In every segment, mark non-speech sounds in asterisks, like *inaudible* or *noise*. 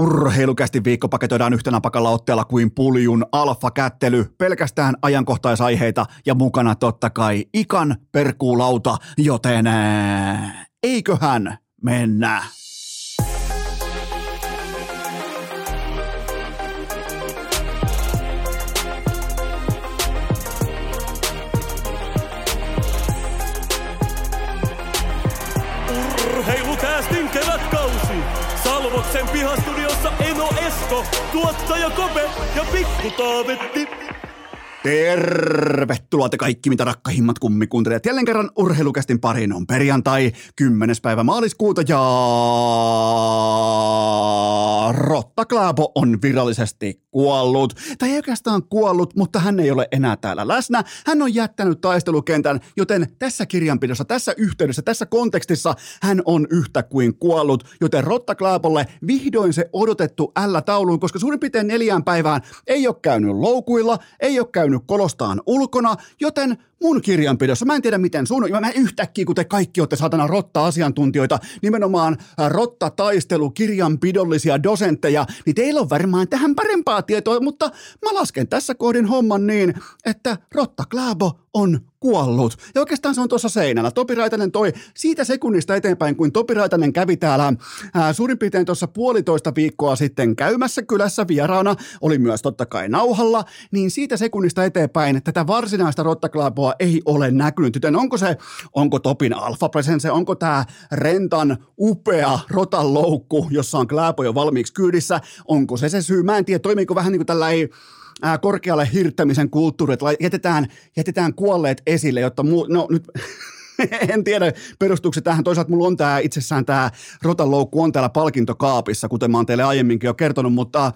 Urheilukästi viikko paketoidaan yhtenä pakalla otteella kuin puljun alfa-kättely, pelkästään ajankohtaisaiheita ja mukana totta kai ikan perkuulauta, joten eiköhän mennä. Esko, tuottaja Kope ja Pikku Taavetti. Tervetuloa te kaikki, mitä rakkahimmat kummikuuntelijat. Jälleen kerran urheilukästin pariin on perjantai, 10. päivä maaliskuuta ja Rotta Klaabo on virallisesti kuollut. Tai ei oikeastaan kuollut, mutta hän ei ole enää täällä läsnä. Hän on jättänyt taistelukentän, joten tässä kirjanpidossa, tässä yhteydessä, tässä kontekstissa hän on yhtä kuin kuollut. Joten Rotta Klaabolle vihdoin se odotettu L-tauluun, koska suurin piirtein neljään päivään ei ole käynyt loukuilla, ei ole käynyt kolostaan ulkona, joten mun kirjanpidossa, mä en tiedä miten sun, mä yhtäkkiä, kun te kaikki olette saatana rotta-asiantuntijoita, nimenomaan rotta-taistelu, kirjanpidollisia dosentteja, niin teillä on varmaan tähän parempaa tietoa, mutta mä lasken tässä kohdin homman niin, että Rotta Klaabo on kuollut. Ja oikeastaan se on tuossa seinällä. Topi Raitanen toi siitä sekunnista eteenpäin, kun Topi Raitanen kävi täällä ää, suurin piirtein tuossa puolitoista viikkoa sitten käymässä kylässä vieraana, oli myös totta kai nauhalla, niin siitä sekunnista eteenpäin tätä varsinaista rottaklaapoa ei ole näkynyt. Joten onko se, onko Topin alfa presence, onko tämä Rentan upea rotan loukku, jossa on klaapo jo valmiiksi kyydissä, onko se se syy? Mä en tiedä, toimiiko vähän niin kuin tällä ei korkealle hirttämisen kulttuuri, että jätetään, jätetään kuolleet esille, jotta muu, no nyt *laughs* *laughs* en tiedä, perustuuko tähän. Toisaalta mulla on tämä itsessään tämä rotanloukku on täällä palkintokaapissa, kuten mä oon teille aiemminkin jo kertonut, mutta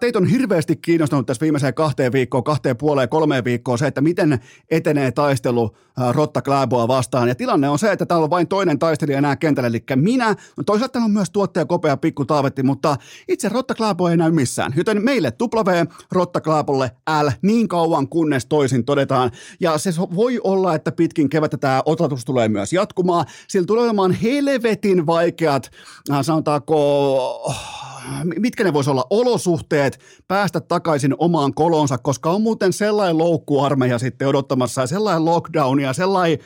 teitä on hirveästi kiinnostanut tässä viimeiseen kahteen viikkoon, kahteen puoleen, kolmeen viikkoon se, että miten etenee taistelu Rotta Kläboa vastaan. Ja tilanne on se, että täällä on vain toinen taistelija enää kentällä, eli minä. Toisaalta täällä on myös tuottaja Kopea Pikku Taavetti, mutta itse Rotta Kläbo ei näy missään. Joten meille W, Rotta Kläbolle L, niin kauan kunnes toisin todetaan. Ja se voi olla, että pitkin kevättä tämä otatus kierros tulee myös jatkumaan. Sillä tulee olemaan helvetin vaikeat, äh, sanotaanko, mitkä ne voisi olla olosuhteet päästä takaisin omaan kolonsa, koska on muuten sellainen loukkuarmeija sitten odottamassa ja sellainen lockdown ja sellainen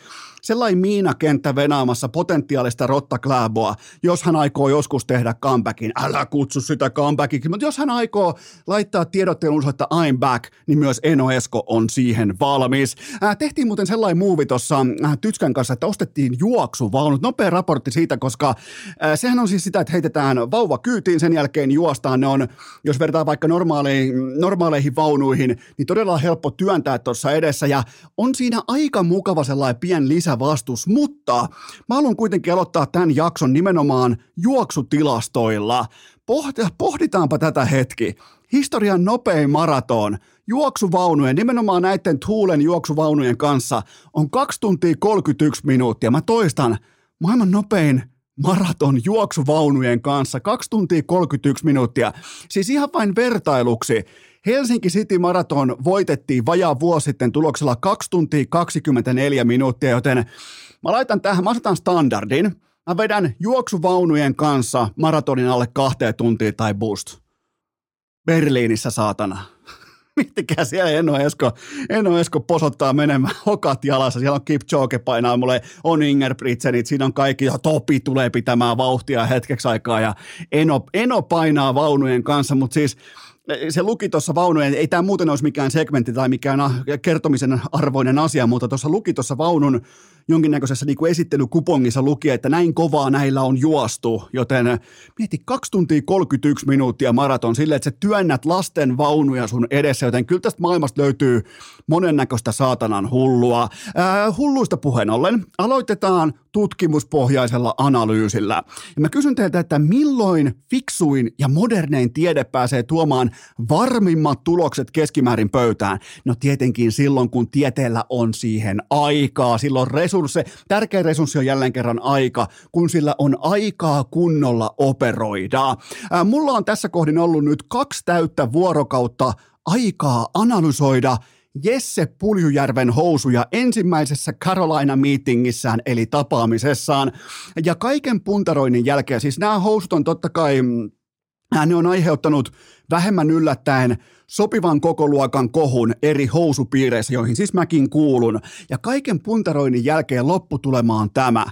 sellainen miinakenttä venaamassa potentiaalista Rotta Kläboa, jos hän aikoo joskus tehdä comebackin. Älä kutsu sitä comebackiksi, mutta jos hän aikoo laittaa tiedottelun että I'm back, niin myös Eno Esko on siihen valmis. Äh, tehtiin muuten sellainen muuvi tuossa äh, Tytskän kanssa, että ostettiin juoksuvaunut. Nopea raportti siitä, koska äh, sehän on siis sitä, että heitetään vauva kyytiin, sen jälkeen juostaan. Ne on, jos vertaa vaikka normaaleihin, normaaleihin vaunuihin, niin todella helppo työntää tuossa edessä ja on siinä aika mukava sellainen pien lisä vastus, mutta mä haluan kuitenkin aloittaa tämän jakson nimenomaan juoksutilastoilla. Pohditaanpa tätä hetki. Historian nopein maraton juoksuvaunujen, nimenomaan näiden Tuulen juoksuvaunujen kanssa on 2 tuntia 31 minuuttia. Mä toistan, maailman nopein maraton juoksuvaunujen kanssa 2 tuntia 31 minuuttia. Siis ihan vain vertailuksi. Helsinki City Marathon voitettiin vajaa vuosi sitten tuloksella 2 tuntia 24 minuuttia, joten mä laitan tähän, mä asetan standardin. Mä vedän juoksuvaunujen kanssa maratonin alle kahteen tuntia tai boost. Berliinissä saatana. *laughs* Miettikää siellä Eno Esko, Eno Esko posottaa menemään hokat jalassa. Siellä on Kipchoge painaa mulle, on Inger Britsenit, siinä on kaikki ja Topi tulee pitämään vauhtia hetkeksi aikaa ja Eno, Eno painaa vaunujen kanssa, mutta siis – se luki tuossa vaunujen, ei tämä muuten olisi mikään segmentti tai mikään kertomisen arvoinen asia, mutta tuossa luki tuossa vaunun jonkinnäköisessä niin kuin esittelykupongissa luki, että näin kovaa näillä on juostu, joten mieti 2 tuntia 31 minuuttia maraton silleen, että sä työnnät lasten vaunuja sun edessä, joten kyllä tästä maailmasta löytyy monennäköistä saatanan hullua. Ää, hulluista puheen ollen aloitetaan tutkimuspohjaisella analyysillä. Ja mä kysyn teiltä, että milloin fiksuin ja modernein tiede pääsee tuomaan varmimmat tulokset keskimäärin pöytään? No tietenkin silloin, kun tieteellä on siihen aikaa, silloin resurssi, tärkeä resurssi on jälleen kerran aika, kun sillä on aikaa kunnolla operoida. Mulla on tässä kohdin ollut nyt kaksi täyttä vuorokautta aikaa analysoida Jesse Puljujärven housuja ensimmäisessä Carolina-meetingissään eli tapaamisessaan. Ja kaiken puntaroinnin jälkeen, siis nämä housut on totta kai mm, Ne on aiheuttanut vähemmän yllättäen sopivan kokoluokan kohun eri housupiireissä, joihin siis mäkin kuulun. Ja kaiken puntaroinnin jälkeen lopputulema on tämä.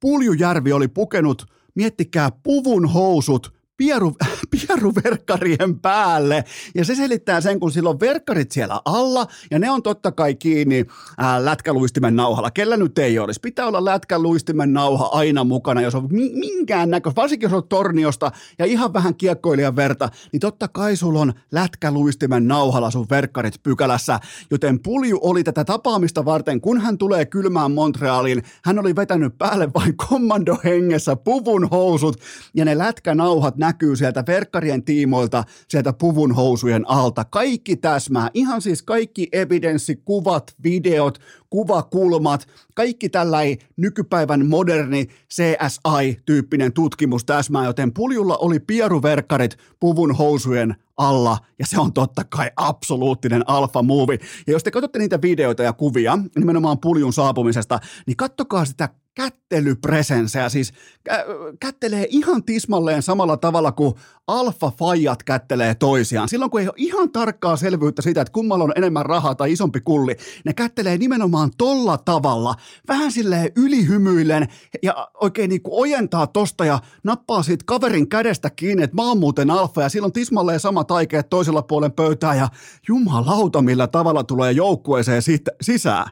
Puljujärvi oli pukenut, miettikää, puvun housut pieru, *laughs* *laughs* pieruverkkarien päälle. Ja se selittää sen, kun silloin verkkarit siellä alla, ja ne on totta kai kiinni ää, lätkäluistimen nauhalla. Kellä nyt ei olisi. Pitää olla lätkäluistimen nauha aina mukana, jos on minkään näkö, varsinkin jos on torniosta ja ihan vähän kiekkoilijan verta, niin totta kai sulla on lätkäluistimen nauhalla sun verkkarit pykälässä. Joten Pulju oli tätä tapaamista varten, kun hän tulee kylmään Montrealiin, hän oli vetänyt päälle vain kommandohengessä puvun housut, ja ne lätkänauhat nä- näkyy sieltä verkkarien tiimoilta, sieltä puvun housujen alta. Kaikki täsmää, ihan siis kaikki evidenssi, kuvat, videot, kuvakulmat, kaikki tällainen nykypäivän moderni CSI-tyyppinen tutkimus täsmää, joten puljulla oli pieruverkkarit puvun housujen alla, ja se on totta kai absoluuttinen alfa movie. Ja jos te katsotte niitä videoita ja kuvia, nimenomaan puljun saapumisesta, niin kattokaa sitä kättelypresensejä, siis kä- kättelee ihan tismalleen samalla tavalla kuin alfa-fajat kättelee toisiaan. Silloin kun ei ole ihan tarkkaa selvyyttä siitä, että kummalla on enemmän rahaa tai isompi kulli, ne kättelee nimenomaan tolla tavalla, vähän silleen ylihymyillen ja oikein niin kuin ojentaa tosta ja nappaa siitä kaverin kädestä kiinni, että mä oon muuten alfa ja silloin tismalleen sama taikeet toisella puolen pöytää ja jumalauta millä tavalla tulee joukkueeseen sisään.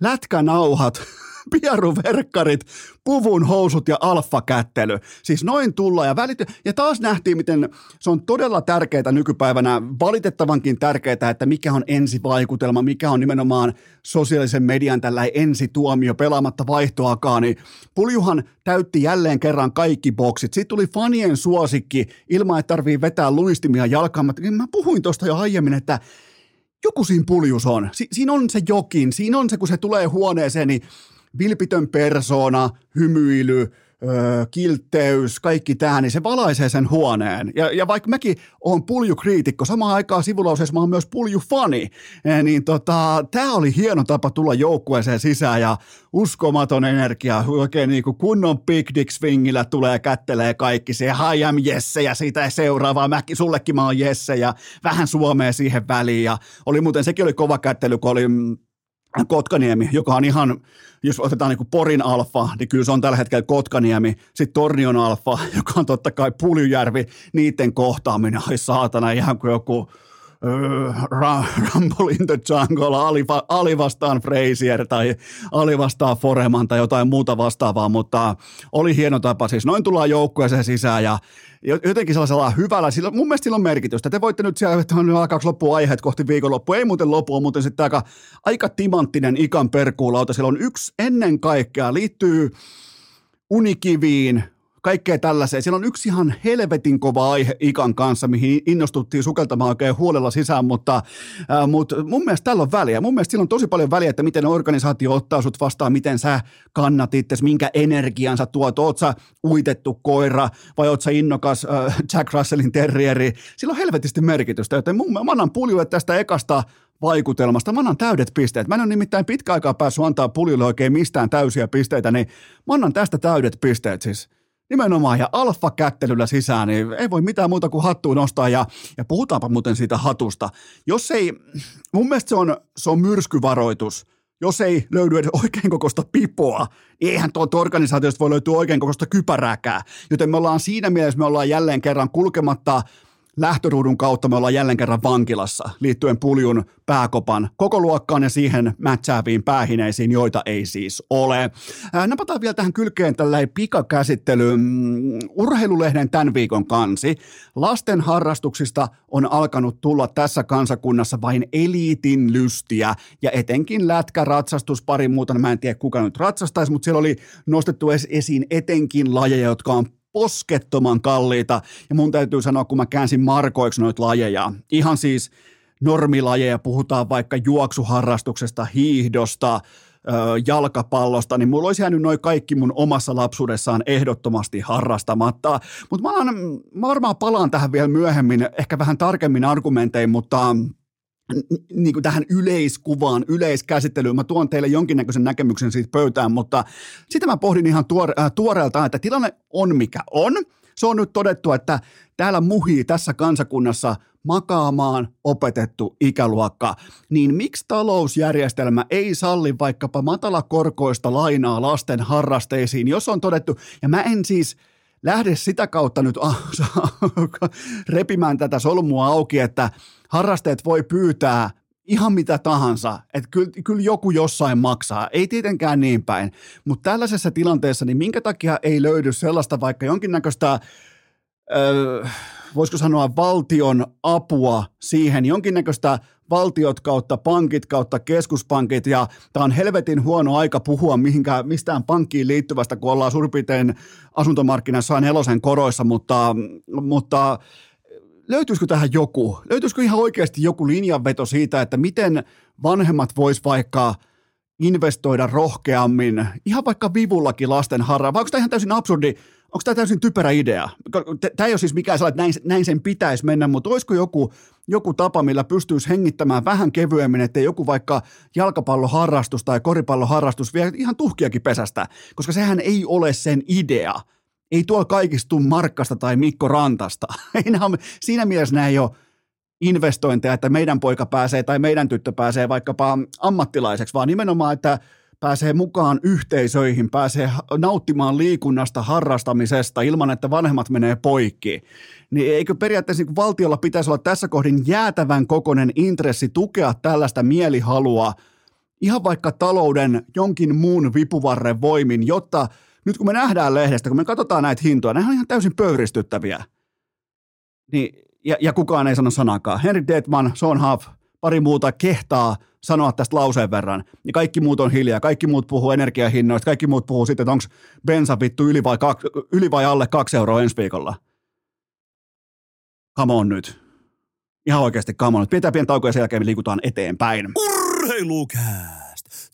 Lätkänauhat *laughs* pieruverkkarit, puvun housut ja alfakättely. Siis noin tulla ja välity. Ja taas nähtiin, miten se on todella tärkeää nykypäivänä, valitettavankin tärkeää, että mikä on ensivaikutelma, mikä on nimenomaan sosiaalisen median tällä ensituomio pelaamatta vaihtoakaan, niin Puljuhan täytti jälleen kerran kaikki boksit. Sitten tuli fanien suosikki ilman, että tarvii vetää luistimia jalkaan. Mä puhuin tuosta jo aiemmin, että joku siinä puljus on. Si- siinä on se jokin. Siinä on se, kun se tulee huoneeseen, niin vilpitön persona, hymyily, öö, kiltteys, kaikki tämä, niin se valaisee sen huoneen. Ja, ja vaikka mäkin olen puljukriitikko, samaan aikaan sivulauseessa mä oon myös puljufani, e, niin tota, tämä oli hieno tapa tulla joukkueeseen sisään ja uskomaton energia, oikein niin kuin kunnon big dick swingillä tulee kättelee kaikki. Se I am Jesse ja siitä seuraavaa, mäkin, sullekin mä oon Jesse ja vähän Suomea siihen väliin. Ja oli muuten, sekin oli kova kättely, kun oli mm, Kotkaniemi, joka on ihan, jos otetaan niin Porin alfa, niin kyllä se on tällä hetkellä Kotkaniemi. Sitten Tornion alfa, *laughs* joka on totta kai Puljujärvi, niiden kohtaaminen, ai saatana, ihan kuin joku Rumble in the Jungle, Ali, Ali vastaan Frazier tai Ali vastaan Foreman tai jotain muuta vastaavaa, mutta oli hieno tapa. Siis noin tullaan joukkueeseen sisään ja jotenkin sellaisella hyvällä, sillä, mun mielestä sillä on merkitystä. Te voitte nyt siellä, että on alkaako loppua aiheet kohti viikonloppua, ei muuten lopu, on muuten sitten aika, aika timanttinen ikan perkuulauta. Siellä on yksi ennen kaikkea, liittyy unikiviin, kaikkea tällaiseen. Siellä on yksi ihan helvetin kova aihe Ikan kanssa, mihin innostuttiin sukeltamaan oikein huolella sisään, mutta, äh, mutta mun mielestä tällä on väliä. Mun mielestä sillä on tosi paljon väliä, että miten organisaatio ottaa sut vastaan, miten sä kannat itse, minkä energian sä tuot. Oot sä uitettu koira vai oot sä innokas äh, Jack Russellin terrieri. Sillä on helvetisti merkitystä, joten mun, mä annan puljulle tästä ekasta vaikutelmasta. Mä annan täydet pisteet. Mä en ole nimittäin pitkä aikaa päässyt antaa puljulle oikein mistään täysiä pisteitä, niin mä annan tästä täydet pisteet siis. Nimenomaan, ja alfa-kättelyllä sisään, niin ei voi mitään muuta kuin hattua nostaa, ja, ja puhutaanpa muuten siitä hatusta. Jos ei, mun mielestä se on, se on myrskyvaroitus, jos ei löydy edes oikein kokoista pipoa, niin eihän tuolta organisaatiosta voi löytyä oikein kokoista kypärääkään. Joten me ollaan siinä mielessä, me ollaan jälleen kerran kulkematta lähtöruudun kautta me ollaan jälleen kerran vankilassa liittyen puljun pääkopan koko luokkaan ja siihen mätsääviin päähineisiin, joita ei siis ole. napataan vielä tähän kylkeen tällainen pikakäsittely. Mm, urheilulehden tämän viikon kansi. Lasten harrastuksista on alkanut tulla tässä kansakunnassa vain eliitin lystiä ja etenkin lätkä, ratsastus, pari muuta. Mä en tiedä kuka nyt ratsastaisi, mutta siellä oli nostettu esiin etenkin lajeja, jotka on poskettoman kalliita. Ja mun täytyy sanoa, kun mä käänsin markoiksi noita lajeja, ihan siis normilajeja, puhutaan vaikka juoksuharrastuksesta, hiihdosta, jalkapallosta, niin mulla olisi jäänyt noin kaikki mun omassa lapsuudessaan ehdottomasti harrastamatta. Mutta mä, mä varmaan palaan tähän vielä myöhemmin, ehkä vähän tarkemmin argumentein, mutta niin kuin tähän yleiskuvaan, yleiskäsittelyyn. Mä tuon teille jonkinnäköisen näkemyksen siitä pöytään, mutta sitä mä pohdin ihan tuore, äh, tuoreeltaan, että tilanne on mikä on. Se on nyt todettu, että täällä muhii tässä kansakunnassa makaamaan opetettu ikäluokka, niin miksi talousjärjestelmä ei salli vaikkapa matalakorkoista lainaa lasten harrasteisiin, jos on todettu, ja mä en siis lähde sitä kautta nyt *laughs* repimään tätä solmua auki, että harrasteet voi pyytää ihan mitä tahansa, että kyllä, kyllä joku jossain maksaa, ei tietenkään niin päin, mutta tällaisessa tilanteessa, niin minkä takia ei löydy sellaista vaikka jonkinnäköistä, öö, voisiko sanoa valtion apua siihen, jonkinnäköistä valtiot kautta pankit kautta keskuspankit ja tämä on helvetin huono aika puhua mihinkään, mistään pankkiin liittyvästä, kun ollaan suurin piirtein asuntomarkkinassa nelosen koroissa, mutta, mutta löytyisikö tähän joku? Löytyisikö ihan oikeasti joku linjanveto siitä, että miten vanhemmat vois vaikka investoida rohkeammin, ihan vaikka vivullakin lasten harraa, vai onko tämä ihan täysin absurdi, onko tämä täysin typerä idea? Tämä ei ole siis mikään sellainen, että näin, näin sen pitäisi mennä, mutta olisiko joku, joku tapa, millä pystyisi hengittämään vähän kevyemmin, että joku vaikka jalkapalloharrastus tai koripalloharrastus vie ihan tuhkiakin pesästä, koska sehän ei ole sen idea – ei tuolla kaikistu Markkasta tai Mikko Rantasta. *laughs* Siinä mielessä nämä ei ole investointeja, että meidän poika pääsee tai meidän tyttö pääsee vaikkapa ammattilaiseksi, vaan nimenomaan, että pääsee mukaan yhteisöihin, pääsee nauttimaan liikunnasta, harrastamisesta ilman, että vanhemmat menee poikki. Niin eikö periaatteessa niin valtiolla pitäisi olla tässä kohdin jäätävän kokoinen intressi tukea tällaista mielihalua ihan vaikka talouden jonkin muun vipuvarren voimin, jotta – nyt kun me nähdään lehdestä, kun me katsotaan näitä hintoja, nämä on ihan täysin pöyristyttäviä. Niin, ja, ja kukaan ei sano sanakaan. Henry Detman, Sean Huff, pari muuta kehtaa sanoa tästä lauseen verran. Ja kaikki muut on hiljaa, kaikki muut puhuu energiahinnoista, kaikki muut puhuu sitten, että onko bensa vittu yli vai, kak, yli vai alle kaksi euroa ensi viikolla. Come on nyt. Ihan oikeasti come on nyt. Pidetään pieni tauko ja sen jälkeen liikutaan eteenpäin. Urheilukää!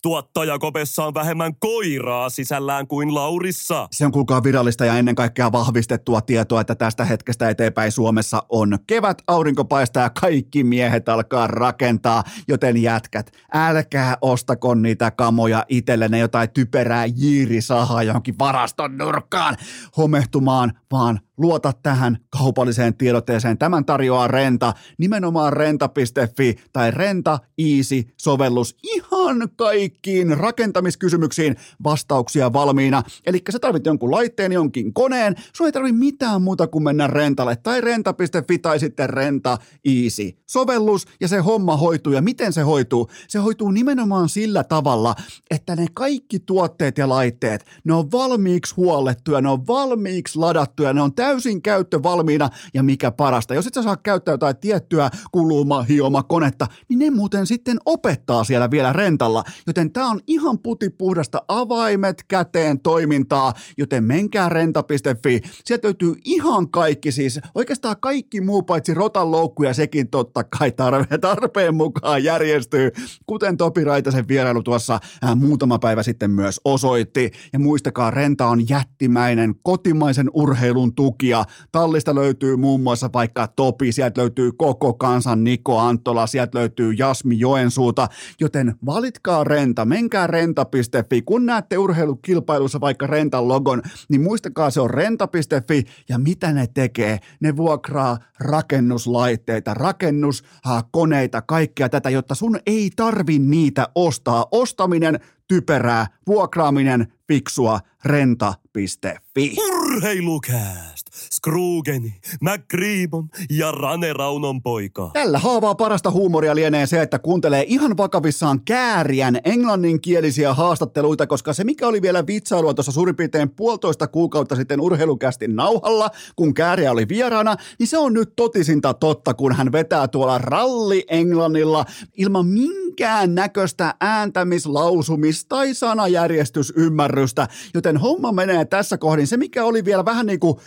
Tuottaja Kopessa on vähemmän koiraa sisällään kuin Laurissa. Se on kuulkaa virallista ja ennen kaikkea vahvistettua tietoa, että tästä hetkestä eteenpäin Suomessa on kevät, aurinko paistaa ja kaikki miehet alkaa rakentaa, joten jätkät, älkää ostako niitä kamoja itsellenne jotain typerää jiirisahaa johonkin varaston nurkkaan homehtumaan, vaan Luota tähän kaupalliseen tiedotteeseen. Tämän tarjoaa Renta, nimenomaan renta.fi tai Renta Easy-sovellus ihan kaikkiin rakentamiskysymyksiin vastauksia valmiina. Eli sä tarvit jonkun laitteen, jonkin koneen, sun ei tarvi mitään muuta kuin mennä Rentalle tai Renta.fi tai sitten Renta Easy. Sovellus ja se homma hoituu. Ja miten se hoituu? Se hoituu nimenomaan sillä tavalla, että ne kaikki tuotteet ja laitteet, ne on valmiiksi huollettuja, ne on valmiiksi ladattuja, ne on täysin käyttövalmiina ja mikä parasta. Jos et sä saa käyttää jotain tiettyä kuluma, hioma, konetta, niin ne muuten sitten opettaa siellä vielä rentalla. Joten tämä on ihan putipuhdasta avaimet käteen toimintaa, joten menkää renta.fi. Sieltä löytyy ihan kaikki siis, oikeastaan kaikki muu paitsi rotan loukku ja sekin totta kai tarve, tarpeen mukaan järjestyy, kuten Topi Raitasen vierailu tuossa äh, muutama päivä sitten myös osoitti. Ja muistakaa, renta on jättimäinen kotimaisen urheilun tuki tukia. Tallista löytyy muun muassa vaikka Topi, sieltä löytyy koko kansan Niko Antola, sieltä löytyy Jasmi Joensuuta, joten valitkaa Renta, menkää renta.fi. Kun näette urheilukilpailussa vaikka Rentan logon, niin muistakaa se on renta.fi ja mitä ne tekee? Ne vuokraa rakennuslaitteita, rakennuskoneita, kaikkea tätä, jotta sun ei tarvi niitä ostaa. Ostaminen typerää, vuokraaminen fiksua, renta.fi. Urheilukääst! Skrugeni, McGreemon ja Rane Raunon poika. Tällä haavaa parasta huumoria lienee se, että kuuntelee ihan vakavissaan kääriän englanninkielisiä haastatteluita, koska se mikä oli vielä vitsailua tuossa suurin piirtein puolitoista kuukautta sitten urheilukästin nauhalla, kun kääriä oli vieraana, niin se on nyt totisinta totta, kun hän vetää tuolla ralli Englannilla ilman minkään näköistä ääntämislausumista tai sanajärjestysymmärrystä, joten homma menee tässä kohdin. Se, mikä oli vielä vähän niin kuin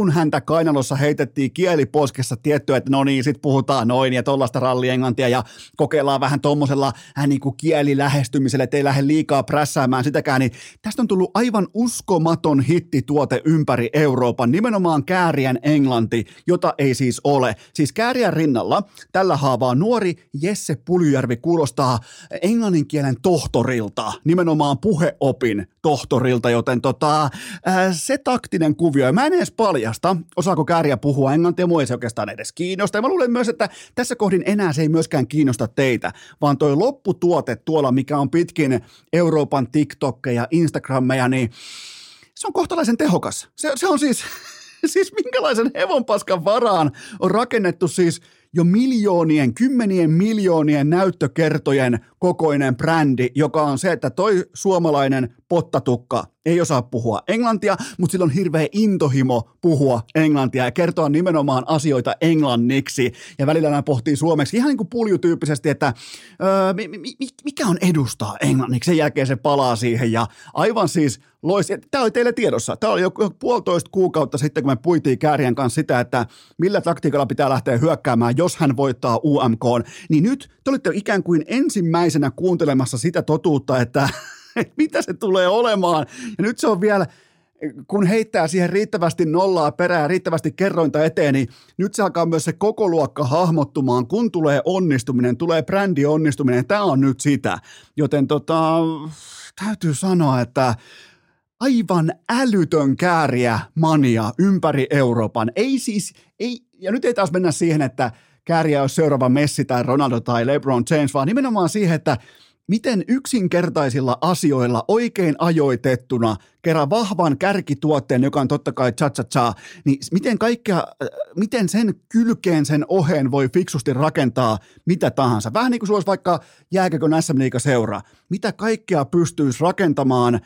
ketun häntä kainalossa heitettiin kieliposkessa tiettyä, että no niin, sit puhutaan noin ja tollaista rallienglantia ja kokeillaan vähän tommosella äh, niin kuin kielilähestymisellä, ettei lähde liikaa prässäämään sitäkään, niin tästä on tullut aivan uskomaton hittituote ympäri Euroopan, nimenomaan käärien englanti, jota ei siis ole. Siis käärien rinnalla tällä haavaa nuori Jesse Puljärvi kuulostaa englannin kielen tohtorilta, nimenomaan puheopin tohtorilta, joten tota, ää, se taktinen kuvio, ja mä en edes paljon paljasta, osaako kääriä puhua englantia, mua ei se oikeastaan edes kiinnosta. Ja mä luulen myös, että tässä kohdin enää se ei myöskään kiinnosta teitä, vaan toi lopputuote tuolla, mikä on pitkin Euroopan TikTokkeja, Instagrammeja, niin se on kohtalaisen tehokas. Se, se on siis, *laughs* siis minkälaisen hevonpaskan varaan on rakennettu siis jo miljoonien, kymmenien miljoonien näyttökertojen kokoinen brändi, joka on se, että toi suomalainen pottatukka ei osaa puhua englantia, mutta sillä on hirveä intohimo puhua englantia ja kertoa nimenomaan asioita englanniksi. Ja välillä nämä pohtii suomeksi ihan niin kuin puljutyyppisesti, että öö, mi, mi, mikä on edustaa englanniksi. Sen jälkeen se palaa siihen ja aivan siis lois. Tämä oli teille tiedossa. Tämä oli jo puolitoista kuukautta sitten, kun me puitiin Kääriän kanssa sitä, että millä taktiikalla pitää lähteä hyökkäämään, jos hän voittaa UMK. Niin nyt te olitte ikään kuin ensimmäisenä kuuntelemassa sitä totuutta, että *laughs* että mitä se tulee olemaan. Ja nyt se on vielä, kun heittää siihen riittävästi nollaa perää, riittävästi kerrointa eteen, niin nyt se alkaa myös se koko luokka hahmottumaan, kun tulee onnistuminen, tulee brändi onnistuminen, tämä on nyt sitä. Joten tota, täytyy sanoa, että aivan älytön kääriä mania ympäri Euroopan. Ei siis, ei, ja nyt ei taas mennä siihen, että kääriä olisi seuraava Messi tai Ronaldo tai LeBron James, vaan nimenomaan siihen, että miten yksinkertaisilla asioilla oikein ajoitettuna, kerran vahvan kärkituotteen, joka on totta kai cha cha cha, niin miten kaikkea, äh, miten sen kylkeen, sen oheen voi fiksusti rakentaa mitä tahansa. Vähän niin kuin olisi vaikka jääkäkön SM Liiga seura. Mitä kaikkea pystyisi rakentamaan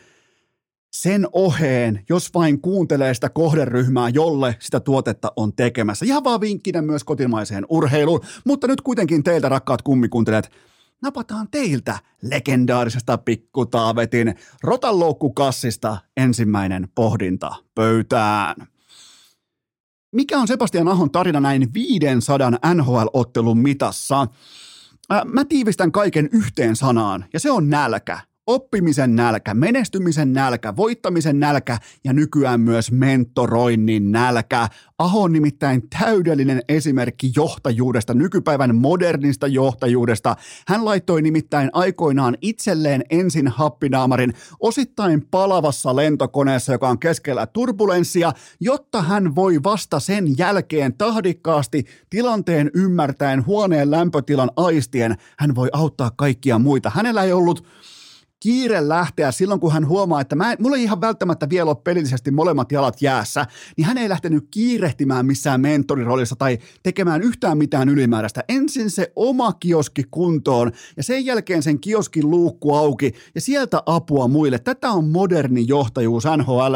sen oheen, jos vain kuuntelee sitä kohderyhmää, jolle sitä tuotetta on tekemässä. Ihan vaan vinkkinä myös kotimaiseen urheiluun, mutta nyt kuitenkin teiltä rakkaat kummikuuntelijat, napataan teiltä legendaarisesta pikkutaavetin rotanloukkukassista ensimmäinen pohdinta pöytään. Mikä on Sebastian Ahon tarina näin 500 NHL-ottelun mitassa? Mä tiivistän kaiken yhteen sanaan, ja se on nälkä oppimisen nälkä, menestymisen nälkä, voittamisen nälkä ja nykyään myös mentoroinnin nälkä. Aho on nimittäin täydellinen esimerkki johtajuudesta, nykypäivän modernista johtajuudesta. Hän laittoi nimittäin aikoinaan itselleen ensin happinaamarin osittain palavassa lentokoneessa, joka on keskellä turbulenssia, jotta hän voi vasta sen jälkeen tahdikkaasti tilanteen ymmärtäen huoneen lämpötilan aistien, hän voi auttaa kaikkia muita. Hänellä ei ollut kiire lähteä silloin, kun hän huomaa, että mä, mulla ei ihan välttämättä vielä ole pelillisesti molemmat jalat jäässä, niin hän ei lähtenyt kiirehtimään missään mentoriroolissa tai tekemään yhtään mitään ylimääräistä. Ensin se oma kioski kuntoon ja sen jälkeen sen kioskin luukku auki ja sieltä apua muille. Tätä on moderni johtajuus NHL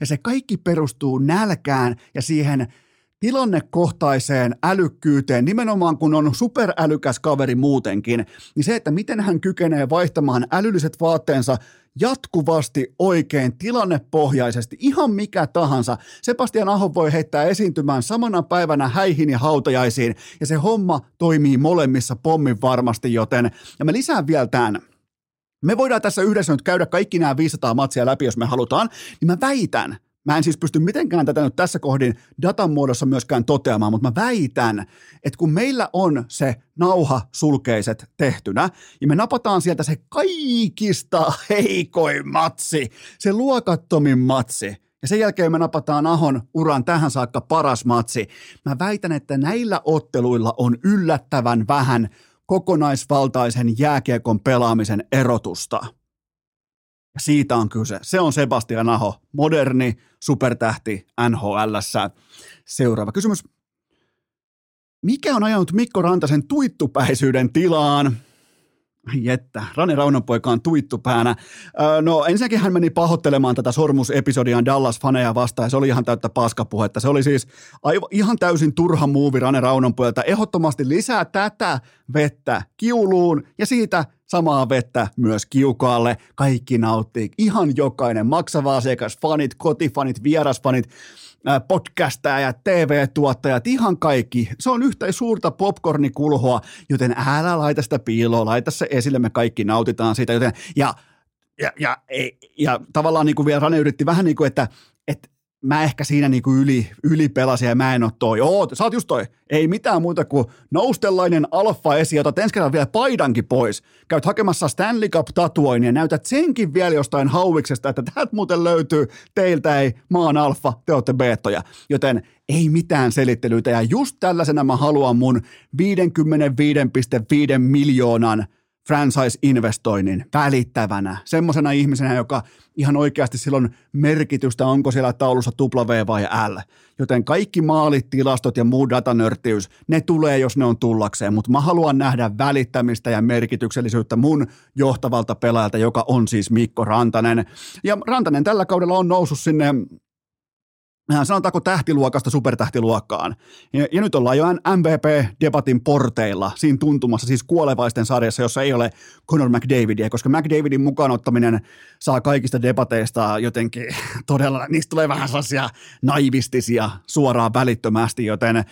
ja se kaikki perustuu nälkään ja siihen – tilannekohtaiseen älykkyyteen, nimenomaan kun on superälykäs kaveri muutenkin, niin se, että miten hän kykenee vaihtamaan älylliset vaatteensa jatkuvasti oikein tilannepohjaisesti, ihan mikä tahansa. Sebastian Aho voi heittää esiintymään samana päivänä häihin ja hautajaisiin, ja se homma toimii molemmissa pommin varmasti, joten, ja mä lisään vielä tämän, me voidaan tässä yhdessä nyt käydä kaikki nämä 500 matsia läpi, jos me halutaan, niin mä väitän, Mä en siis pysty mitenkään tätä nyt tässä kohdin datan muodossa myöskään toteamaan, mutta mä väitän, että kun meillä on se nauha sulkeiset tehtynä, ja me napataan sieltä se kaikista heikoin matsi, se luokattomin matsi, ja sen jälkeen me napataan Ahon uran tähän saakka paras matsi. Mä väitän, että näillä otteluilla on yllättävän vähän kokonaisvaltaisen jääkiekon pelaamisen erotusta – siitä on kyse. Se on Sebastian Aho, moderni supertähti NHL. Seuraava kysymys. Mikä on ajanut Mikko Rantasen tuittupäisyyden tilaan? Jettä, Rane Raunonpoika on tuittupäänä. Öö, no ensinnäkin hän meni pahoittelemaan tätä sormusepisodiaan Dallas-faneja vastaan ja se oli ihan täyttä paskapuhetta. Se oli siis aivan, ihan täysin turha muuvi Rane Raunonpojalta. Ehdottomasti lisää tätä vettä kiuluun ja siitä samaa vettä myös kiukaalle. Kaikki nauttii, ihan jokainen, maksava asiakas, fanit, kotifanit, vierasfanit, ja TV-tuottajat, ihan kaikki. Se on yhtä suurta popcornikulhoa, joten älä laita sitä piiloa, laita se esille, me kaikki nautitaan siitä. Joten, ja, ja, ja, ja, ja tavallaan niin kuin vielä Rane yritti vähän niin kuin, että, että mä ehkä siinä niinku yli, yli pelasin ja mä en ole toi. Oo, sä oot just toi. Ei mitään muuta kuin noustellainen alfa esi, otat ensi kerran vielä paidankin pois. Käyt hakemassa Stanley Cup-tatuoin ja näytät senkin vielä jostain hauiksesta, että täältä muuten löytyy, teiltä ei, maan alfa, te olette beettoja. Joten ei mitään selittelyitä ja just tällaisena mä haluan mun 55,5 miljoonan – franchise-investoinnin välittävänä, semmoisena ihmisenä, joka ihan oikeasti silloin merkitystä, onko siellä taulussa W vai L. Joten kaikki maalit, tilastot ja muu datanörttiys, ne tulee, jos ne on tullakseen, mutta mä haluan nähdä välittämistä ja merkityksellisyyttä mun johtavalta pelaajalta, joka on siis Mikko Rantanen. Ja Rantanen tällä kaudella on noussut sinne sanotaanko tähtiluokasta supertähtiluokkaan. Ja, ja nyt ollaan jo MVP-debatin porteilla, siinä tuntumassa, siis kuolevaisten sarjassa, jossa ei ole Conor McDavidia, koska McDavidin mukaan ottaminen saa kaikista debateista jotenkin *laughs* todella, niistä tulee vähän sellaisia naivistisia suoraan välittömästi, joten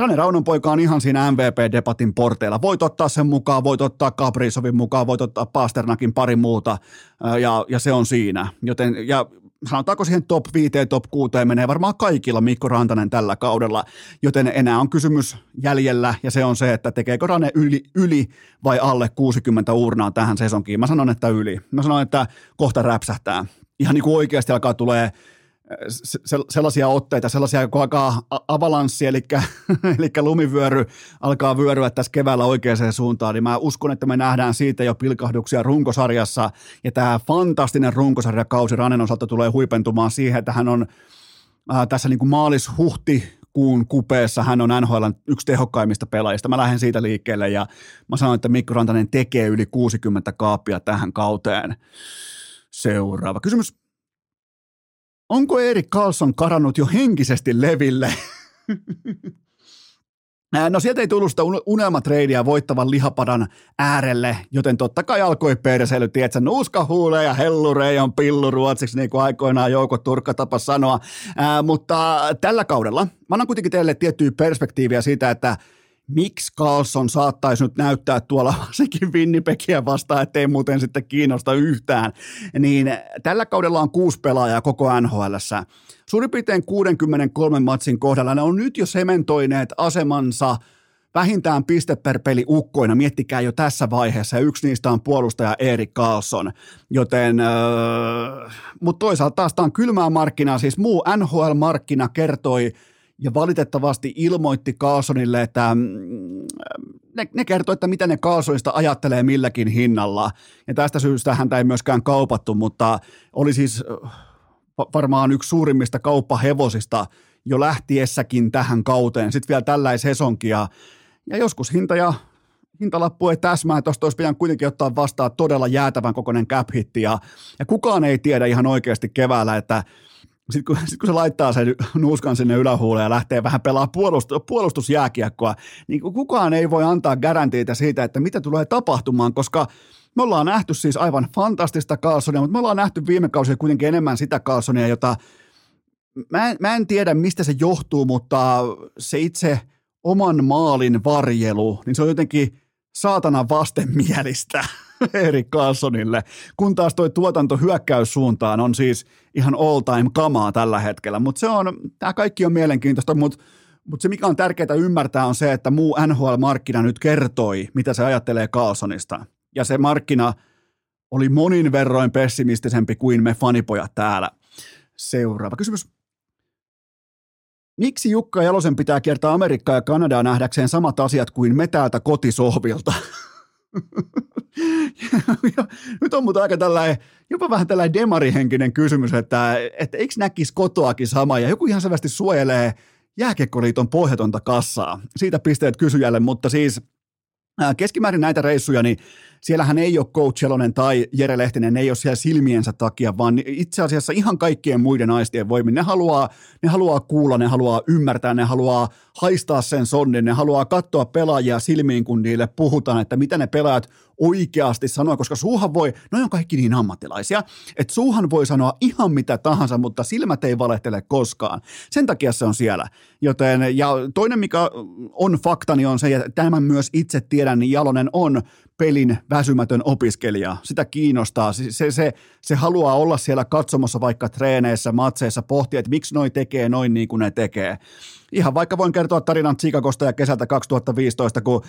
Rane Raunon poika on ihan siinä MVP-debatin porteilla. Voit ottaa sen mukaan, voit ottaa Kaprizovin mukaan, voit ottaa Pasternakin pari muuta, äh, ja, ja se on siinä. Joten, ja sanotaanko siihen top 5, top 6 menee varmaan kaikilla Mikko Rantanen tällä kaudella, joten enää on kysymys jäljellä ja se on se, että tekeekö Rane yli, yli vai alle 60 urnaa tähän sesonkiin. Mä sanon, että yli. Mä sanon, että kohta räpsähtää. Ihan niin kuin oikeasti alkaa tulee sellaisia otteita, sellaisia, kun alkaa avalanssi, eli, *laughs* eli lumivyöry alkaa vyöryä tässä keväällä oikeaan suuntaan, niin mä uskon, että me nähdään siitä jo pilkahduksia runkosarjassa, ja tämä fantastinen runkosarjakausi Ranen osalta tulee huipentumaan siihen, että hän on äh, tässä niin kuin maalis-huhti kuun kupeessa hän on NHL yksi tehokkaimmista pelaajista. Mä lähden siitä liikkeelle ja mä sanon, että Mikko Rantanen tekee yli 60 kaappia tähän kauteen. Seuraava kysymys. Onko Erik Carlson karannut jo henkisesti leville? No sieltä ei tullut sitä unelmatreidiä voittavan lihapadan äärelle, joten totta kai alkoi perseily, tietsä, nuuskahuuleja ja hellurei on pillu ruotsiksi, niin kuin aikoinaan Jouko Turkka tapa sanoa. Ää, mutta tällä kaudella, mä annan kuitenkin teille tiettyä perspektiiviä siitä, että miksi Carlson saattaisi nyt näyttää tuolla *laughs* sekin Winnipegia vastaan, ettei muuten sitten kiinnosta yhtään, niin tällä kaudella on kuusi pelaajaa koko NHLssä. Suurin piirtein 63 matsin kohdalla ne on nyt jo sementoineet asemansa vähintään piste per peli ukkoina, miettikää jo tässä vaiheessa, ja yksi niistä on puolustaja Erik Carlson, joten, öö, mutta toisaalta taas tämä on kylmää markkinaa, siis muu NHL-markkina kertoi ja valitettavasti ilmoitti Carlsonille, että mm, ne, ne kertoi, että mitä ne Carlsonista ajattelee milläkin hinnalla. Ja tästä syystä häntä ei myöskään kaupattu, mutta oli siis varmaan yksi suurimmista kauppahevosista jo lähtiessäkin tähän kauteen. Sitten vielä tällaisen hesonkia. Ja joskus hinta ja hintalappu ei täsmää, tuosta olisi pitänyt kuitenkin ottaa vastaan todella jäätävän kokoinen cap ja, ja kukaan ei tiedä ihan oikeasti keväällä, että sitten kun, sit kun se laittaa sen nuuskan sinne ylähuuleen ja lähtee vähän pelaa puolustus, puolustusjääkiekkoa, niin kukaan ei voi antaa garantiita siitä, että mitä tulee tapahtumaan, koska me ollaan nähty siis aivan fantastista Carlsonia, mutta me ollaan nähty viime kausina kuitenkin enemmän sitä Carlsonia, jota mä en, mä en tiedä, mistä se johtuu, mutta se itse oman maalin varjelu, niin se on jotenkin saatana vastenmielistä *laughs* Erik Carlsonille, kun taas toi tuotanto hyökkäyssuuntaan on siis ihan all time kamaa tällä hetkellä, mutta se on, tämä kaikki on mielenkiintoista, mutta mutta se, mikä on tärkeää ymmärtää, on se, että muu NHL-markkina nyt kertoi, mitä se ajattelee Carlsonista. Ja se markkina oli monin verroin pessimistisempi kuin me fanipojat täällä. Seuraava kysymys. Miksi Jukka Jalosen pitää kiertää Amerikkaa ja Kanadaa nähdäkseen samat asiat kuin me täältä kotisohvilta? *laughs* *laughs* Nyt on mutta aika tällainen, jopa vähän tällainen demarihenkinen kysymys, että, että eikö näkisi kotoakin sama, ja joku ihan selvästi suojelee Jääkiekkoliiton pohjatonta kassaa. Siitä pisteet kysyjälle, mutta siis keskimäärin näitä reissuja, niin siellähän ei ole Coach Jelonen tai Jere Lehtinen, ne ei ole siellä silmiensä takia, vaan itse asiassa ihan kaikkien muiden aistien voimin. Ne haluaa, ne haluaa kuulla, ne haluaa ymmärtää, ne haluaa haistaa sen sonnin, ne haluaa katsoa pelaajia silmiin, kun niille puhutaan, että mitä ne pelaajat oikeasti sanoo, koska suuhan voi, no on kaikki niin ammattilaisia, että suuhan voi sanoa ihan mitä tahansa, mutta silmät ei valehtele koskaan. Sen takia se on siellä. Joten, ja toinen, mikä on faktani, on se, että tämän myös itse tiedän, niin Jalonen on pelin väsymätön opiskelija. Sitä kiinnostaa. Se, se, se, haluaa olla siellä katsomassa vaikka treeneissä, matseissa, pohtia, että miksi noi tekee noin niin kuin ne tekee. Ihan vaikka voin kertoa tarinan Chicagosta ja kesältä 2015, kun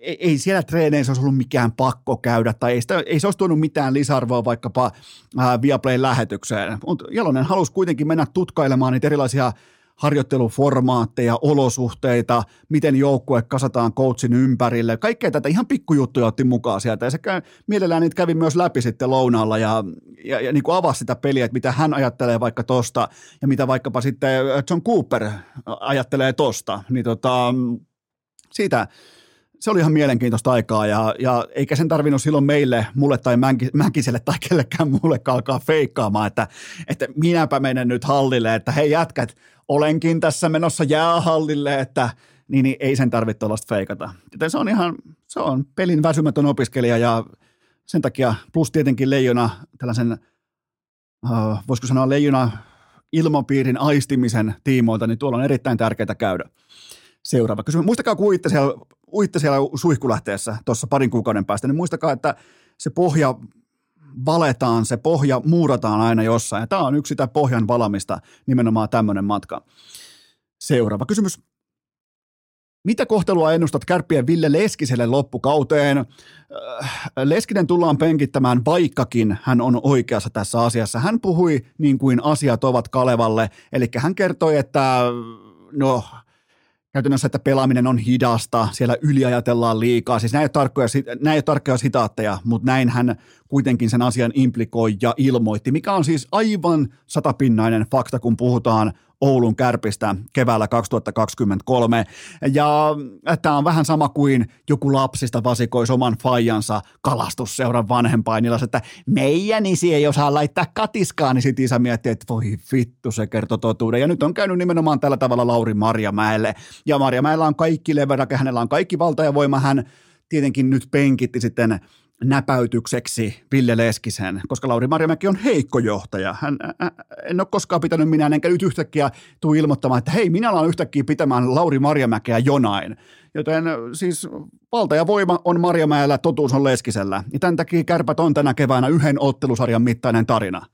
ei siellä treeneissä olisi ollut mikään pakko käydä, tai ei, sitä, ei se olisi tuonut mitään lisäarvoa vaikkapa ää, Viaplayn lähetykseen. Mutta Jalonen halusi kuitenkin mennä tutkailemaan niitä erilaisia harjoitteluformaatteja, olosuhteita, miten joukkue kasataan coachin ympärille. Kaikkea tätä ihan pikkujuttuja otti mukaan sieltä ja se käy, mielellään niitä kävi myös läpi sitten lounaalla ja, ja, ja niin kuin avasi sitä peliä, että mitä hän ajattelee vaikka tosta ja mitä vaikkapa sitten John Cooper ajattelee tosta. Niin tota, siitä, se oli ihan mielenkiintoista aikaa ja, ja eikä sen tarvinnut silloin meille, mulle tai Mäkiselle tai kellekään mulle alkaa feikkaamaan, että, että minäpä menen nyt hallille, että hei jätkät, olenkin tässä menossa jäähallille, että niin, niin ei sen tarvitse tuollaista feikata. Joten se on ihan, se on pelin väsymätön opiskelija ja sen takia plus tietenkin leijona tällaisen, uh, voisiko sanoa leijona ilmapiirin aistimisen tiimoilta, niin tuolla on erittäin tärkeää käydä. Seuraava kysymys. Muistakaa, kun siellä, uitte siellä suihkulähteessä tuossa parin kuukauden päästä, niin muistakaa, että se pohja valetaan, se pohja muurataan aina jossain. Ja tämä on yksi sitä pohjan valamista, nimenomaan tämmöinen matka. Seuraava kysymys. Mitä kohtelua ennustat kärppien Ville Leskiselle loppukauteen? Äh, Leskinen tullaan penkittämään, vaikkakin hän on oikeassa tässä asiassa. Hän puhui niin kuin asiat ovat Kalevalle, eli hän kertoi, että no käytännössä, että pelaaminen on hidasta, siellä yliajatellaan liikaa. Siis nämä ei ole tarkkoja, nämä ei ole tarkkoja sitaatteja, mutta näin hän kuitenkin sen asian implikoi ja ilmoitti, mikä on siis aivan satapinnainen fakta, kun puhutaan Oulun kärpistä keväällä 2023. Ja tämä on vähän sama kuin joku lapsista vasikoisi oman faijansa kalastusseuran vanhempainilla, että meidän isi ei osaa laittaa katiskaa, niin sitten isä miettii, että voi vittu, se kertoo totuuden. Ja nyt on käynyt nimenomaan tällä tavalla Lauri Marjamäelle. Ja Marjamäellä on kaikki leverake, hänellä on kaikki valta ja voima, hän tietenkin nyt penkitti sitten näpäytykseksi Ville Leskisen, koska Lauri Marjamäki on heikko johtaja. Hän, ä, en ole koskaan pitänyt minä, enkä nyt yhtäkkiä tule ilmoittamaan, että hei, minä alan yhtäkkiä pitämään Lauri Marjamäkeä jonain. Joten siis valta ja voima on Marjamäellä, totuus on Leskisellä. Ja tämän takia kärpät on tänä keväänä yhden ottelusarjan mittainen tarina.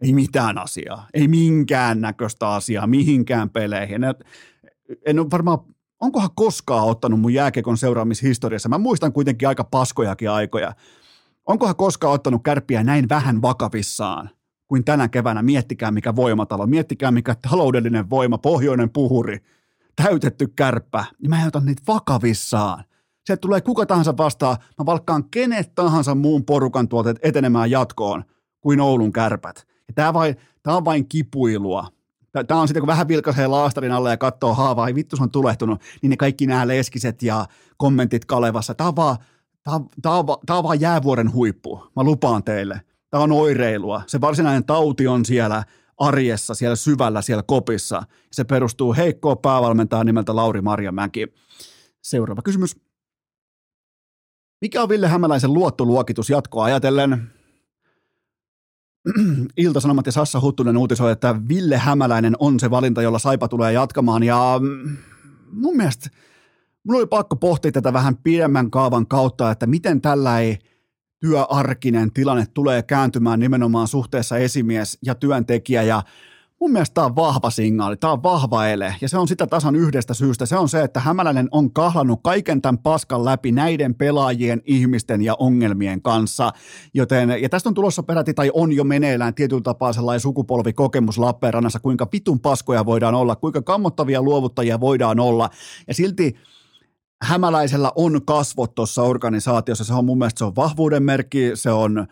Ei mitään asiaa, ei minkään näköistä asiaa, mihinkään peleihin. En ole varmaan onkohan koskaan ottanut mun jääkekon seuraamishistoriassa, mä muistan kuitenkin aika paskojakin aikoja, onkohan koskaan ottanut kärppiä näin vähän vakavissaan kuin tänä keväänä, miettikää mikä voimatalo, miettikää mikä taloudellinen voima, pohjoinen puhuri, täytetty kärppä, niin mä en ota niitä vakavissaan. Se tulee kuka tahansa vastaan, mä valkkaan kenet tahansa muun porukan tuolta etenemään jatkoon kuin Oulun kärpät. Ja vain, tää on vain kipuilua. Tämä on sitten, kun vähän vilkaisee laastarin alle ja katsoo haavaa, ei vittu se on tulehtunut, niin ne kaikki nämä leskiset ja kommentit Kalevassa. Tämä on vaan, tämä on, tämä on, tämä on vaan jäävuoren huippu, mä lupaan teille. Tämä on oireilua. Se varsinainen tauti on siellä arjessa, siellä syvällä, siellä kopissa. Se perustuu heikkoon päävalmentajaan nimeltä Lauri Marjamäki. Seuraava kysymys. Mikä on Ville Hämäläisen luottoluokitus jatkoa ajatellen? *clears throat* Ilta-Sanomat ja Sassa Huttunen uutisoi, että Ville Hämäläinen on se valinta, jolla Saipa tulee jatkamaan. Ja mm, mun mielestä mun oli pakko pohtia tätä vähän pidemmän kaavan kautta, että miten tällä ei työarkinen tilanne tulee kääntymään nimenomaan suhteessa esimies ja työntekijä. Ja Mun mielestä tämä on vahva signaali, tämä on vahva ele ja se on sitä tasan yhdestä syystä. Se on se, että Hämäläinen on kahlannut kaiken tämän paskan läpi näiden pelaajien, ihmisten ja ongelmien kanssa. Joten, ja tästä on tulossa peräti tai on jo meneillään tietyllä tapaa sellainen sukupolvikokemus Lappeenrannassa, kuinka vitun paskoja voidaan olla, kuinka kammottavia luovuttajia voidaan olla. Ja silti Hämäläisellä on kasvot tuossa organisaatiossa. Se on mun mielestä se on vahvuuden merkki, se on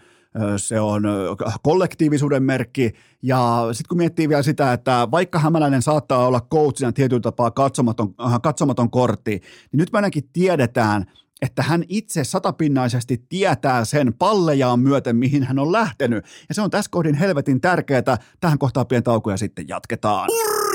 se on kollektiivisuuden merkki. Ja sitten kun miettii vielä sitä, että vaikka Hämäläinen saattaa olla coachina tietyllä tapaa katsomaton, äh, katsomaton kortti, niin nyt me ainakin tiedetään, että hän itse satapinnaisesti tietää sen pallejaan myöten, mihin hän on lähtenyt. Ja se on tässä kohdin helvetin tärkeää. Tähän kohtaan pieni tauko ja sitten jatketaan.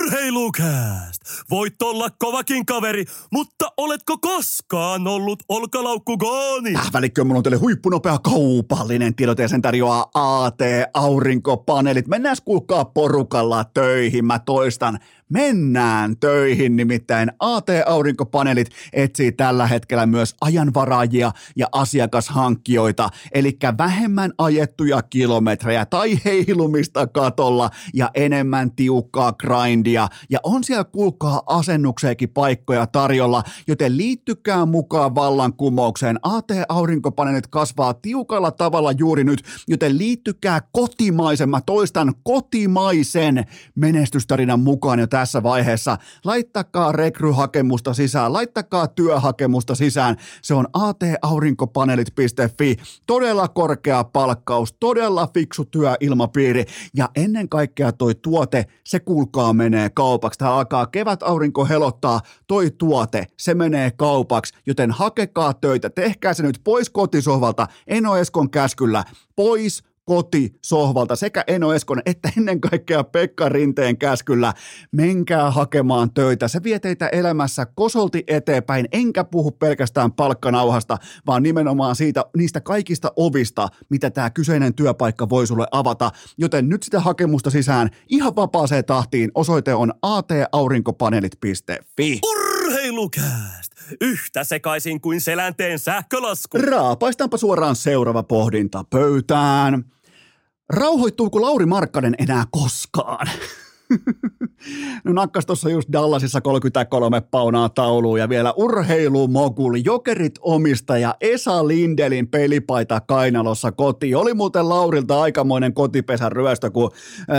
Urheilukääst! Voit olla kovakin kaveri, mutta oletko koskaan ollut olkalaukku gooni? Äh, välikkö, mulla on teille huippunopea kaupallinen tiedote ja sen tarjoaa AT Aurinkopaneelit. Mennään kuulkaa porukalla töihin, mä toistan Mennään töihin, nimittäin AT-aurinkopaneelit etsii tällä hetkellä myös ajanvaraajia ja asiakashankkijoita, eli vähemmän ajettuja kilometrejä tai heilumista katolla ja enemmän tiukkaa grindia. Ja on siellä kuulkaa asennukseekin paikkoja tarjolla, joten liittykää mukaan vallankumoukseen. AT-aurinkopaneelit kasvaa tiukalla tavalla juuri nyt, joten liittykää kotimaisen, mä toistan kotimaisen menestystarinan mukaan jo tässä vaiheessa. Laittakaa rekryhakemusta sisään, laittakaa työhakemusta sisään. Se on ataurinkopaneelit.fi. Todella korkea palkkaus, todella fiksu työilmapiiri ja ennen kaikkea toi tuote, se kuulkaa menee kaupaksi. Tämä alkaa kevät aurinko helottaa, toi tuote, se menee kaupaksi, joten hakekaa töitä, tehkää se nyt pois kotisohvalta, Eno Eskon käskyllä, pois kotisohvalta sekä Eno Eskon että ennen kaikkea Pekka Rinteen käskyllä. Menkää hakemaan töitä. Se vie teitä elämässä kosolti eteenpäin, enkä puhu pelkästään palkkanauhasta, vaan nimenomaan siitä, niistä kaikista ovista, mitä tämä kyseinen työpaikka voi sulle avata. Joten nyt sitä hakemusta sisään ihan vapaaseen tahtiin. Osoite on ataurinkopaneelit.fi. Urheilukääst! Yhtä sekaisin kuin selänteen sähkölasku. Raapaistaanpa suoraan seuraava pohdinta pöytään. Rauhoittuuko Lauri Markkanen enää koskaan? *laughs* No nakkas tuossa just Dallasissa 33 paunaa tauluun ja vielä urheilumoguli, jokerit omistaja Esa Lindelin pelipaita kainalossa koti. Oli muuten Laurilta aikamoinen kotipesän ryöstö, kun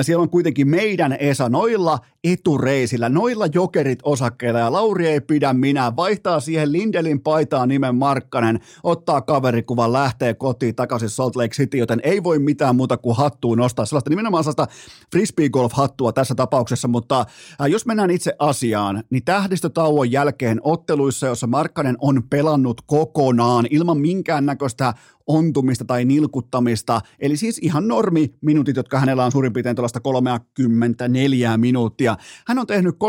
siellä on kuitenkin meidän Esa noilla etureisillä, noilla jokerit osakkeilla ja Lauri ei pidä minä, vaihtaa siihen Lindelin paitaan nimen Markkanen, ottaa kaverikuvan, lähtee kotiin takaisin Salt Lake City, joten ei voi mitään muuta kuin hattuun nostaa. Sellaista nimenomaan sellaista frisbee golf hattua tässä tapauksessa, mutta äh, jos mennään itse asiaan, niin tähdistötauon jälkeen otteluissa, jossa Markkanen on pelannut kokonaan ilman minkäännäköistä ontumista tai nilkuttamista, eli siis ihan normi minuutit, jotka hänellä on suurin piirtein tuollaista 34 minuuttia. Hän on tehnyt 32,75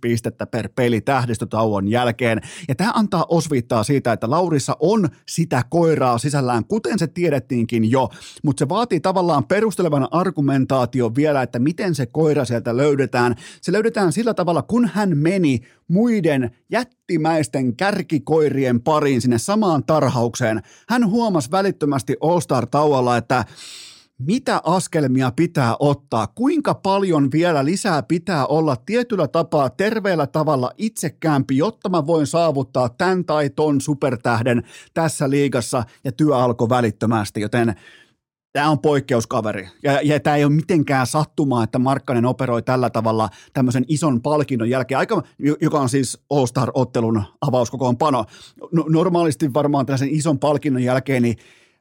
pistettä per peli tähdistötauon jälkeen, ja tämä antaa osviittaa siitä, että Laurissa on sitä koiraa sisällään, kuten se tiedettiinkin jo, mutta se vaatii tavallaan perustelevan argumentaation vielä, että miten se koira sieltä löydetään. Se löydetään sillä tavalla, kun hän meni muiden jättimäisten kärkikoirien pariin sinne samaan tarhaukseen. Hän huomasi välittömästi All-Star-tauolla, että mitä askelmia pitää ottaa, kuinka paljon vielä lisää pitää olla tietyllä tapaa terveellä tavalla itsekäämpi, jotta mä voin saavuttaa tämän tai ton supertähden tässä liigassa ja työ alkoi välittömästi, joten tämä on poikkeuskaveri. Ja, ja tämä ei ole mitenkään sattumaa, että Markkanen operoi tällä tavalla tämmöisen ison palkinnon jälkeen, aika, joka on siis All-Star-ottelun avauskokoonpano. No, normaalisti varmaan tällaisen ison palkinnon jälkeen, niin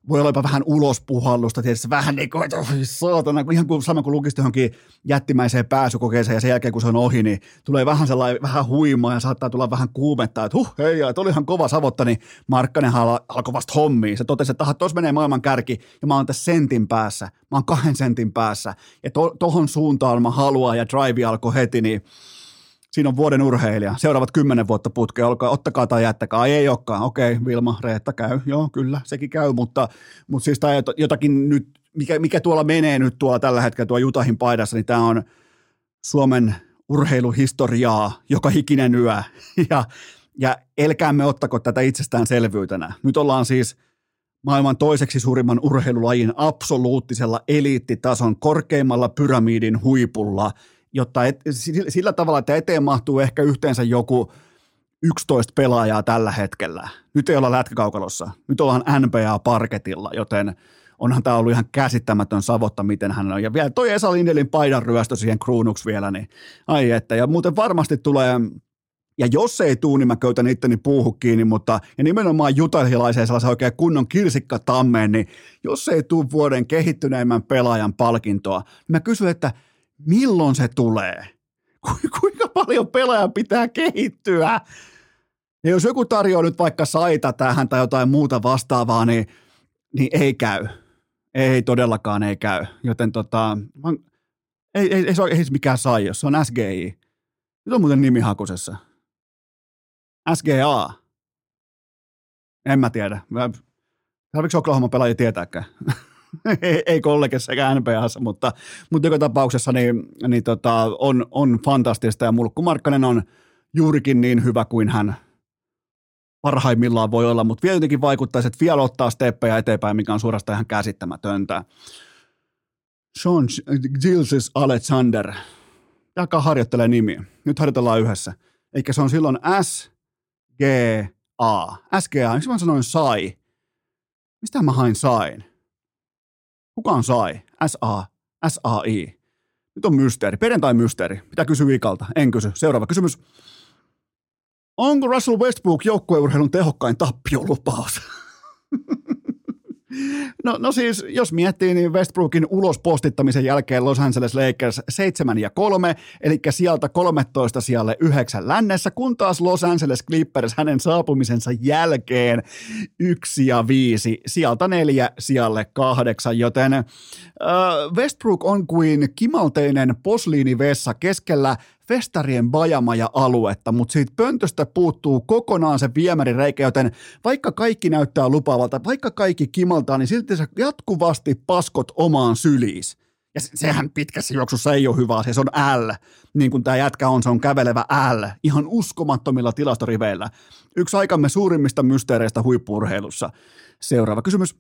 voi olla jopa vähän ulospuhallusta, tietysti vähän niin kuin, oh, saatana, ihan kuin sama kuin lukisi johonkin jättimäiseen pääsykokeeseen ja sen jälkeen kun se on ohi, niin tulee vähän sellainen vähän huimaa ja saattaa tulla vähän kuumetta, että huh, hei, että oli ihan kova savotta, niin Markkanen alkoi vasta hommiin. Se totesi, että tuossa menee maailman kärki ja mä oon tässä sentin päässä, mä oon kahden sentin päässä ja to, tohon suuntaan mä haluan ja drive alkoi heti, niin siinä on vuoden urheilija. Seuraavat kymmenen vuotta putkea, olkaa, ottakaa tai jättäkää. Ai ei olekaan. Okei, Vilma, Reetta käy. Joo, kyllä, sekin käy, mutta, mutta siis tämä jotakin nyt, mikä, mikä tuolla menee nyt tuolla tällä hetkellä tuolla Jutahin paidassa, niin tämä on Suomen urheiluhistoriaa joka hikinen yö. *laughs* Ja, ja elkäämme ottako tätä itsestäänselvyytenä. Nyt ollaan siis maailman toiseksi suurimman urheilulajin absoluuttisella eliittitason korkeimmalla pyramidin huipulla – jotta et, sillä tavalla, että eteen mahtuu ehkä yhteensä joku 11 pelaajaa tällä hetkellä. Nyt ei olla lätkäkaukalossa, nyt ollaan NBA-parketilla, joten onhan tämä ollut ihan käsittämätön savotta, miten hän on. Ja vielä toi Esa Lindelin paidan ryöstö siihen kruunuksi vielä, niin ai että. Ja muuten varmasti tulee, ja jos ei tuu, niin mä köytän itteni puuhu kiinni, mutta ja nimenomaan jutahilaiseen sellaisen oikein kunnon kirsikkatammeen, niin jos ei tuu vuoden kehittyneimmän pelaajan palkintoa, niin mä kysyn, että – milloin se tulee? Kuinka paljon pelaajan pitää kehittyä? Ja jos joku tarjoaa nyt vaikka saita tähän tai jotain muuta vastaavaa, niin, niin ei käy. Ei todellakaan ei käy. Joten tota, ei, ei, ei, se ole ei mikään sai, jos se on SGI. Nyt on muuten nimi hakusessa. SGA. En mä tiedä. Tarvitsetko Oklahoma pelaajia tietääkään? *laughs* *laughs* ei, ei kollegessa eikä NPAssa, mutta, mutta joka tapauksessa niin, niin tota, on, on fantastista ja Mulkku Markkanen on juurikin niin hyvä kuin hän parhaimmillaan voi olla, mutta vielä jotenkin vaikuttaisi, että vielä ottaa steppejä eteenpäin, mikä on suorastaan ihan käsittämätöntä. Sean Gilles Alexander. Jakaa harjoittelee nimiä. Nyt harjoitellaan yhdessä. Eikä se on silloin S, G, A. SGA. Miksi mä sanoin sai? Mistä mä hain sain? Kuka on sai? S-A. S-A-I. Nyt on mysteeri. Perjantai-mysteeri. Mitä kysyy Ikalta? En kysy. Seuraava kysymys. Onko Russell Westbrook joukkueurheilun tehokkain tappiolupaus? *laughs* No, no siis, jos miettii, niin Westbrookin ulospostittamisen jälkeen Los Angeles Lakers 7 ja 3, eli sieltä 13 sijalle 9 lännessä, kun taas Los Angeles Clippers hänen saapumisensa jälkeen 1 ja 5, sieltä 4 sijalle 8, joten äh, Westbrook on kuin kimalteinen posliinivessa keskellä festarien bajamaja-aluetta, mutta siitä pöntöstä puuttuu kokonaan se viemärireikä, joten vaikka kaikki näyttää lupaavalta, vaikka kaikki kimaltaa, niin silti se jatkuvasti paskot omaan syliis. Ja sehän pitkässä juoksussa ei ole hyvä asia, se on L, niin kuin tämä jätkä on, se on kävelevä L, ihan uskomattomilla tilastoriveillä. Yksi aikamme suurimmista mysteereistä huippurheilussa. Seuraava kysymys.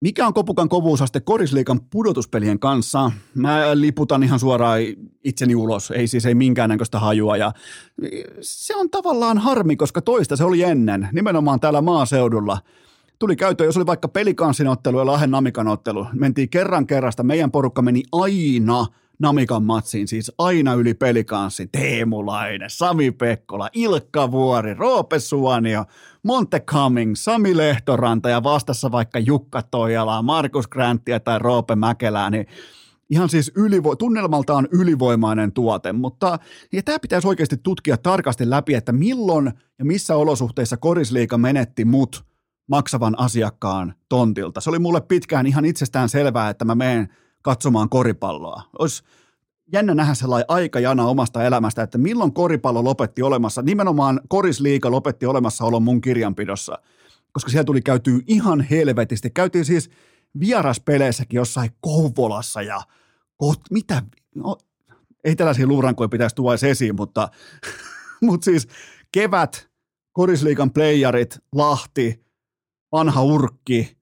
Mikä on Kopukan kovuusaste korisliikan pudotuspelien kanssa? Mä liputan ihan suoraan itseni ulos, ei siis ei minkäännäköistä hajua. Ja se on tavallaan harmi, koska toista se oli ennen, nimenomaan täällä maaseudulla. Tuli käyttöön, jos oli vaikka pelikansinottelu ja Lahden. Mentiin kerran kerrasta, meidän porukka meni aina – Namikan matsiin, siis aina yli pelikanssi, Teemu Laine, Sami Pekkola, Ilkka Vuori, Roope Suonio, Monte Cumming, Sami Lehtoranta ja vastassa vaikka Jukka Toijala, Markus Granttia tai Roope Mäkelää, niin ihan siis ylivo- tunnelmaltaan ylivoimainen tuote, mutta ja tämä pitäisi oikeasti tutkia tarkasti läpi, että milloin ja missä olosuhteissa korisliika menetti mut maksavan asiakkaan tontilta. Se oli mulle pitkään ihan itsestään selvää, että mä menen katsomaan koripalloa. Olisi jännä nähdä sellainen aikajana omasta elämästä, että milloin koripallo lopetti olemassa, nimenomaan korisliika lopetti olemassaolon mun kirjanpidossa, koska siellä tuli käytyy ihan helvetisti. Käytiin siis vieraspeleissäkin jossain Kouvolassa ja kot, mitä, no, ei tällaisia luurankoja pitäisi tuoda esiin, mutta, *laughs* mutta siis kevät, korisliikan playerit, Lahti, vanha urkki,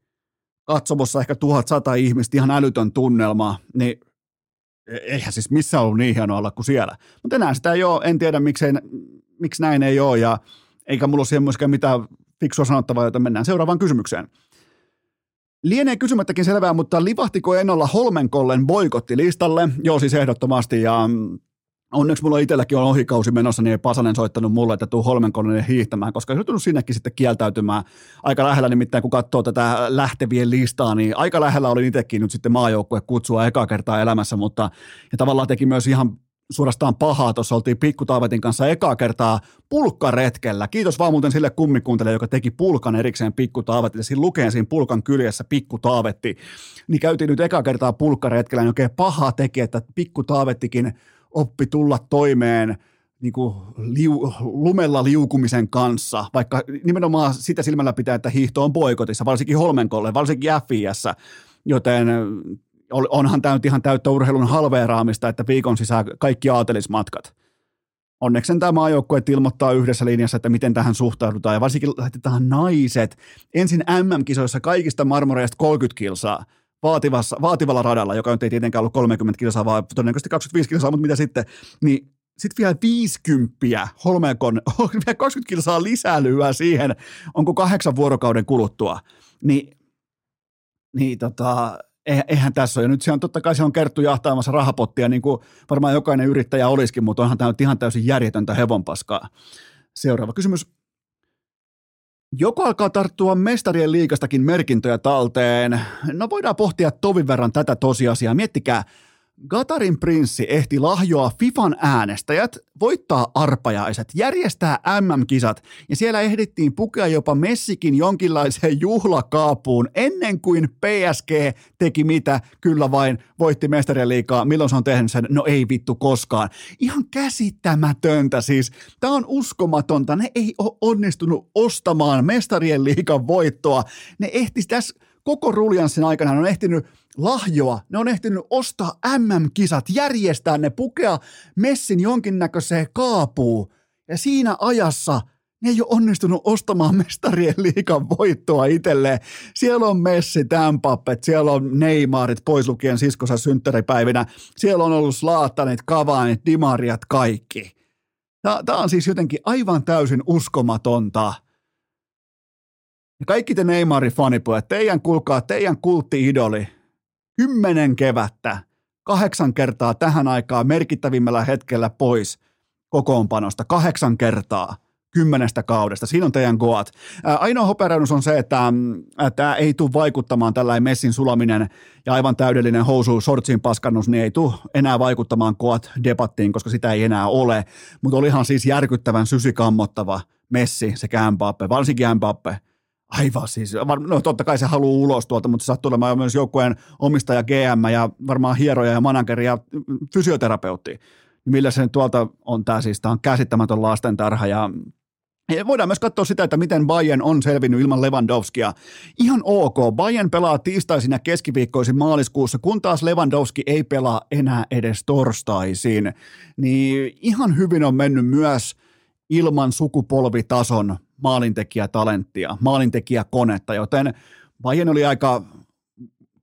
katsomossa ehkä 1100 ihmistä, ihan älytön tunnelma, niin e- eihän siis missä ollut niin hienoa olla kuin siellä. Mutta enää sitä ei ole, en tiedä miksei, miksi näin ei ole, ja eikä mulla ole siihen myöskään mitään fiksua sanottavaa, joten mennään seuraavaan kysymykseen. Lienee kysymättäkin selvää, mutta livahtiko Enolla Holmenkollen boikottilistalle? Joo, siis ehdottomasti, ja Onneksi mulla itselläkin on ohikausi menossa, niin ei Pasanen soittanut mulle, että tuu Holmenkollinen hiihtämään, koska se on sinnekin sitten kieltäytymään. Aika lähellä nimittäin, kun katsoo tätä lähtevien listaa, niin aika lähellä oli itsekin nyt sitten maajoukkue kutsua eka kertaa elämässä, mutta ja tavallaan teki myös ihan suorastaan pahaa. Tuossa oltiin Pikkutaavetin kanssa ekaa kertaa pulkkaretkellä. Kiitos vaan muuten sille kummikuuntele, joka teki pulkan erikseen Pikkutaavetille. Siinä lukee siinä pulkan kyljessä Pikkutaavetti. Niin käytiin nyt eka kertaa pulkkaretkellä, niin oikein pahaa teki, että Pikkutaavettikin – oppi tulla toimeen niin kuin liu, lumella liukumisen kanssa, vaikka nimenomaan sitä silmällä pitää, että hiihto on boikotissa, varsinkin Holmenkolle, varsinkin FIS, joten onhan täyt ihan täyttä urheilun halveeraamista, että viikon sisään kaikki aatelismatkat. Onneksi tämä maajoukkue ilmoittaa yhdessä linjassa, että miten tähän suhtaudutaan, ja varsinkin laitetaan naiset. Ensin MM-kisoissa kaikista marmoreista 30 kilsaa, vaativassa, vaativalla radalla, joka nyt ei tietenkään ollut 30 kilsaa, vaan todennäköisesti 25 kilsaa, mutta mitä sitten, niin sitten vielä 50 Holmeekon, *laughs* vielä 20 kilsaa lisälyä siihen, onko kahdeksan vuorokauden kuluttua, niin, niin tota, eihän tässä ole. Ja nyt se on totta kai se on kerttu jahtaamassa rahapottia, niin kuin varmaan jokainen yrittäjä olisikin, mutta onhan tämä ihan täysin järjetöntä hevonpaskaa. Seuraava kysymys. Joko alkaa tarttua mestarien liikastakin merkintöjä talteen? No voidaan pohtia tovin verran tätä tosiasiaa. Miettikää, Gatarin prinssi ehti lahjoa FIFAn äänestäjät, voittaa arpajaiset, järjestää MM-kisat ja siellä ehdittiin pukea jopa Messikin jonkinlaiseen juhlakaapuun ennen kuin PSG teki mitä, kyllä vain voitti mestarien liikaa. Milloin se on tehnyt sen? No ei vittu koskaan. Ihan käsittämätöntä siis. Tämä on uskomatonta. Ne ei ole onnistunut ostamaan mestarien liikan voittoa. Ne ehti tässä koko ruljanssin aikana on ehtinyt lahjoa, ne on ehtinyt ostaa MM-kisat, järjestää ne, pukea messin jonkinnäköiseen kaapuun. Ja siinä ajassa ne ei ole onnistunut ostamaan mestarien liikan voittoa itselleen. Siellä on Messi, Tampappet, siellä on Neymarit, pois lukien siskossa synttäripäivinä. Siellä on ollut Slaattanit, Kavaanit, Dimariat, kaikki. Tämä on siis jotenkin aivan täysin uskomatonta. Ja kaikki te Neymarin fanipojat, teidän kulkaa, teidän kultti-idoli, kymmenen kevättä, kahdeksan kertaa tähän aikaan merkittävimmällä hetkellä pois kokoonpanosta, kahdeksan kertaa kymmenestä kaudesta. Siinä on teidän goat. Ainoa hopearannus on se, että tämä ei tule vaikuttamaan tällainen messin sulaminen ja aivan täydellinen housu sortsin paskannus, niin ei tule enää vaikuttamaan goat debattiin, koska sitä ei enää ole. Mutta olihan siis järkyttävän sysikammottava messi sekä Mbappe, varsinkin Mbappe Aivan siis, no totta kai se haluaa ulos tuolta, mutta se sattuu olemaan myös joukkueen omistaja GM ja varmaan hieroja ja manageri ja fysioterapeutti. Millä se tuolta on tämä siis, tämä on käsittämätön lastentarha ja Voidaan myös katsoa sitä, että miten Bayern on selvinnyt ilman Lewandowskia. Ihan ok. Bayern pelaa tiistaisin ja keskiviikkoisin maaliskuussa, kun taas Lewandowski ei pelaa enää edes torstaisin. Niin ihan hyvin on mennyt myös ilman sukupolvitason maalintekijätalenttia, maalintekijäkonetta, joten Bayern oli aika,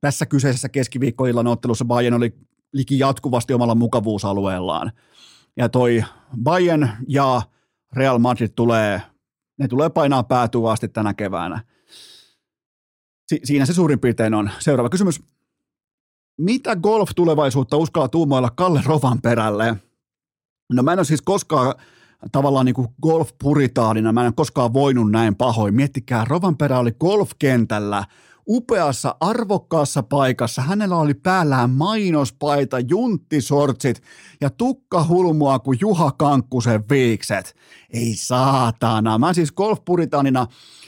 tässä kyseisessä keskiviikkoillan ottelussa Bayern oli liki jatkuvasti omalla mukavuusalueellaan. Ja toi Bayern ja Real Madrid tulee, ne tulee painaa päätyä asti tänä keväänä. Si- siinä se suurin piirtein on. Seuraava kysymys. Mitä golf-tulevaisuutta uskalla tuumoilla Kalle Rovan perälle? No mä en ole siis koskaan tavallaan niin kuin golf-puritaanina, mä en ole koskaan voinut näin pahoin. Miettikää, Rovanperä oli golfkentällä, upeassa, arvokkaassa paikassa. Hänellä oli päällään mainospaita, junttisortsit ja tukka hulmua kuin Juha Kankkusen viikset. Ei saatana. Mä siis golfpuritaanina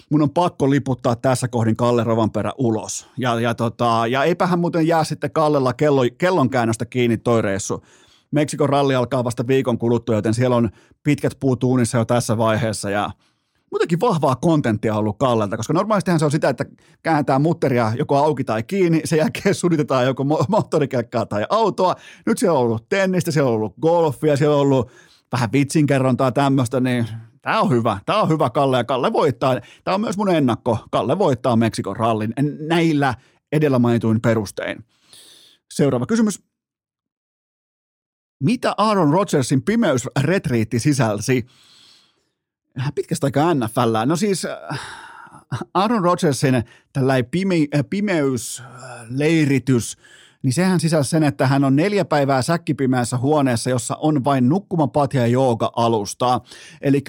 mun on pakko liputtaa tässä kohdin Kalle Rovanperä ulos. Ja, ja, tota, ja eipähän muuten jää sitten Kallella kello, kellonkäännöstä kiinni toi reissu. Meksikon ralli alkaa vasta viikon kuluttua, joten siellä on pitkät puut uunissa jo tässä vaiheessa ja muutenkin vahvaa kontenttia ollut Kallelta, koska normaalistihan se on sitä, että kääntää mutteria joko auki tai kiinni, sen jälkeen *laughs* suditetaan joko moottorikelkkaa tai autoa. Nyt siellä on ollut tennistä, siellä on ollut golfia, siellä on ollut vähän vitsinkerrontaa tämmöistä, niin tämä on hyvä. Tämä on hyvä Kalle ja Kalle voittaa. Tämä on myös mun ennakko. Kalle voittaa Meksikon rallin näillä edellä mainituin perustein. Seuraava kysymys. Mitä Aaron Rodgersin pimeysretriitti sisälsi? Pitkästä aikaa NFL. No siis äh, Aaron Rodgersin tällainen pime, äh, pimeysleiritys, niin sehän sisälsi sen, että hän on neljä päivää säkkipimeässä huoneessa, jossa on vain nukkumapatja ja jooga-alusta. Eli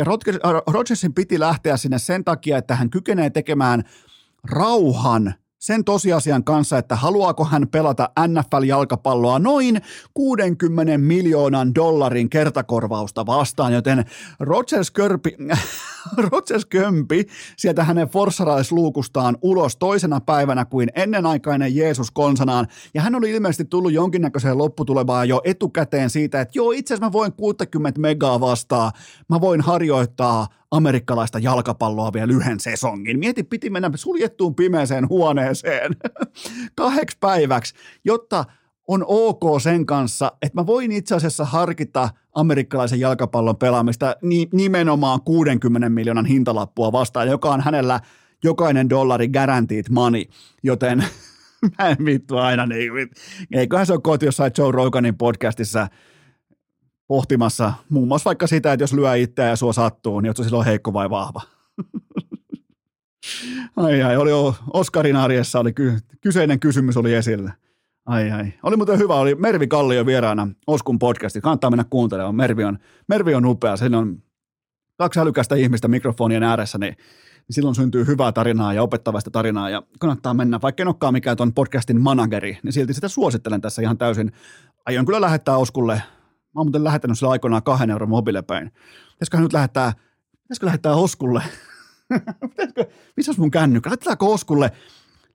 Rodgersin piti lähteä sinne sen takia, että hän kykenee tekemään rauhan – sen tosiasian kanssa, että haluaako hän pelata NFL-jalkapalloa noin 60 miljoonan dollarin kertakorvausta vastaan, joten Rodgers, Körpi, *laughs* Rodgers Kömpi sieltä hänen forssaraisluukustaan ulos toisena päivänä kuin ennenaikainen Jeesus konsanaan, ja hän oli ilmeisesti tullut jonkinnäköiseen lopputulemaan jo etukäteen siitä, että joo, itse asiassa mä voin 60 megaa vastaa, mä voin harjoittaa amerikkalaista jalkapalloa vielä yhden sesongin. Mieti, piti mennä suljettuun pimeeseen huoneeseen *laughs* kahdeksi päiväksi, jotta on ok sen kanssa, että mä voin itse asiassa harkita amerikkalaisen jalkapallon pelaamista nimenomaan 60 miljoonan hintalappua vastaan, joka on hänellä jokainen dollari guaranteed money, joten *laughs* mä en vittu aina niin, eiköhän se ole koti jossain Joe Roganin podcastissa – pohtimassa muun muassa vaikka sitä, että jos lyö itseä ja sua sattuu, niin oletko silloin heikko vai vahva? *laughs* ai ai, oli Oskarin arjessa oli ky- kyseinen kysymys oli esillä. Ai ai. Oli muuten hyvä, oli Mervi Kallio vieraana Oskun podcasti. Kannattaa mennä kuuntelemaan. Mervi on, Mervi on upea. Siinä on kaksi älykästä ihmistä mikrofonien ääressä, niin, niin silloin syntyy hyvää tarinaa ja opettavaista tarinaa ja kannattaa mennä, vaikka en olekaan mikään tuon podcastin manageri, niin silti sitä suosittelen tässä ihan täysin. Aion kyllä lähettää Oskulle Mä oon muuten lähettänyt sillä aikoinaan kahden euron mobiilepäin. Pitäisikö nyt lähettää, pitäisikö lähettää Oskulle? *laughs* pitäisikö, missä mun kännykkä? Laitetaanko Oskulle,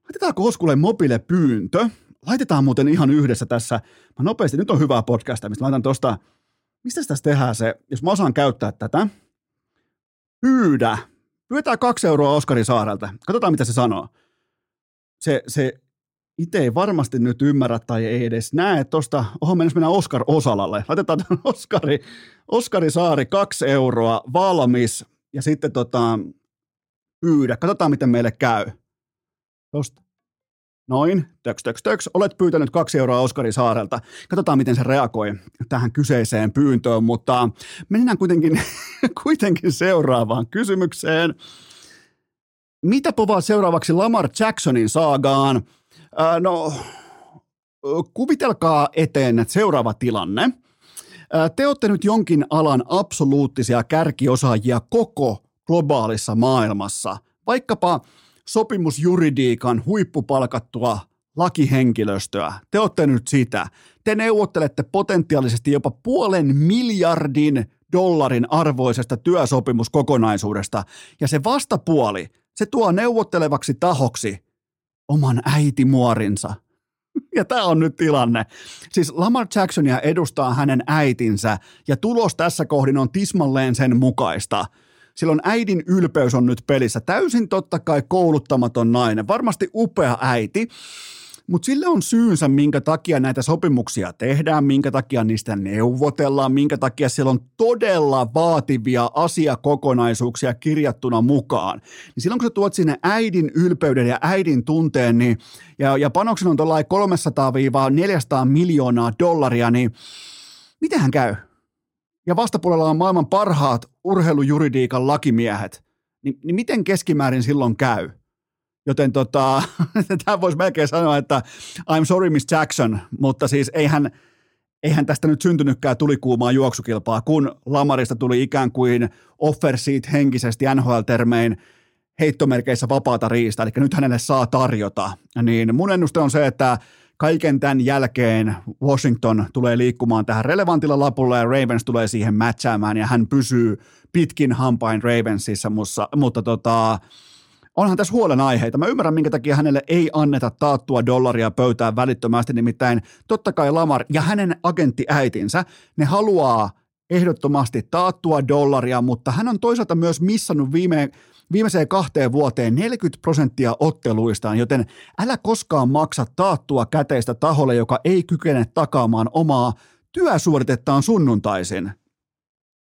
laitetaanko Oskulle mobiilepyyntö? Laitetaan muuten ihan yhdessä tässä. Mä nopeasti, nyt on hyvää podcastia, mistä laitan tosta, mistä tässä tehdään se, jos mä osaan käyttää tätä. Pyydä. Pyydetään kaksi euroa Oskari Saarelta. Katsotaan, mitä se sanoo. se, se itse ei varmasti nyt ymmärrä tai ei edes näe tuosta, oho mennessä mennään Oskar Osalalle. Laitetaan Oskari, Oskari Saari, kaksi euroa, valmis, ja sitten tota, pyydä. Katsotaan, miten meille käy. Tosta. Noin, töks, töks, töks. Olet pyytänyt kaksi euroa Oskari Saarelta. Katsotaan, miten se reagoi tähän kyseiseen pyyntöön, mutta mennään kuitenkin, *laughs* kuitenkin seuraavaan kysymykseen. Mitä povaa seuraavaksi Lamar Jacksonin saagaan? No, kuvitelkaa eteen seuraava tilanne. Te olette nyt jonkin alan absoluuttisia kärkiosaajia koko globaalissa maailmassa. Vaikkapa sopimusjuridiikan huippupalkattua lakihenkilöstöä. Te olette nyt sitä. Te neuvottelette potentiaalisesti jopa puolen miljardin dollarin arvoisesta työsopimuskokonaisuudesta. Ja se vastapuoli, se tuo neuvottelevaksi tahoksi oman äitimuorinsa. *laughs* Ja tämä on nyt tilanne. Siis Lamar Jacksonia edustaa hänen äitinsä ja tulos tässä kohdin on tismalleen sen mukaista – silloin äidin ylpeys on nyt pelissä. Täysin totta kai kouluttamaton nainen, varmasti upea äiti, mutta sille on syynsä, minkä takia näitä sopimuksia tehdään, minkä takia niistä neuvotellaan, minkä takia siellä on todella vaativia asiakokonaisuuksia kirjattuna mukaan. Niin silloin kun sä tuot sinne äidin ylpeyden ja äidin tunteen, niin, ja, ja panoksen on tuollain 300-400 miljoonaa dollaria, niin mitähän käy? ja vastapuolella on maailman parhaat urheilujuridiikan lakimiehet, niin, niin miten keskimäärin silloin käy? Joten tota, *laughs* tämä voisi melkein sanoa, että I'm sorry Miss Jackson, mutta siis eihän, eihän tästä nyt syntynytkään tulikuumaa juoksukilpaa, kun Lamarista tuli ikään kuin offer seat henkisesti NHL-termein heittomerkeissä vapaata riistä, eli nyt hänelle saa tarjota. Niin mun ennuste on se, että kaiken tämän jälkeen Washington tulee liikkumaan tähän relevantilla lapulla ja Ravens tulee siihen matchaamaan ja hän pysyy pitkin hampain Ravensissa, mutta, mutta tota, onhan tässä huolenaiheita. Mä ymmärrän, minkä takia hänelle ei anneta taattua dollaria pöytään välittömästi, nimittäin totta kai Lamar ja hänen agenttiäitinsä, ne haluaa ehdottomasti taattua dollaria, mutta hän on toisaalta myös missannut viime viimeiseen kahteen vuoteen 40 prosenttia otteluistaan, joten älä koskaan maksa taattua käteistä taholle, joka ei kykene takaamaan omaa työsuoritettaan sunnuntaisin.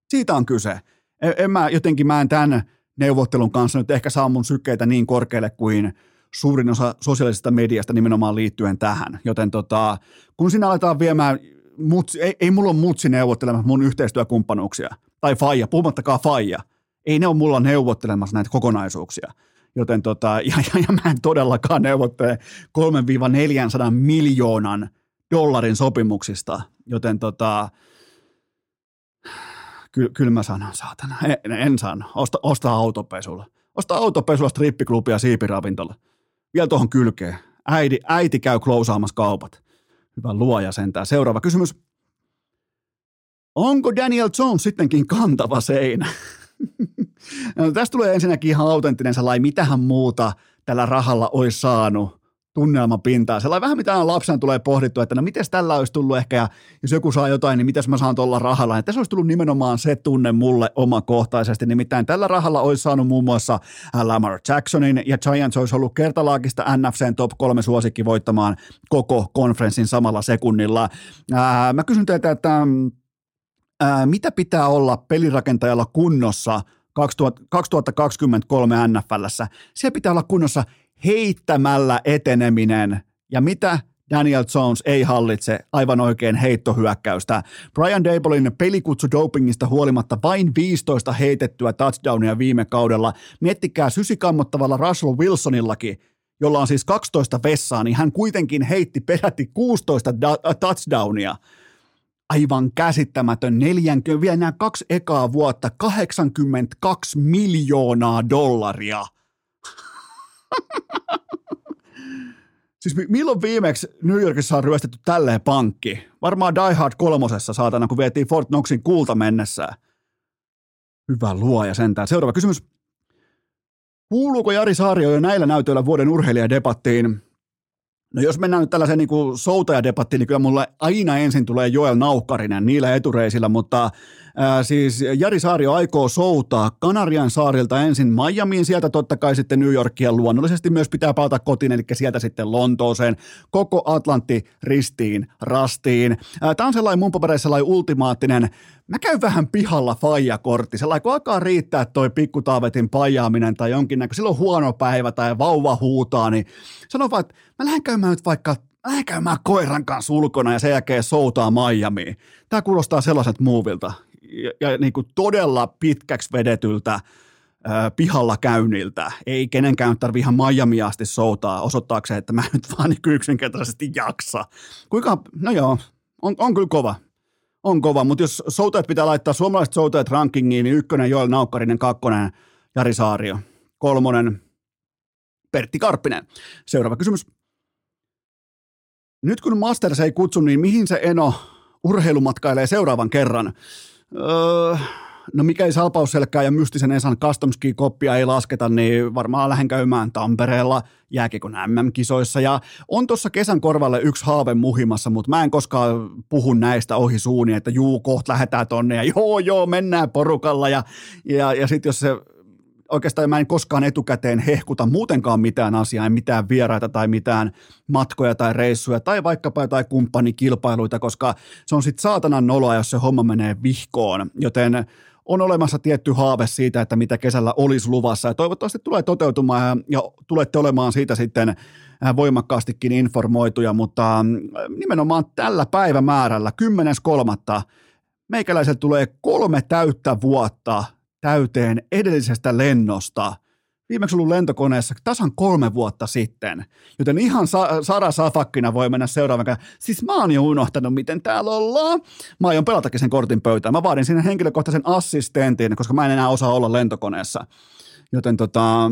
Siitä on kyse. En, en mä jotenkin, mä en tämän neuvottelun kanssa nyt ehkä saa mun sykkeitä niin korkealle kuin suurin osa sosiaalisesta mediasta nimenomaan liittyen tähän. Joten tota, kun sinä aletaan viemään, mutsi, ei, ei mulla ole mutsi neuvottelemassa mun yhteistyökumppanuuksia, tai faija, puhumattakaan faija – ei ne ole mulla neuvottelemassa näitä kokonaisuuksia. Joten tota, *laughs* ja, ja, ja mä en todellakaan neuvottele 3-400 miljoonan dollarin sopimuksista, joten tota, ky, kyllä mä sanon, saatana, en, en sano, osta, osta autopesulla. Osta autopesulla, strippiklubia ja siipiravintola. Vielä tuohon kylkeen. Äiti, äiti käy klousaamassa kaupat. Hyvä luoja sentään. Seuraava kysymys. Onko Daniel Jones sittenkin kantava seinä? *laughs* no, tästä tulee ensinnäkin ihan autenttinen sellainen, mitähän muuta tällä rahalla olisi saanut tunnelmapintaa. Sellainen vähän mitä lapsena tulee pohdittua, että no miten tällä olisi tullut ehkä, ja jos joku saa jotain, niin mitäs mä saan tuolla rahalla. Ja tässä olisi tullut nimenomaan se tunne mulle omakohtaisesti, nimittäin tällä rahalla olisi saanut muun muassa äh, Lamar Jacksonin, ja Giants olisi ollut kertalaakista NFCn top kolme suosikki voittamaan koko konferenssin samalla sekunnilla. Ää, mä kysyn teiltä, että ää, mitä pitää olla pelirakentajalla kunnossa 2023 NFLssä? Se pitää olla kunnossa heittämällä eteneminen. Ja mitä Daniel Jones ei hallitse aivan oikein heittohyökkäystä. Brian Dablein pelikutsu dopingista huolimatta vain 15 heitettyä touchdownia viime kaudella. Miettikää sysikammottavalla Russell Wilsonillakin, jolla on siis 12 vessaa, niin hän kuitenkin heitti peräti 16 da- touchdownia aivan käsittämätön 40, vielä nämä kaksi ekaa vuotta, 82 miljoonaa dollaria. *laughs* siis milloin viimeksi New Yorkissa on ryöstetty tälleen pankki? Varmaan Die Hard kolmosessa saatana, kun vietiin Fort Knoxin kulta mennessä. Hyvä luoja sentään. Seuraava kysymys. Kuuluuko Jari Saario jo näillä näytöillä vuoden urheilijadebattiin? No jos mennään nyt tällaiseen niin soutajadebattiin, niin kyllä mulle aina ensin tulee Joel Naukkarinen niillä etureisillä, mutta Ää, siis Jari Saario aikoo soutaa Kanarian saarilta ensin Miamiin, sieltä totta kai sitten New Yorkia luonnollisesti myös pitää palata kotiin, eli sieltä sitten Lontooseen, koko Atlantti ristiin, rastiin. Tämä on sellainen mun papereissa sellainen ultimaattinen mä käyn vähän pihalla faijakortti. Sellainen, kun alkaa riittää toi pikkutaavetin pajaaminen tai jonkinnäkö, silloin huono päivä tai vauva huutaa, niin sano vaan, että mä lähden käymään nyt vaikka lähden käymään koiran kanssa ulkona ja sen jälkeen soutaa Miamiin. Tämä kuulostaa sellaiset muuvilta ja, ja niin kuin todella pitkäksi vedetyltä pihalla käynniltä. Ei kenenkään tarvi ihan Miami asti soutaa osoittaakseen, että mä nyt vaan niin yksinkertaisesti jaksa. Kuinka, no joo, on, on kyllä kova on kova, mutta jos soutajat pitää laittaa suomalaiset soutajat rankingiin, niin ykkönen Joel Naukkarinen, kakkonen Jari Saario, kolmonen Pertti Karppinen. Seuraava kysymys. Nyt kun Masters ei kutsu, niin mihin se Eno urheilumatkailee seuraavan kerran? Öö, no mikäli salpausselkää ja mystisen Esan custom ski koppia ei lasketa, niin varmaan lähden käymään Tampereella jääkikon MM-kisoissa. Ja on tuossa kesän korvalle yksi haave muhimassa, mutta mä en koskaan puhu näistä ohi suuni, että juu, kohta lähdetään tonne ja joo, joo, mennään porukalla. Ja, ja, ja sitten jos se oikeastaan mä en koskaan etukäteen hehkuta muutenkaan mitään asiaa, en mitään vieraita tai mitään matkoja tai reissuja tai vaikkapa jotain kumppanikilpailuita, koska se on sitten saatanan noloa, jos se homma menee vihkoon. Joten on olemassa tietty haave siitä, että mitä kesällä olisi luvassa ja toivottavasti tulee toteutumaan ja, ja tulette olemaan siitä sitten äh, voimakkaastikin informoituja, mutta mm, nimenomaan tällä päivämäärällä 10.3. meikäläisellä tulee kolme täyttä vuotta täyteen edellisestä lennosta – viimeksi ollut lentokoneessa tasan kolme vuotta sitten, joten ihan sa- Sara Safakkina voi mennä seuraavan Siis mä oon jo unohtanut, miten täällä ollaan. Mä aion pelatakin sen kortin pöytään. Mä vaadin sinne henkilökohtaisen assistentin, koska mä en enää osaa olla lentokoneessa. Joten tota,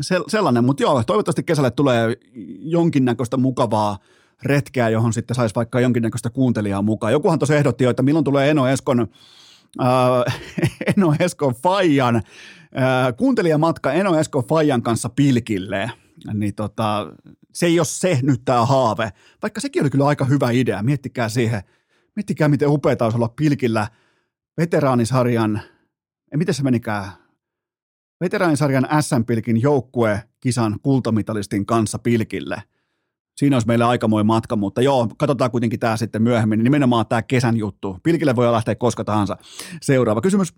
se, sellainen, mutta joo, toivottavasti kesälle tulee jonkinnäköistä mukavaa retkeä, johon sitten saisi vaikka jonkinnäköistä kuuntelijaa mukaan. Jokuhan tuossa ehdotti jo, että milloin tulee Eno Eskon, äh, *laughs* Eno Eskon Fajan kuuntelijamatka Eno Esko Fajan kanssa pilkille, niin tota, se ei ole se nyt tämä haave, vaikka sekin oli kyllä aika hyvä idea, miettikää siihen, miettikää miten upeaa olisi olla pilkillä veteraanisarjan, ei miten se menikään, veteraanisarjan SM-pilkin joukkue kisan kultamitalistin kanssa pilkille. Siinä olisi meille aikamoinen matka, mutta joo, katsotaan kuitenkin tämä sitten myöhemmin. Nimenomaan tämä kesän juttu. Pilkille voi lähteä koska tahansa. Seuraava kysymys.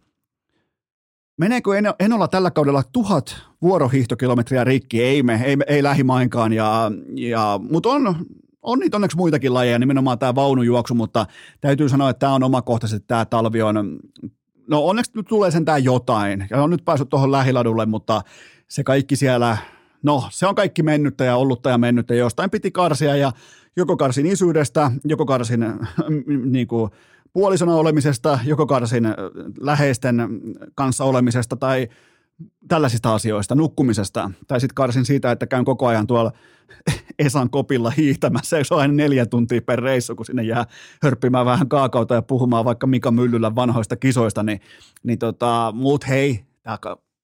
Meneekö Enolla tällä kaudella tuhat vuorohiihtokilometriä rikki? Ei me, ei, ei lähimainkaan, ja, ja, mutta on, on niitä onneksi muitakin lajeja, nimenomaan tämä vaunujuoksu, mutta täytyy sanoa, että tämä on omakohtaisesti, tämä talvi on, no onneksi nyt tulee sentään jotain, ja on nyt päässyt tuohon lähiladulle, mutta se kaikki siellä, no se on kaikki mennyttä ja ollutta ja mennyttä, jostain piti karsia, ja joko karsin isyydestä, joko karsin niin kuin, puolisona olemisesta, joko karsin läheisten kanssa olemisesta tai tällaisista asioista, nukkumisesta. Tai sitten karsin siitä, että käyn koko ajan tuolla *laughs* Esan kopilla hiihtämässä, se on aina neljä tuntia per reissu, kun sinne jää hörppimään vähän kaakauta ja puhumaan vaikka Mika Myllylän vanhoista kisoista, niin, niin tota, muut hei, tämä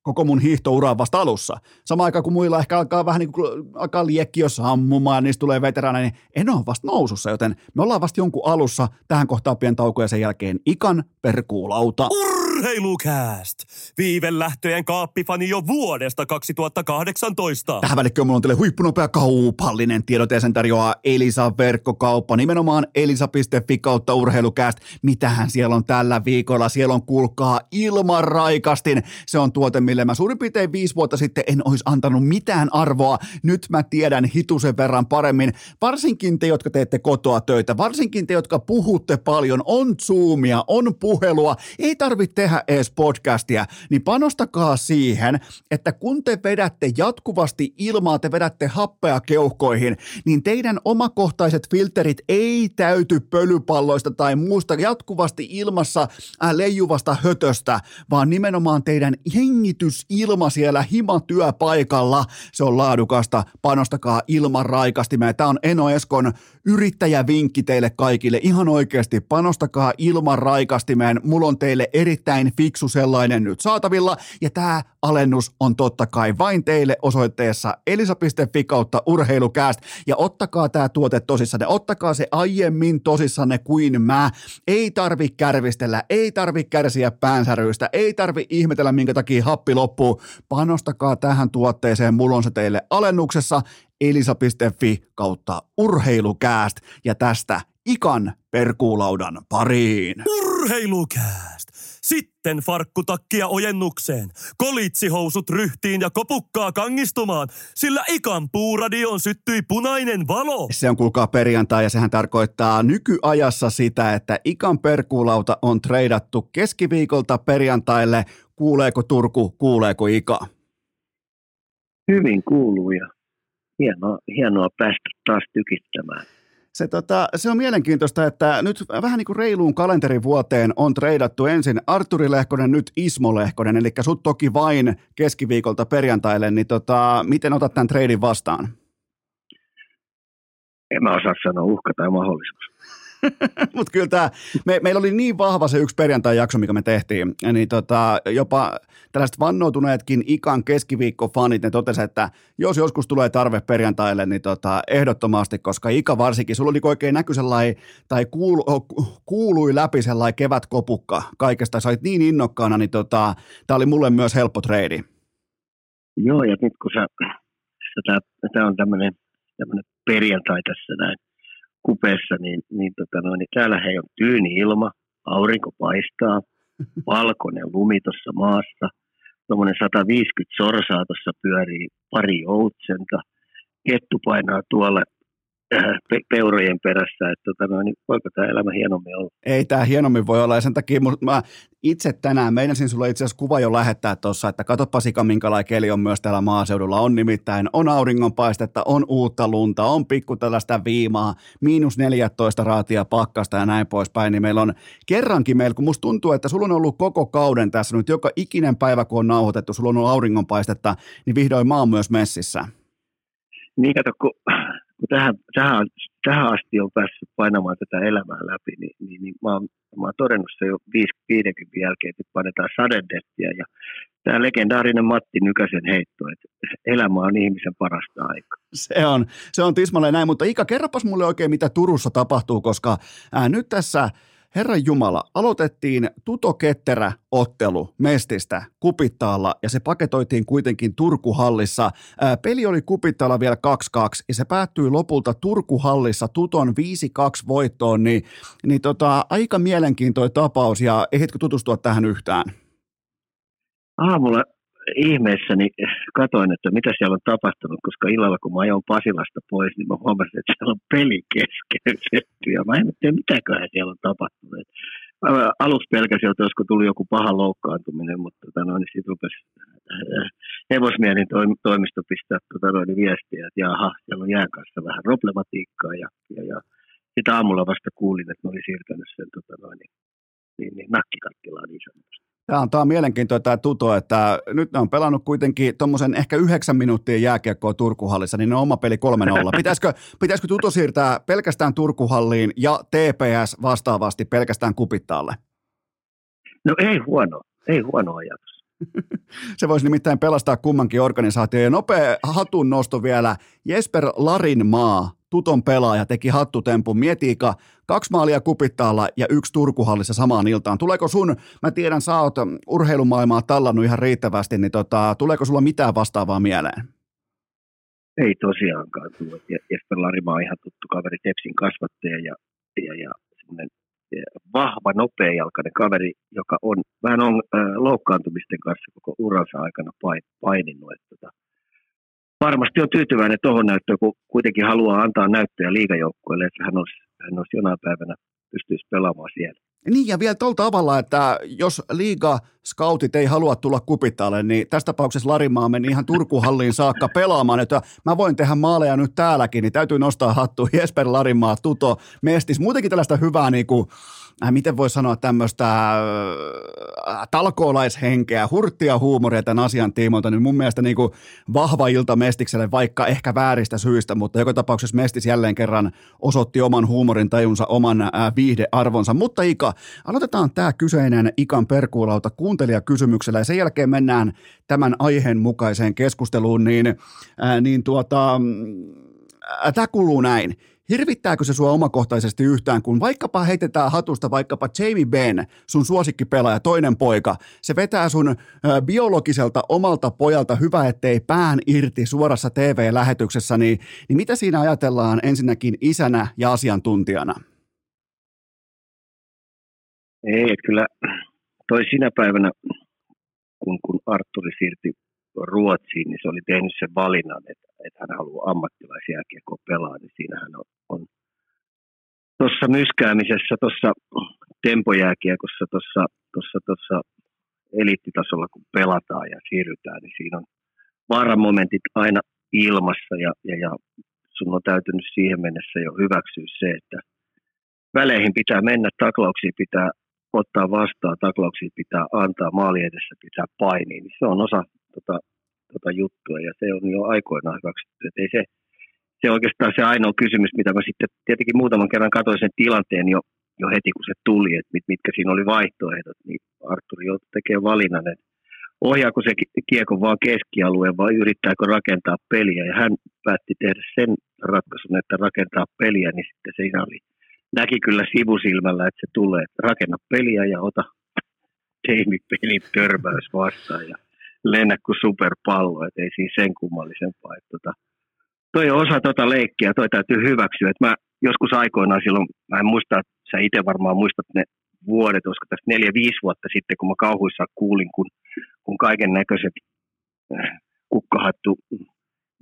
koko mun hiihtoura on vasta alussa. Sama aika kun muilla ehkä alkaa vähän niin kuin alkaa liekki jo sammumaan, niistä tulee veteraana, niin en ole vasta nousussa, joten me ollaan vasta jonkun alussa. Tähän kohtaan pian tauko ja sen jälkeen ikan perkuulauta. Urheilukääst! Viivelähtöjen kaappifani jo vuodesta 2018. Tähän välikköön mulla on teille huippunopea kaupallinen tiedot ja sen tarjoaa Elisa verkkokauppa. Nimenomaan elisa.fi kautta urheilukääst. Mitähän siellä on tällä viikolla? Siellä on kuulkaa ilman raikastin. Se on tuote, mille mä suurin piirtein viisi vuotta sitten en olisi antanut mitään arvoa. Nyt mä tiedän hitusen verran paremmin. Varsinkin te, jotka teette kotoa töitä. Varsinkin te, jotka puhutte paljon. On Zoomia, on puhelua. Ei tarvitse tehdä edes podcastia, niin panostakaa siihen, että kun te vedätte jatkuvasti ilmaa, te vedätte happea keuhkoihin, niin teidän omakohtaiset filterit ei täyty pölypalloista tai muusta jatkuvasti ilmassa äh, leijuvasta hötöstä, vaan nimenomaan teidän hengitysilma siellä himatyöpaikalla, se on laadukasta, panostakaa ilman raikastimeen. Tämä on Eno Eskon yrittäjävinkki teille kaikille, ihan oikeasti, panostakaa ilman raikastimeen, mulla on teille erittäin erittäin fiksu sellainen nyt saatavilla, ja tämä alennus on totta kai vain teille osoitteessa elisa.fi kautta urheilukääst, ja ottakaa tämä tuote tosissanne, ottakaa se aiemmin tosissanne kuin mä, ei tarvi kärvistellä, ei tarvi kärsiä päänsäryistä, ei tarvi ihmetellä minkä takia happi loppuu, panostakaa tähän tuotteeseen, mulla on se teille alennuksessa, elisa.fi kautta urheilukääst, ja tästä ikan perkuulaudan pariin. Urheilukääst! Sitten farkkutakkia ojennukseen, kolitsihousut ryhtiin ja kopukkaa kangistumaan, sillä ikan puuradioon syttyi punainen valo. Se on kuulkaa perjantai ja sehän tarkoittaa nykyajassa sitä, että ikan perkuulauta on treidattu keskiviikolta perjantaille. Kuuleeko Turku, kuuleeko Ika? Hyvin kuuluu ja hienoa, hienoa päästä taas tykittämään. Se, tota, se on mielenkiintoista, että nyt vähän niin kuin reiluun kalenterivuoteen on treidattu ensin Arturi Lehkonen, nyt Ismo Lehkonen, eli sut toki vain keskiviikolta perjantaille, niin tota, miten otat tämän treidin vastaan? En mä osaa sanoa uhka tai mahdollisuus. *laughs* Mutta kyllä tämä, me, meillä oli niin vahva se yksi perjantai-jakso, mikä me tehtiin, niin tota, jopa tällaiset vannoutuneetkin ikan keskiviikko-fanit, ne totesivat, että jos joskus tulee tarve perjantaille, niin tota, ehdottomasti, koska Ika varsinkin, sulla oli oikein näky sellainen, tai kuulu, kuului läpi sellainen kevätkopukka kaikesta, sä olit niin innokkaana, niin tota, tämä oli mulle myös helppo treidi. Joo, ja nyt kun sä, tämä on tämmöinen perjantai tässä näin, kupeessa, niin, niin, tota noin, niin täällä hei on tyyni ilma, aurinko paistaa, *laughs* valkoinen lumi tuossa maassa, tuommoinen 150 sorsaa tuossa pyörii, pari joutsenta, kettu painaa tuolla pe- peurojen perässä, että tota noin, niin voiko tämä elämä hienommin olla? Ei tämä hienommin voi olla ja sen takia mä itse tänään, meinasin sulle itse asiassa kuva jo lähettää tuossa, että katoppa Sika, minkälainen keli on myös täällä maaseudulla. On nimittäin, on auringonpaistetta, on uutta lunta, on pikku tällaista viimaa, miinus 14 raatia pakkasta ja näin poispäin, niin meillä on kerrankin meillä, kun musta tuntuu, että sulla on ollut koko kauden tässä nyt joka ikinen päivä, kun on nauhoitettu, sulla on ollut auringonpaistetta, niin vihdoin maa on myös messissä. Niin kato, kun kun tähän, tähän, tähän asti on päässyt painamaan tätä elämää läpi, niin, niin, niin mä, oon, mä oon todennut se jo 50 jälkeen, että painetaan sadedettiä ja tämä legendaarinen Matti Nykäsen heitto, että elämä on ihmisen parasta aikaa. Se on, se on tismalleen näin, mutta Ika, kerropas mulle oikein, mitä Turussa tapahtuu, koska ää, nyt tässä – Herran Jumala, aloitettiin Tuto Ketterä ottelu Mestistä Kupittaalla ja se paketoitiin kuitenkin Turkuhallissa. Peli oli Kupittaalla vielä 2-2 ja se päättyi lopulta Turkuhallissa Tuton 5-2 voittoon, niin, niin tota, aika mielenkiintoinen tapaus ja ehditkö tutustua tähän yhtään? Aamulla ihmeessäni katoin, että mitä siellä on tapahtunut, koska illalla kun mä ajoin Pasilasta pois, niin mä huomasin, että siellä on peli keskeytetty. Ja mä en tiedä, mitäköhän siellä on tapahtunut. Aluksi pelkäsin, että olisiko tullut joku paha loukkaantuminen, mutta tota, no, niin siitä rupesi hevosmienin toimisto pistää tota, no, niin viestiä, että jaha, siellä on jään kanssa vähän problematiikkaa. Ja, ja, ja sitten aamulla vasta kuulin, että ne oli siirtänyt sen tota, no, niin, niin, niin, nakkikattilaan niin sanotusti. Tämä on, tämä on mielenkiintoista tämä tuto, että nyt ne on pelannut kuitenkin tuommoisen ehkä yhdeksän minuuttia jääkiekkoa Turkuhallissa, niin ne on oma peli 3-0. *laughs* Pitäisikö, pitäisikö tuto siirtää pelkästään Turkuhalliin ja TPS vastaavasti pelkästään Kupittaalle? No ei huono, ei huono ajatus. *laughs* Se voisi nimittäin pelastaa kummankin organisaatio. Ja nopea hatun nosto vielä. Jesper Larinmaa tuton pelaaja teki hattutempun. Mietiika kaksi maalia kupittaalla ja yksi Turkuhallissa samaan iltaan. Tuleeko sun, mä tiedän sä oot urheilumaailmaa tallannut ihan riittävästi, niin tota, tuleeko sulla mitään vastaavaa mieleen? Ei tosiaankaan tule. Jesper Larima on ihan tuttu kaveri, Tepsin kasvattaja ja, ja, ja semmoinen vahva, nopeajalkainen kaveri, joka on vähän on, äh, loukkaantumisten kanssa koko uransa aikana paininut. Että, tota, varmasti on tyytyväinen tuohon näyttöön, kun kuitenkin haluaa antaa näyttöjä liigajoukkueelle, että hän olisi, hän olisi jonain päivänä pystyisi pelaamaan siellä. Niin ja vielä tuolla tavalla, että jos liiga scoutit ei halua tulla kupittaalle, niin tässä tapauksessa Larimaa meni ihan Turkuhalliin saakka pelaamaan, että mä voin tehdä maaleja nyt täälläkin, niin täytyy nostaa hattu *laughs* Jesper Larimaa, Tuto, Mestis, muutenkin tällaista hyvää niin kuin, äh, miten voi sanoa tämmöistä äh, talkoolaishenkeä, hurttia huumoria tämän asian tiimoilta, niin mun mielestä niin kuin vahva ilta Mestikselle, vaikka ehkä vääristä syistä, mutta joka tapauksessa Mestis jälleen kerran osoitti oman huumorin tajunsa, oman äh, viihdearvonsa. Mutta Ika, aloitetaan tämä kyseinen Ikan perkuulauta kuuntelijakysymyksellä ja sen jälkeen mennään tämän aiheen mukaiseen keskusteluun, niin, äh, niin tuota, äh, tämä kuuluu näin. Hirvittääkö se sua omakohtaisesti yhtään, kun vaikkapa heitetään hatusta vaikkapa Jamie Benn, sun suosikkipelaaja, toinen poika, se vetää sun biologiselta omalta pojalta hyvä, ettei pään irti suorassa TV-lähetyksessä, niin, niin mitä siinä ajatellaan ensinnäkin isänä ja asiantuntijana? Ei, kyllä toi sinä päivänä, kun, kun Arturi siirtyi Ruotsiin, niin se oli tehnyt sen valinnan, että, että hän haluaa ammattilaisjääkiekkoa pelaa, niin siinähän on, on tuossa myskäämisessä, tuossa tempojääkiekossa, tuossa, tuossa, tuossa eliittitasolla, kun pelataan ja siirrytään, niin siinä on vaaramomentit aina ilmassa ja, ja, ja sun on täytynyt siihen mennessä jo hyväksyä se, että väleihin pitää mennä, taklauksiin pitää ottaa vastaan, taklauksia pitää antaa, maali edessä pitää painia, niin se on osa tota, tota juttua ja se on jo aikoinaan hyväksytty. Et ei se, se oikeastaan se ainoa kysymys, mitä mä sitten tietenkin muutaman kerran katsoin sen tilanteen jo, jo heti kun se tuli, että mit, mitkä siinä oli vaihtoehdot, niin Artur joutui tekemään valinnan, että ohjaako se kiekon vaan keskialueen vai yrittääkö rakentaa peliä. Ja hän päätti tehdä sen ratkaisun, että rakentaa peliä, niin sitten siinä oli näki kyllä sivusilmällä, että se tulee. Rakenna peliä ja ota Jamie-pelin törmäys vastaan ja lennä kuin superpallo, että ei siinä sen kummallisempaa. Että tota, toi on osa tota leikkiä, toi täytyy hyväksyä. Että mä joskus aikoinaan silloin, mä en muista, että sä itse varmaan muistat ne vuodet, koska tässä neljä, viisi vuotta sitten, kun mä kauhuissa kuulin, kun, kun kaiken näköiset äh, kukkahattu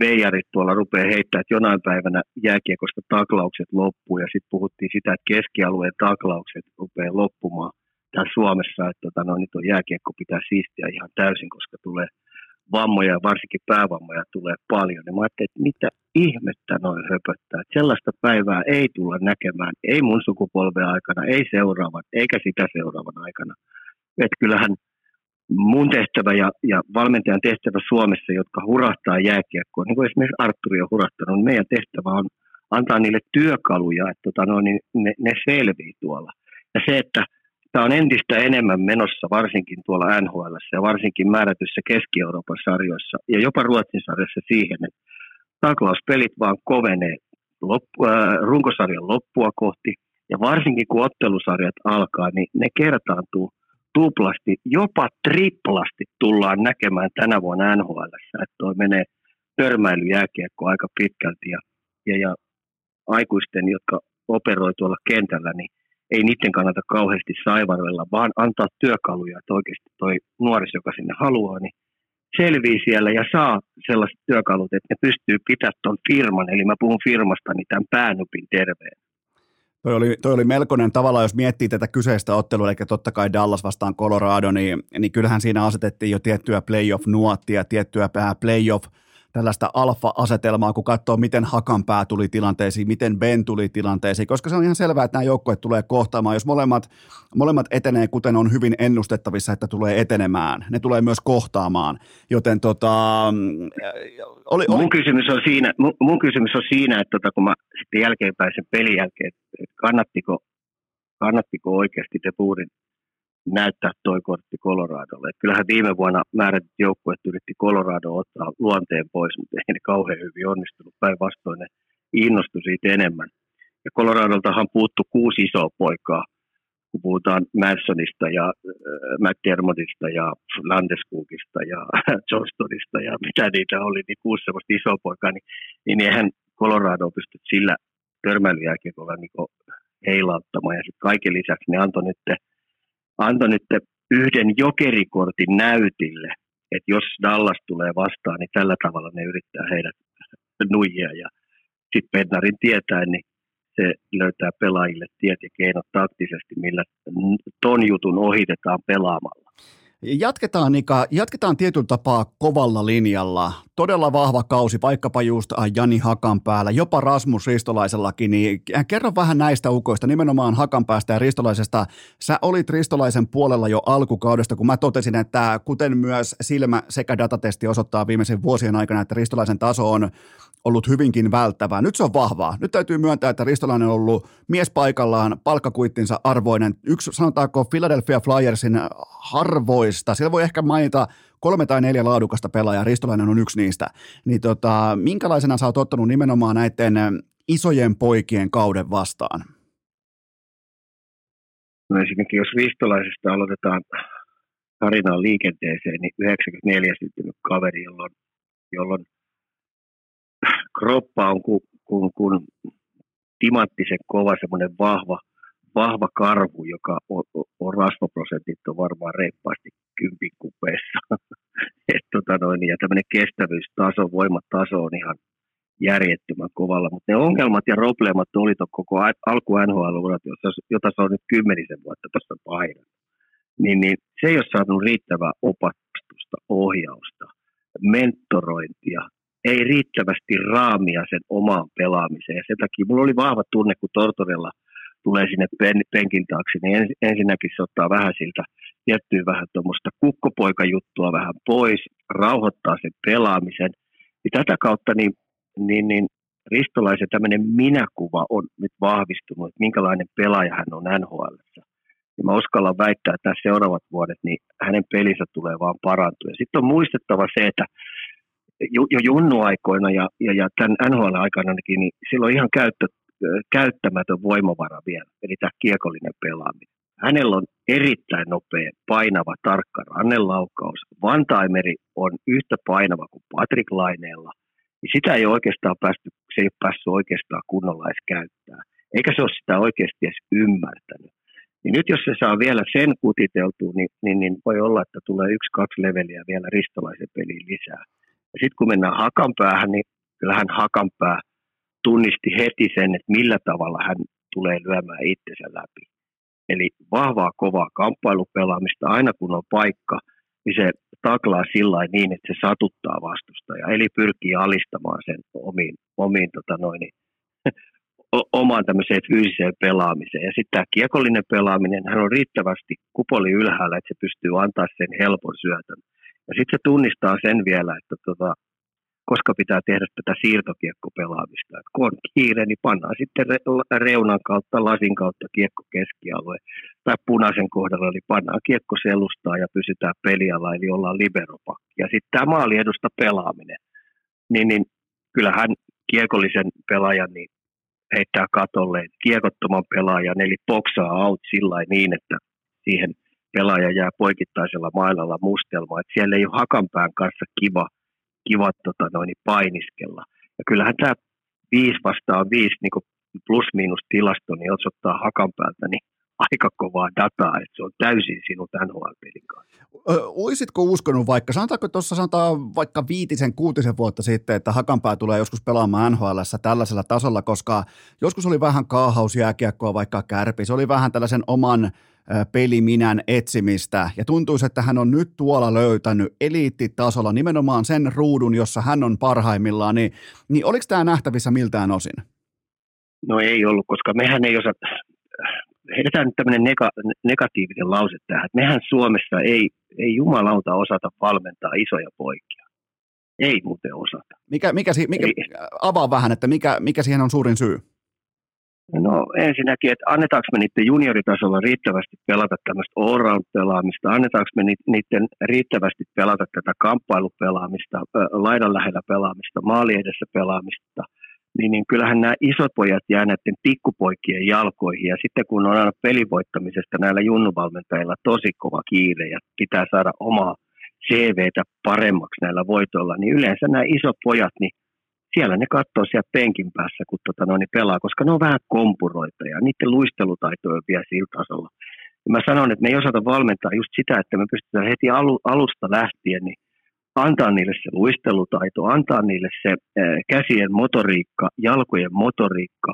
veijarit tuolla rupeaa heittämään, että jonain päivänä jääkiekosta taklaukset loppuu ja sitten puhuttiin sitä, että keskialueen taklaukset rupeaa loppumaan täällä Suomessa, että tota, no, nyt on jääkiekko pitää siistiä ihan täysin, koska tulee vammoja ja varsinkin päävammoja tulee paljon. Ja mä ajattelin, että mitä ihmettä noin höpöttää. Että sellaista päivää ei tulla näkemään, ei mun sukupolven aikana, ei seuraavan, eikä sitä seuraavan aikana. Että kyllähän mun tehtävä ja, ja valmentajan tehtävä Suomessa, jotka hurahtaa jääkiekkoa, niin kuin esimerkiksi Arturi on hurahtanut, niin meidän tehtävä on antaa niille työkaluja, että tota, no, niin ne, ne selvii tuolla. Ja se, että tämä on entistä enemmän menossa, varsinkin tuolla NHL ja varsinkin määrätyssä Keski-Euroopan sarjoissa ja jopa Ruotsin sarjassa siihen, että taklauspelit vaan kovenee loppu, äh, runkosarjan loppua kohti ja varsinkin kun ottelusarjat alkaa, niin ne kertaantuu tuplasti, jopa triplasti tullaan näkemään tänä vuonna NHL, että toi menee törmäilyjääkiekko aika pitkälti ja, ja, ja aikuisten, jotka operoi tuolla kentällä, niin ei niiden kannata kauheasti saivaroilla, vaan antaa työkaluja, että oikeasti toi nuoriso, joka sinne haluaa, niin selvii siellä ja saa sellaiset työkalut, että ne pystyy pitämään tuon firman, eli mä puhun firmasta, niin tämän päänupin terveen. Toi oli, toi oli melkoinen tavalla, jos miettii tätä kyseistä ottelua, eli totta kai Dallas vastaan Colorado, niin, niin kyllähän siinä asetettiin jo tiettyä playoff-nuottia, tiettyä playoff tällaista alfa-asetelmaa, kun katsoo, miten Hakanpää tuli tilanteisiin, miten Ben tuli tilanteisiin, koska se on ihan selvää, että nämä joukkueet tulee kohtaamaan. Jos molemmat, molemmat etenee, kuten on hyvin ennustettavissa, että tulee etenemään, ne tulee myös kohtaamaan. Joten tota, oli, oli... Mun, kysymys on siinä, mun, mun kysymys on siinä, että tota, kun mä sitten jälkeenpäin sen pelin jälkeen, että kannattiko, kannattiko oikeasti te näyttää toi kortti Coloradolle. Et kyllähän viime vuonna määrätyt joukkueet yritti Colorado ottaa luonteen pois, mutta ei ne kauhean hyvin onnistunut. Päinvastoin ne innostui siitä enemmän. Ja Coloradoltahan puuttu kuusi isoa poikaa, kun puhutaan Mansonista ja äh, McDermottista ja Landeskukista ja *laughs* Johnstonista ja mitä niitä oli, niin kuusi sellaista isoa poikaa, niin, niin eihän Colorado pysty sillä törmäilyjääkiekolla niin heilauttamaan. Ja sitten kaiken lisäksi ne antoi nyt antoi nyt yhden jokerikortin näytille, että jos Dallas tulee vastaan, niin tällä tavalla ne yrittää heidät nuijia ja sitten Bednarin tietää, niin se löytää pelaajille tiet ja keinot taktisesti, millä ton jutun ohitetaan pelaamalla. Jatketaan, Nika, jatketaan tietyllä tapaa kovalla linjalla. Todella vahva kausi, vaikkapa just äh, Jani Hakanpäällä, jopa Rasmus Ristolaisellakin. Niin kerro vähän näistä ukoista, nimenomaan Hakanpäästä ja Ristolaisesta. Sä olit Ristolaisen puolella jo alkukaudesta, kun mä totesin, että kuten myös silmä sekä datatesti osoittaa viimeisen vuosien aikana, että Ristolaisen taso on ollut hyvinkin välttävää. Nyt se on vahvaa. Nyt täytyy myöntää, että Ristolainen on ollut mies paikallaan, palkkakuittinsa arvoinen. Yksi, sanotaanko Philadelphia Flyersin harvoista. Siellä voi ehkä mainita kolme tai neljä laadukasta pelaajaa, Ristolainen on yksi niistä. Niin tota, minkälaisena sä oot ottanut nimenomaan näiden isojen poikien kauden vastaan? No ensinnäkin, jos Ristolaisesta aloitetaan tarinaan liikenteeseen, niin 94 syntynyt kaveri, jolloin, jolloin kroppa on kuin, kuin, kuin timanttisen kova, semmoinen vahva, vahva karvu, joka on, on rasvaprosentit on varmaan reippaasti kympin kupeessa. *laughs* Et, tota noin, ja tämmöinen kestävyystaso, voimataso on ihan järjettömän kovalla. Mutta ne ongelmat ja probleemat oli koko alku nhl jota se on nyt kymmenisen vuotta tuossa painanut. Niin, niin se ei ole saanut riittävää opastusta, ohjausta, mentorointia, ei riittävästi raamia sen omaan pelaamiseen. Ja sen takia mulla oli vahva tunne, kun Tortorella tulee sinne pen, penkin taakse, niin ens, ensinnäkin se ottaa vähän siltä, tiettyä vähän tuommoista kukkopoikajuttua vähän pois, rauhoittaa sen pelaamisen. Ja tätä kautta niin, niin, niin Ristolaisen tämmöinen minäkuva on nyt vahvistunut, että minkälainen pelaaja hän on NHL. Ja mä uskallan väittää, että seuraavat vuodet niin hänen pelinsä tulee vaan parantua. Sitten on muistettava se, että jo, jo junnuaikoina ja, ja, ja tämän NHL-aikana niin sillä on ihan käyttö, käyttämätön voimavara vielä, eli tämä kiekollinen pelaaminen. Hänellä on erittäin nopea, painava, tarkka rannelaukaus. Vantaimeri on yhtä painava kuin Patrick Laineella. Sitä ei oikeastaan päästy, se ei ole päässyt oikeastaan kunnolla edes käyttää. Eikä se ole sitä oikeasti edes ymmärtänyt. Niin nyt jos se saa vielä sen kutiteltua, niin, niin, niin voi olla, että tulee yksi, kaksi leveliä vielä ristolaisen peliin lisää. Ja sitten kun mennään Hakanpäähän, niin kyllähän Hakanpää tunnisti heti sen, että millä tavalla hän tulee lyömään itsensä läpi. Eli vahvaa, kovaa kamppailupelaamista, aina kun on paikka, niin se taklaa sillä niin, että se satuttaa vastustajaa. Eli pyrkii alistamaan sen omiin, omiin tota noin, *laughs* omaan tämmöiseen fyysiseen pelaamiseen. Ja sitten tämä kiekollinen pelaaminen, hän on riittävästi kupoli ylhäällä, että se pystyy antaa sen helpon syötön. Ja sitten se tunnistaa sen vielä, että tota, koska pitää tehdä tätä siirtokiekkopelaamista. Et kun on kiire, niin pannaan sitten reunan kautta, lasin kautta kiekko keskialue. Tai punaisen kohdalla, eli pannaan kiekko selustaa ja pysytään peliala, eli ollaan liberopakki. Ja sitten tämä maaliedusta pelaaminen. Niin, niin kyllähän kiekollisen pelaajan niin heittää katolle kiekottoman pelaajan, eli boksaa out sillä niin, että siihen pelaaja jää poikittaisella mailalla mustelma, että siellä ei ole hakanpään kanssa kiva, kiva tota noin, painiskella. Ja kyllähän tämä 5 vastaan 5 niin plus-miinus tilasto niin osoittaa hakanpäältä niin aika kovaa dataa, että se on täysin sinun NHL-pelin kanssa. Oisitko uskonut vaikka, sanotaanko tuossa sanotaan vaikka viitisen, kuutisen vuotta sitten, että Hakanpää tulee joskus pelaamaan nhl tällaisella tasolla, koska joskus oli vähän kaahausjääkiekkoa vaikka kärpi, se oli vähän tällaisen oman peliminän etsimistä ja tuntuisi, että hän on nyt tuolla löytänyt eliittitasolla nimenomaan sen ruudun, jossa hän on parhaimmillaan, niin, niin oliko tämä nähtävissä miltään osin? No ei ollut, koska mehän ei osata, heitetään nyt tämmöinen nega- negatiivinen lause tähän, että mehän Suomessa ei, ei jumalauta osata valmentaa isoja poikia. Ei muuten osata. Mikä, mikä, mikä, avaa vähän, että mikä, mikä siihen on suurin syy? No ensinnäkin, että annetaanko me niiden junioritasolla riittävästi pelata tämmöistä all-round-pelaamista, annetaanko me niiden riittävästi pelata tätä kamppailupelaamista, laidan lähellä pelaamista, maali edessä pelaamista, niin, niin kyllähän nämä isot pojat jää näiden pikkupoikien jalkoihin. Ja sitten kun on aina pelivoittamisesta näillä junnuvalmentajilla tosi kova kiire ja pitää saada omaa CVtä paremmaksi näillä voitoilla, niin yleensä nämä isot pojat, niin siellä ne katsoo siellä penkin päässä, kun tota noin, niin pelaa, koska ne on vähän kompuroita ja niiden luistelutaito on vielä sillä tasolla. Ja mä sanon, että me ei osata valmentaa just sitä, että me pystytään heti alusta lähtien niin antaa niille se luistelutaito, antaa niille se käsien motoriikka, jalkojen motoriikka,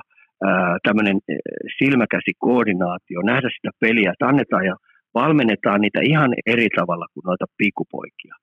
tämmöinen silmäkäsikoordinaatio, nähdä sitä peliä, että annetaan ja valmennetaan niitä ihan eri tavalla kuin noita pikkupoikia.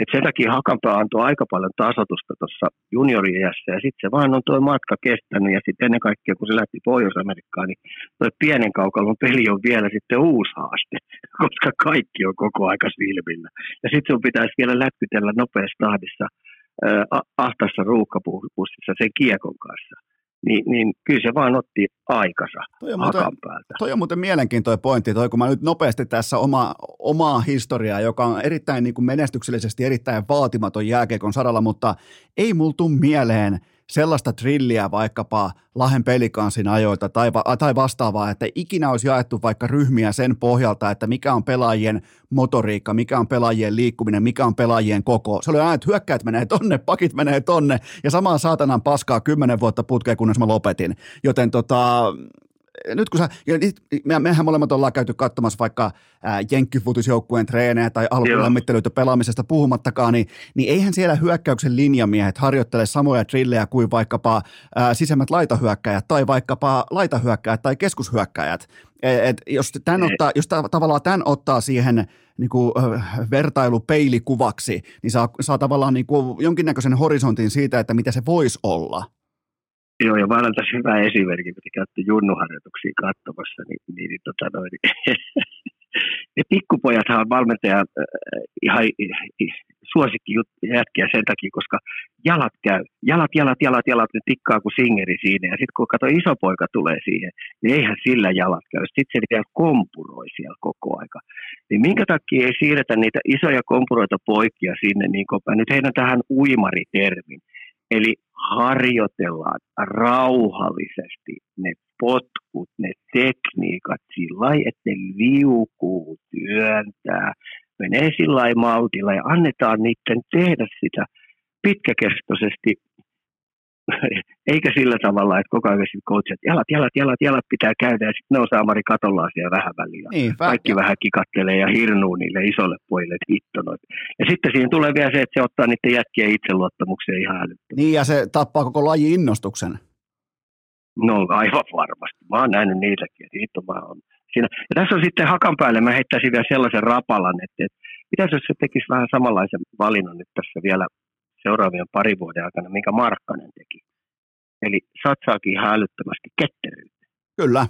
Et sen takia Hakanpää antoi aika paljon tasotusta tuossa junioriässä ja sitten se vaan on tuo matka kestänyt ja sitten ennen kaikkea kun se lähti Pohjois-Amerikkaan, niin tuo pienen kaukalon peli on vielä sitten uusi haaste, *laughs* koska kaikki on koko aika silmillä. Ja sitten sun pitäisi vielä lätkytellä nopeassa tahdissa äh, ahtassa ruuhkapussissa sen kiekon kanssa niin, niin kyllä se vaan otti aikansa toi on muuten, päältä. Toi on muuten mielenkiintoinen pointti, toi, kun mä nyt nopeasti tässä oma, omaa historiaa, joka on erittäin niin kuin menestyksellisesti erittäin vaatimaton jääkeikon saralla, mutta ei multu mieleen – sellaista trilliä vaikkapa Lahen pelikansin ajoilta tai, va- tai vastaavaa, että ikinä olisi jaettu vaikka ryhmiä sen pohjalta, että mikä on pelaajien motoriikka, mikä on pelaajien liikkuminen, mikä on pelaajien koko. Se oli aina, että hyökkäät menee tonne, pakit menee tonne ja samaa saatanan paskaa kymmenen vuotta putkeen, kunnes mä lopetin. Joten tota, nyt kun sä, me, mehän molemmat ollaan käyty katsomassa vaikka jenkkifutisjoukkueen treenejä tai alkulämmittelyitä pelaamisesta puhumattakaan, niin, niin eihän siellä hyökkäyksen linjamiehet harjoittele samoja trillejä kuin vaikkapa ää, sisemmät laitahyökkäjät tai vaikkapa laitahyökkäjät tai keskushyökkäjät. Et, et jos, tämän ottaa, jos ta, tavallaan tämän ottaa siihen niin kuin, vertailupeilikuvaksi, niin saa, saa tavallaan niin kuin jonkinnäköisen horisontin siitä, että mitä se voisi olla. Joo, ja mä annan tässä hyvä esimerkki, kun te käytte junnuharjoituksia katsomassa, niin, niin, niin, tota noin, niin *laughs* ne pikkupojathan on valmentaja äh, ihan suosikki jätkiä sen takia, koska jalat käy. Jalat, jalat, jalat, jalat, ne tikkaa kuin singeri siinä. Ja sitten kun kato iso poika tulee siihen, niin eihän sillä jalat käy. Sitten se vielä kompuroi siellä koko aika. Niin minkä takia ei siirretä niitä isoja kompuroita poikia sinne, niin kun mä nyt heidän tähän uimaritermin. Eli harjoitellaan rauhallisesti ne potkut, ne tekniikat sillä lailla, että ne liukuu, työntää, menee sillä maltilla ja annetaan niiden tehdä sitä pitkäkestoisesti *laughs* eikä sillä tavalla, että koko ajan coach, että jalat, jalat, jalat, jalat pitää käydä ja sitten ne on saamari katollaan siellä vähän väliä. Niin, Kaikki vähän kikattelee ja hirnuu niille isolle pojille hittonoit. Ja sitten siinä tulee vielä se, että se ottaa niiden jätkien itseluottamukseen ihan älyttömästi. Niin ja se tappaa koko laji innostuksen. No aivan varmasti. Mä oon nähnyt niitäkin, että hitto mä oon siinä. Ja tässä on sitten hakan päälle, mä heittäisin vielä sellaisen rapalan, että, että pitäisi jos se tekisi vähän samanlaisen valinnan nyt tässä vielä seuraavien parin vuoden aikana, minkä Markkanen teki. Eli satsaakin ihan älyttömästi ketteryyttä. Kyllä.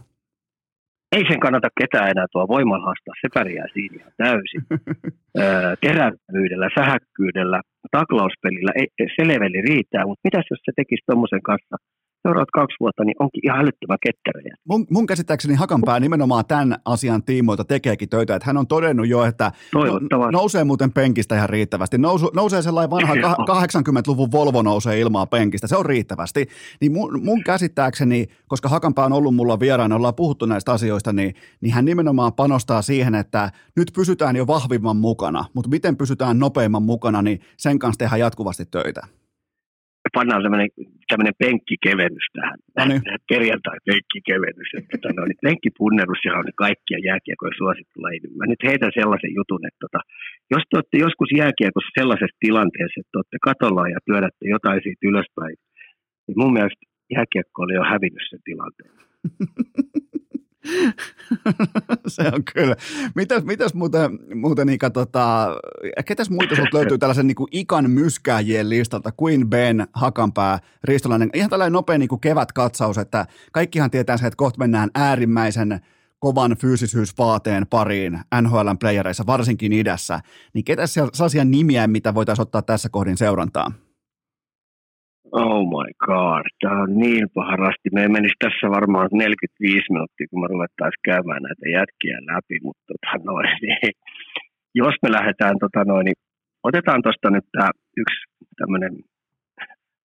Ei sen kannata ketään enää tuo voimalla haastaa, se pärjää siinä ihan täysin. *laughs* öö, terävyydellä, sähäkkyydellä, taklauspelillä, ei, se leveli riittää, mutta mitäs jos se tekisi tuommoisen kanssa – seuraavat kaksi vuotta, niin onkin ihan älyttömän ketterejä. Mun, mun käsittääkseni Hakanpää nimenomaan tämän asian tiimoilta tekeekin töitä, että hän on todennut jo, että no, nousee muuten penkistä ihan riittävästi. Nousu, nousee sellainen vanha 80-luvun Volvo nousee ilmaa penkistä, se on riittävästi. Niin mun, mun käsittääkseni, koska Hakanpää on ollut mulla vieraana, ollaan puhuttu näistä asioista, niin, niin hän nimenomaan panostaa siihen, että nyt pysytään jo vahvimman mukana, mutta miten pysytään nopeimman mukana, niin sen kanssa tehdään jatkuvasti töitä pannaan tämmöinen penkkikevennys tähän. No niin. Perjantai-penkkikevennys. Että tota, no, niin penkkipunnerus on kaikkia jääkiekoja suosittu laji. Mä nyt heitän sellaisen jutun, että tota, jos te olette joskus jääkiekossa sellaisessa tilanteessa, että olette katolla ja työdätte jotain siitä ylöspäin, niin mun mielestä jääkiekko oli jo hävinnyt sen tilanteen. *laughs* *laughs* se on kyllä. Mitäs, mitäs muuten, muuten niin, tota, ketäs muita sinulta löytyy tällaisen niin kuin ikan myskääjien listalta kuin Ben, Hakanpää, Ristolainen? Ihan tällainen nopea niin kuin kevätkatsaus, että kaikkihan tietää se, että kohta mennään äärimmäisen kovan fyysisyysvaateen pariin NHLn playereissa, varsinkin idässä. Niin ketä sellaisia nimiä, mitä voitaisiin ottaa tässä kohdin seurantaan? Oh my god, tämä on niin paha rasti. Me menisi tässä varmaan 45 minuuttia, kun me ruvettaisiin käymään näitä jätkiä läpi, mutta tota noin, *laughs* niin, jos me lähdetään, tota noin, niin otetaan tuosta nyt tämä yksi tämmöinen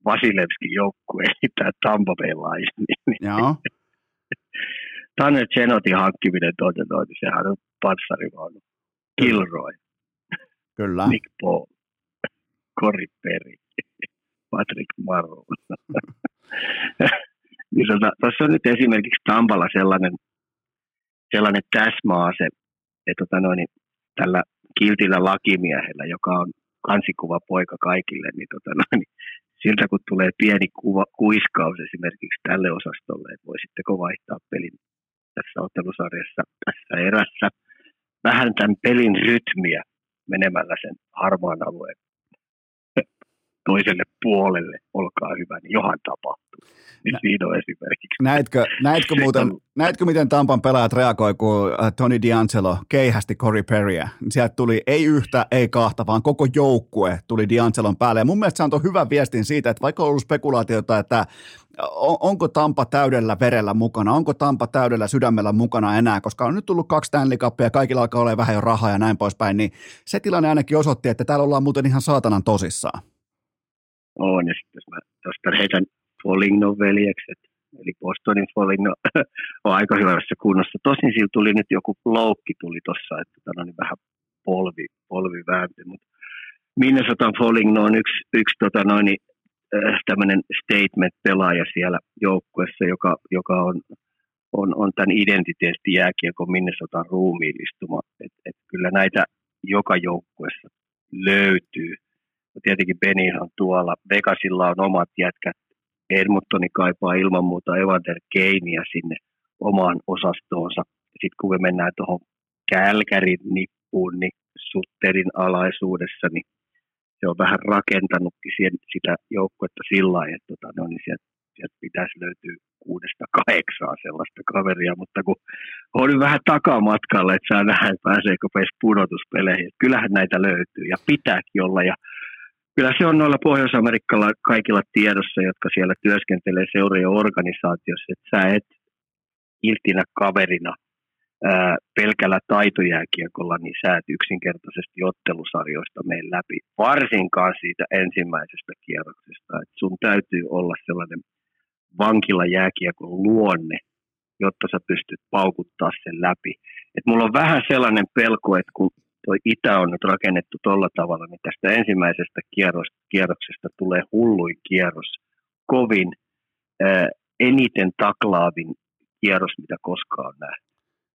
Vasilevskin joukkue, *laughs* eli tämä Tampa Bay Lightning. Niin, Joo. *laughs* Tanner Genotin hankkiminen noin, niin sehän on panssarivaunu. Kilroy. Kyllä. Nick Paul. Cory Perry. Patrick Marro. *laughs* niin tota, tuossa on nyt esimerkiksi Tampalla sellainen, sellainen täsmäase, että tota noin, niin tällä kiltillä lakimiehellä, joka on kansikuva poika kaikille, niin, tota noin, niin siltä kun tulee pieni kuva, kuiskaus esimerkiksi tälle osastolle, että voisitteko vaihtaa pelin tässä ottelusarjassa tässä erässä, vähän tämän pelin rytmiä menemällä sen harmaan alueen toiselle puolelle, olkaa hyvä, niin johan tapahtuu. Niin Nä, siinä on esimerkiksi. Näetkö, näetkö, muuten, näetkö, miten Tampan pelaajat reagoi, kun äh, Tony D'Angelo keihästi Corey Perryä? Sieltä tuli ei yhtä, ei kahta, vaan koko joukkue tuli D'Angelon päälle. Ja mun mielestä se antoi hyvän viestin siitä, että vaikka on ollut spekulaatiota, että onko Tampa täydellä verellä mukana, onko Tampa täydellä sydämellä mukana enää, koska on nyt tullut kaksi Stanley Cupia ja kaikilla alkaa olla vähän jo rahaa ja näin poispäin, niin se tilanne ainakin osoitti, että täällä ollaan muuten ihan saatanan tosissaan. On, ja sitten jos mä tuosta heitän Folignon veljekset, eli Bostonin Foligno *laughs* on aika hyvässä kunnossa. Tosin sillä tuli nyt joku loukki tuli tuossa, että tämä on vähän polvi, polvi väänty, mutta Minnesotan Foligno on yksi, yksi tota noin, äh, tämmöinen statement-pelaaja siellä joukkuessa, joka, joka on, on, on tämän identiteetti jääkiekon Minnesotan ruumiillistuma. Et, et kyllä näitä joka joukkuessa löytyy. Ja tietenkin on tuolla, Vegasilla on omat jätkät, Edmontoni kaipaa ilman muuta Evander Keinia sinne omaan osastoonsa. Sitten kun me mennään tuohon Kälkärin nippuun, niin Sutterin alaisuudessa, niin se on vähän rakentanutkin sitä joukkuetta sillä lailla, että tota, no, niin sieltä, sieltä pitäisi löytyä kuudesta kahdeksaa sellaista kaveria, mutta kun on vähän takamatkalla, että saa nähdä, että pääseekö pudotuspeleihin. Kyllähän näitä löytyy ja pitääkin olla ja kyllä se on noilla Pohjois-Amerikkalla kaikilla tiedossa, jotka siellä työskentelee seura- organisaatiossa, että sä et iltinä kaverina ää, pelkällä taitojääkiekolla, niin sä et yksinkertaisesti ottelusarjoista mene läpi, varsinkaan siitä ensimmäisestä kierroksesta. Et sun täytyy olla sellainen vankila jääkiekon luonne, jotta sä pystyt paukuttaa sen läpi. Et mulla on vähän sellainen pelko, että kun tuo Itä on nyt rakennettu tuolla tavalla, niin tästä ensimmäisestä kierroksesta tulee hulluin kierros, kovin ää, eniten taklaavin kierros, mitä koskaan on nähty.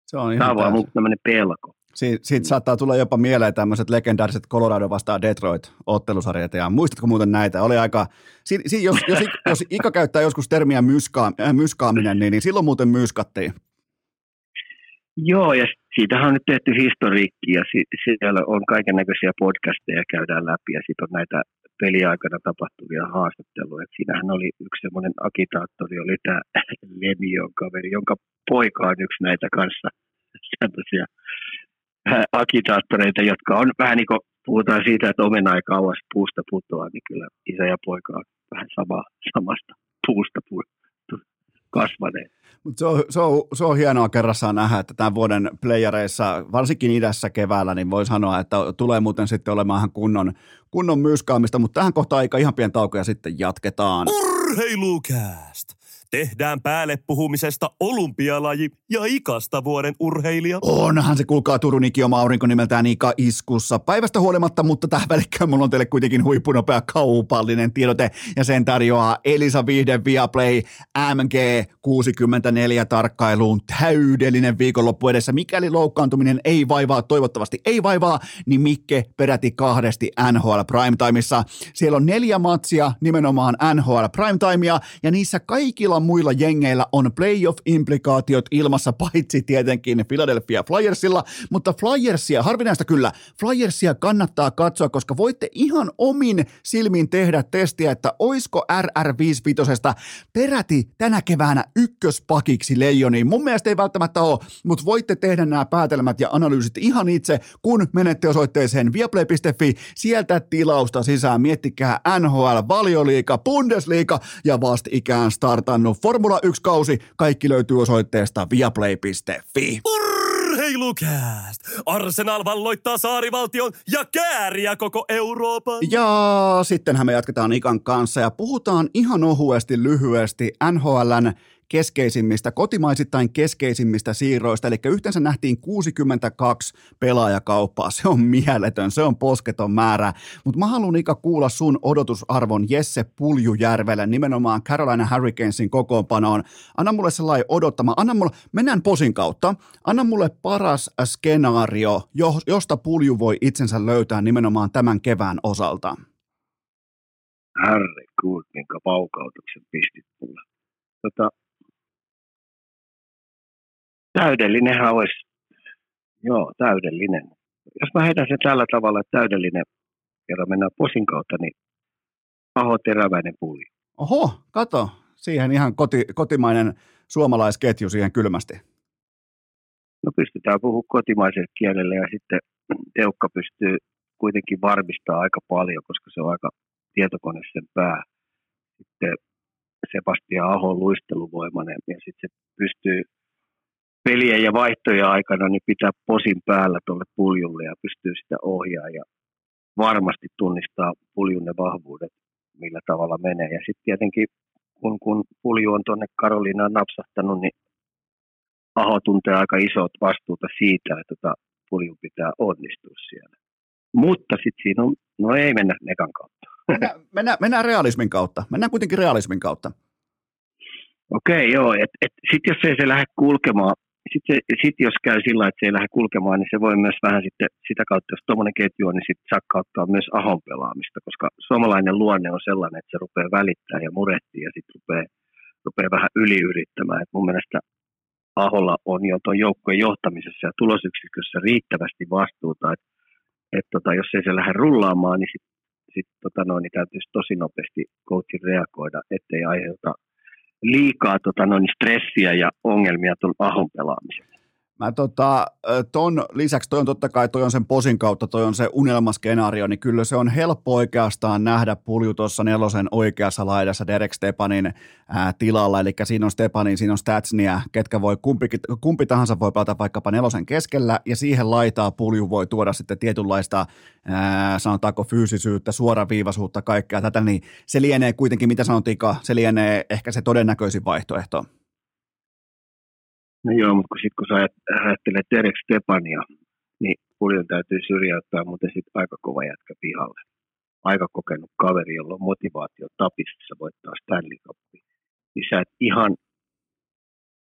Se on ihan Tämä on vaan tämmöinen pelko. Siitä, siitä saattaa tulla jopa mieleen tämmöiset legendaariset Colorado vastaan Detroit-ottelusarjat. Ja muistatko muuten näitä? Oli aika, si, si, jos, *laughs* jos, jos Ika käyttää joskus termiä myska, äh, myskaaminen, niin, niin silloin muuten myskattiin. Joo, ja siitähän on nyt tehty historiikki ja siellä on kaiken näköisiä podcasteja käydään läpi ja sitten on näitä peliaikana tapahtuvia haastatteluja. Et siinähän oli yksi semmoinen agitaattori, oli tämä Lemion *laughs* kaveri, jonka poika on yksi näitä kanssa *laughs* sellaisia äh, agitaattoreita, jotka on vähän niin kuin puhutaan siitä, että omena ei kauas puusta putoa, niin kyllä isä ja poika on vähän sama, samasta puusta kasvaneet. Mut se, on, se, on, se on hienoa kerrassaan nähdä, että tämän vuoden playereissa, varsinkin idässä keväällä, niin voi sanoa, että tulee muuten sitten olemaan kunnon, kunnon myskäämistä, mutta tähän kohtaan aika ihan pieni tauko ja sitten jatketaan. Urheilukääst! Tehdään päälle puhumisesta olympialaji ja ikasta vuoden urheilija. Onhan se kuulkaa Turun ikioma aurinko nimeltään Ika iskussa. Päivästä huolimatta, mutta tähän välikköön mulla on teille kuitenkin huippunopea kaupallinen tiedote ja sen tarjoaa Elisa Vihde Viaplay MG64 tarkkailuun täydellinen viikonloppu edessä. Mikäli loukkaantuminen ei vaivaa, toivottavasti ei vaivaa, niin Mikke peräti kahdesti NHL Primetimeissa. Siellä on neljä matsia nimenomaan NHL Primetimea ja niissä kaikilla muilla jengeillä on playoff-implikaatiot ilmassa, paitsi tietenkin Philadelphia Flyersilla, mutta Flyersia, harvinaista kyllä, Flyersia kannattaa katsoa, koska voitte ihan omin silmin tehdä testiä, että oisko RR55 peräti tänä keväänä ykköspakiksi leijoniin. Mun mielestä ei välttämättä ole, mutta voitte tehdä nämä päätelmät ja analyysit ihan itse, kun menette osoitteeseen viaplay.fi, sieltä tilausta sisään, miettikää NHL, valioliika, Bundesliga ja vastikään startannut alkanut Formula 1-kausi. Kaikki löytyy osoitteesta viaplay.fi. Urheilukääst! Arsenal valloittaa saarivaltion ja kääriä koko Euroopan. Ja sittenhän me jatketaan Ikan kanssa ja puhutaan ihan ohuesti lyhyesti NHLn keskeisimmistä, kotimaisittain keskeisimmistä siirroista, eli yhteensä nähtiin 62 pelaajakauppaa. Se on mieletön, se on posketon määrä, mutta mä haluan Ika kuulla sun odotusarvon Jesse Puljujärvelle nimenomaan Carolina Hurricanesin kokoonpanoon. Anna mulle sellainen odottama, anna mulle, mennään posin kautta, anna mulle paras skenaario, josta Pulju voi itsensä löytää nimenomaan tämän kevään osalta. Herre minkä paukautuksen pistit mulle. Tota, täydellinenhän olisi Joo, täydellinen. Jos mä heitän sen tällä tavalla, että täydellinen, kerran mennään posin kautta, niin Aho teräväinen puli. Oho, kato. Siihen ihan koti, kotimainen suomalaisketju siihen kylmästi. No pystytään puhumaan kotimaisella kielellä ja sitten Teukka pystyy kuitenkin varmistaa aika paljon, koska se on aika tietokone sen pää. Sitten Sebastian Aho luisteluvoimainen ja sitten se pystyy pelien ja vaihtojen aikana niin pitää posin päällä tuolle puljulle ja pystyy sitä ohjaa ja varmasti tunnistaa puljun ne vahvuudet, millä tavalla menee. Ja sitten tietenkin kun, kun pulju on tuonne Karoliinaan napsahtanut, niin Aho tuntee aika isot vastuuta siitä, että tota puljun pitää onnistua siellä. Mutta sitten siinä on, no ei mennä nekan kautta. Mennään, mennään, mennään realismin kautta. Mennään kuitenkin realismin kautta. Okei, joo. Et, et sitten jos ei se lähde kulkemaan, sitten sit jos käy sillä että se ei lähde kulkemaan, niin se voi myös vähän sitten sitä kautta, jos tuommoinen ketju on, niin sitten sakkauttaa myös ahon pelaamista, koska suomalainen luonne on sellainen, että se rupeaa välittää ja murehtii ja sitten rupeaa, rupeaa vähän yliyrittämään. Et mun mielestä Aholla on jo tuon joukkueen johtamisessa ja tulosyksikössä riittävästi vastuuta, että et tota, jos ei se lähde rullaamaan, niin sitten sit, tota niin täytyisi tosi nopeasti coachin reagoida, ettei aiheuta liikaa tota noin, stressiä ja ongelmia tuon ahon pelaamiseen. Mä tota, ton lisäksi toi on totta kai, toi on sen posin kautta, toi on se unelmaskenaario, niin kyllä se on helppo oikeastaan nähdä pulju tuossa nelosen oikeassa laidassa Derek Stepanin ää, tilalla, eli siinä on Stepanin, siinä on Statsnia, ketkä voi, kumpi, kumpi tahansa voi pelata vaikkapa nelosen keskellä, ja siihen laitaa pulju voi tuoda sitten tietynlaista, ää, sanotaanko fyysisyyttä, suoraviivaisuutta, kaikkea tätä, niin se lienee kuitenkin, mitä sanotiinkaan, se lienee ehkä se todennäköisin vaihtoehto. No joo, mutta kun, sit, kun sä ajattelet Derek Stepania, niin puljon täytyy syrjäyttää muuten sitten aika kova jätkä pihalle. Aika kokenut kaveri, jolla on motivaatio tapissa voittaa Stanley Cupia. Niin sä et ihan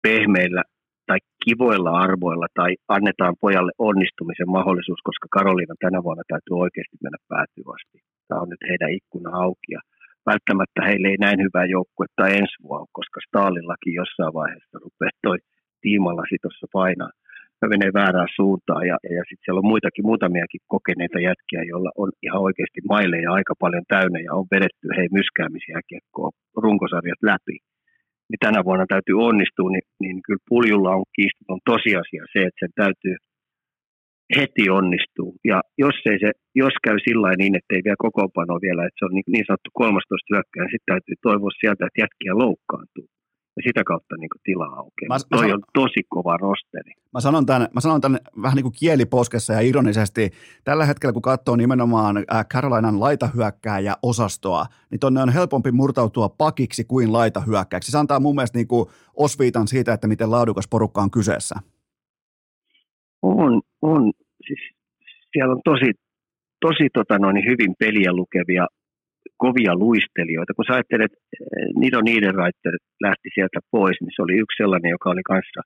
pehmeillä tai kivoilla arvoilla tai annetaan pojalle onnistumisen mahdollisuus, koska Karoliina tänä vuonna täytyy oikeasti mennä päätyvästi. Tämä on nyt heidän ikkuna auki ja välttämättä heille ei näin hyvää joukkuetta ensi vuonna, koska Stalillakin jossain vaiheessa rupeaa toi tiimallasi tuossa painaa ja menee väärään suuntaan. Ja, ja sitten siellä on muitakin, muutamiakin kokeneita jätkiä, joilla on ihan oikeasti ja aika paljon täynnä ja on vedetty hei myskäämisiä kiekkoa runkosarjat läpi. Niin tänä vuonna täytyy onnistua, niin, niin kyllä puljulla on kiistaton tosiasia se, että sen täytyy heti onnistuu. Ja jos, ei se, jos käy sillä niin, että ei vielä kokoonpano vielä, että se on niin, niin sanottu 13 hyökkäjä, niin sitten täytyy toivoa sieltä, että jätkiä loukkaantuu ja sitä kautta niin kuin tila aukeaa. Mä, mä Toi on tosi kova rosteri. Mä sanon, tämän, mä sanon tämän vähän niin kuin kieliposkessa ja ironisesti. Tällä hetkellä, kun katsoo nimenomaan äh, Carolinan laitahyökkääjä osastoa, niin tonne on helpompi murtautua pakiksi kuin laitahyökkääjäksi. Se antaa mun mielestä niin kuin osviitan siitä, että miten laadukas porukka on kyseessä. On, on. Siis siellä on tosi, tosi tota noin, hyvin peliä lukevia kovia luistelijoita. Kun sä ajattelet, eh, Nido Niederreiter lähti sieltä pois, niin se oli yksi sellainen, joka oli kanssa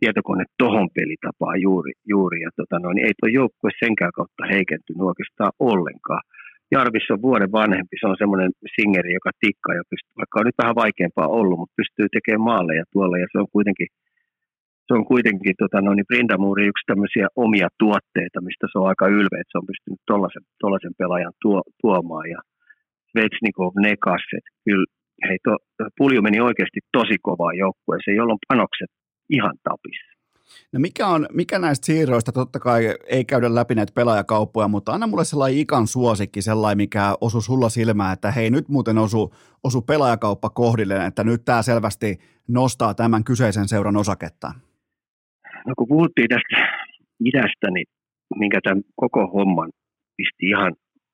tietokone tohon pelitapaa juuri, juuri ja tota noin, ei tuo joukkue senkään kautta heikentynyt oikeastaan ollenkaan. Jarvis on vuoden vanhempi, se on semmoinen singeri, joka tikkaa ja pystyy, vaikka on nyt vähän vaikeampaa ollut, mutta pystyy tekemään maaleja tuolla ja se on kuitenkin se on kuitenkin tota, no, niin Brindamuuri yksi tämmöisiä omia tuotteita, mistä se on aika ylveä, että se on pystynyt tuollaisen pelaajan tuo, tuomaan. Ja Svetsnikov, Nekas, että kyllä hei, to, pulju meni oikeasti tosi kovaa joukkueeseen, jolloin panokset ihan tapissa. No mikä, on, mikä näistä siirroista, totta kai ei käydä läpi näitä pelaajakauppoja, mutta anna mulle sellainen ikan suosikki, sellainen, mikä osuu sulla silmään, että hei nyt muuten osu, osu pelaajakauppa kohdilleen, että nyt tämä selvästi nostaa tämän kyseisen seuran osaketta. No kun puhuttiin tästä idästä, niin minkä tämän koko homman pisti ihan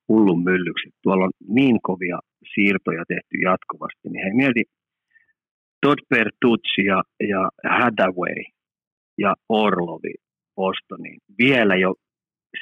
hullun myllyksi. Tuolla on niin kovia siirtoja tehty jatkuvasti, niin he mieti Todd Bertucci ja, ja Hathaway ja Orlovi Bostoniin vielä jo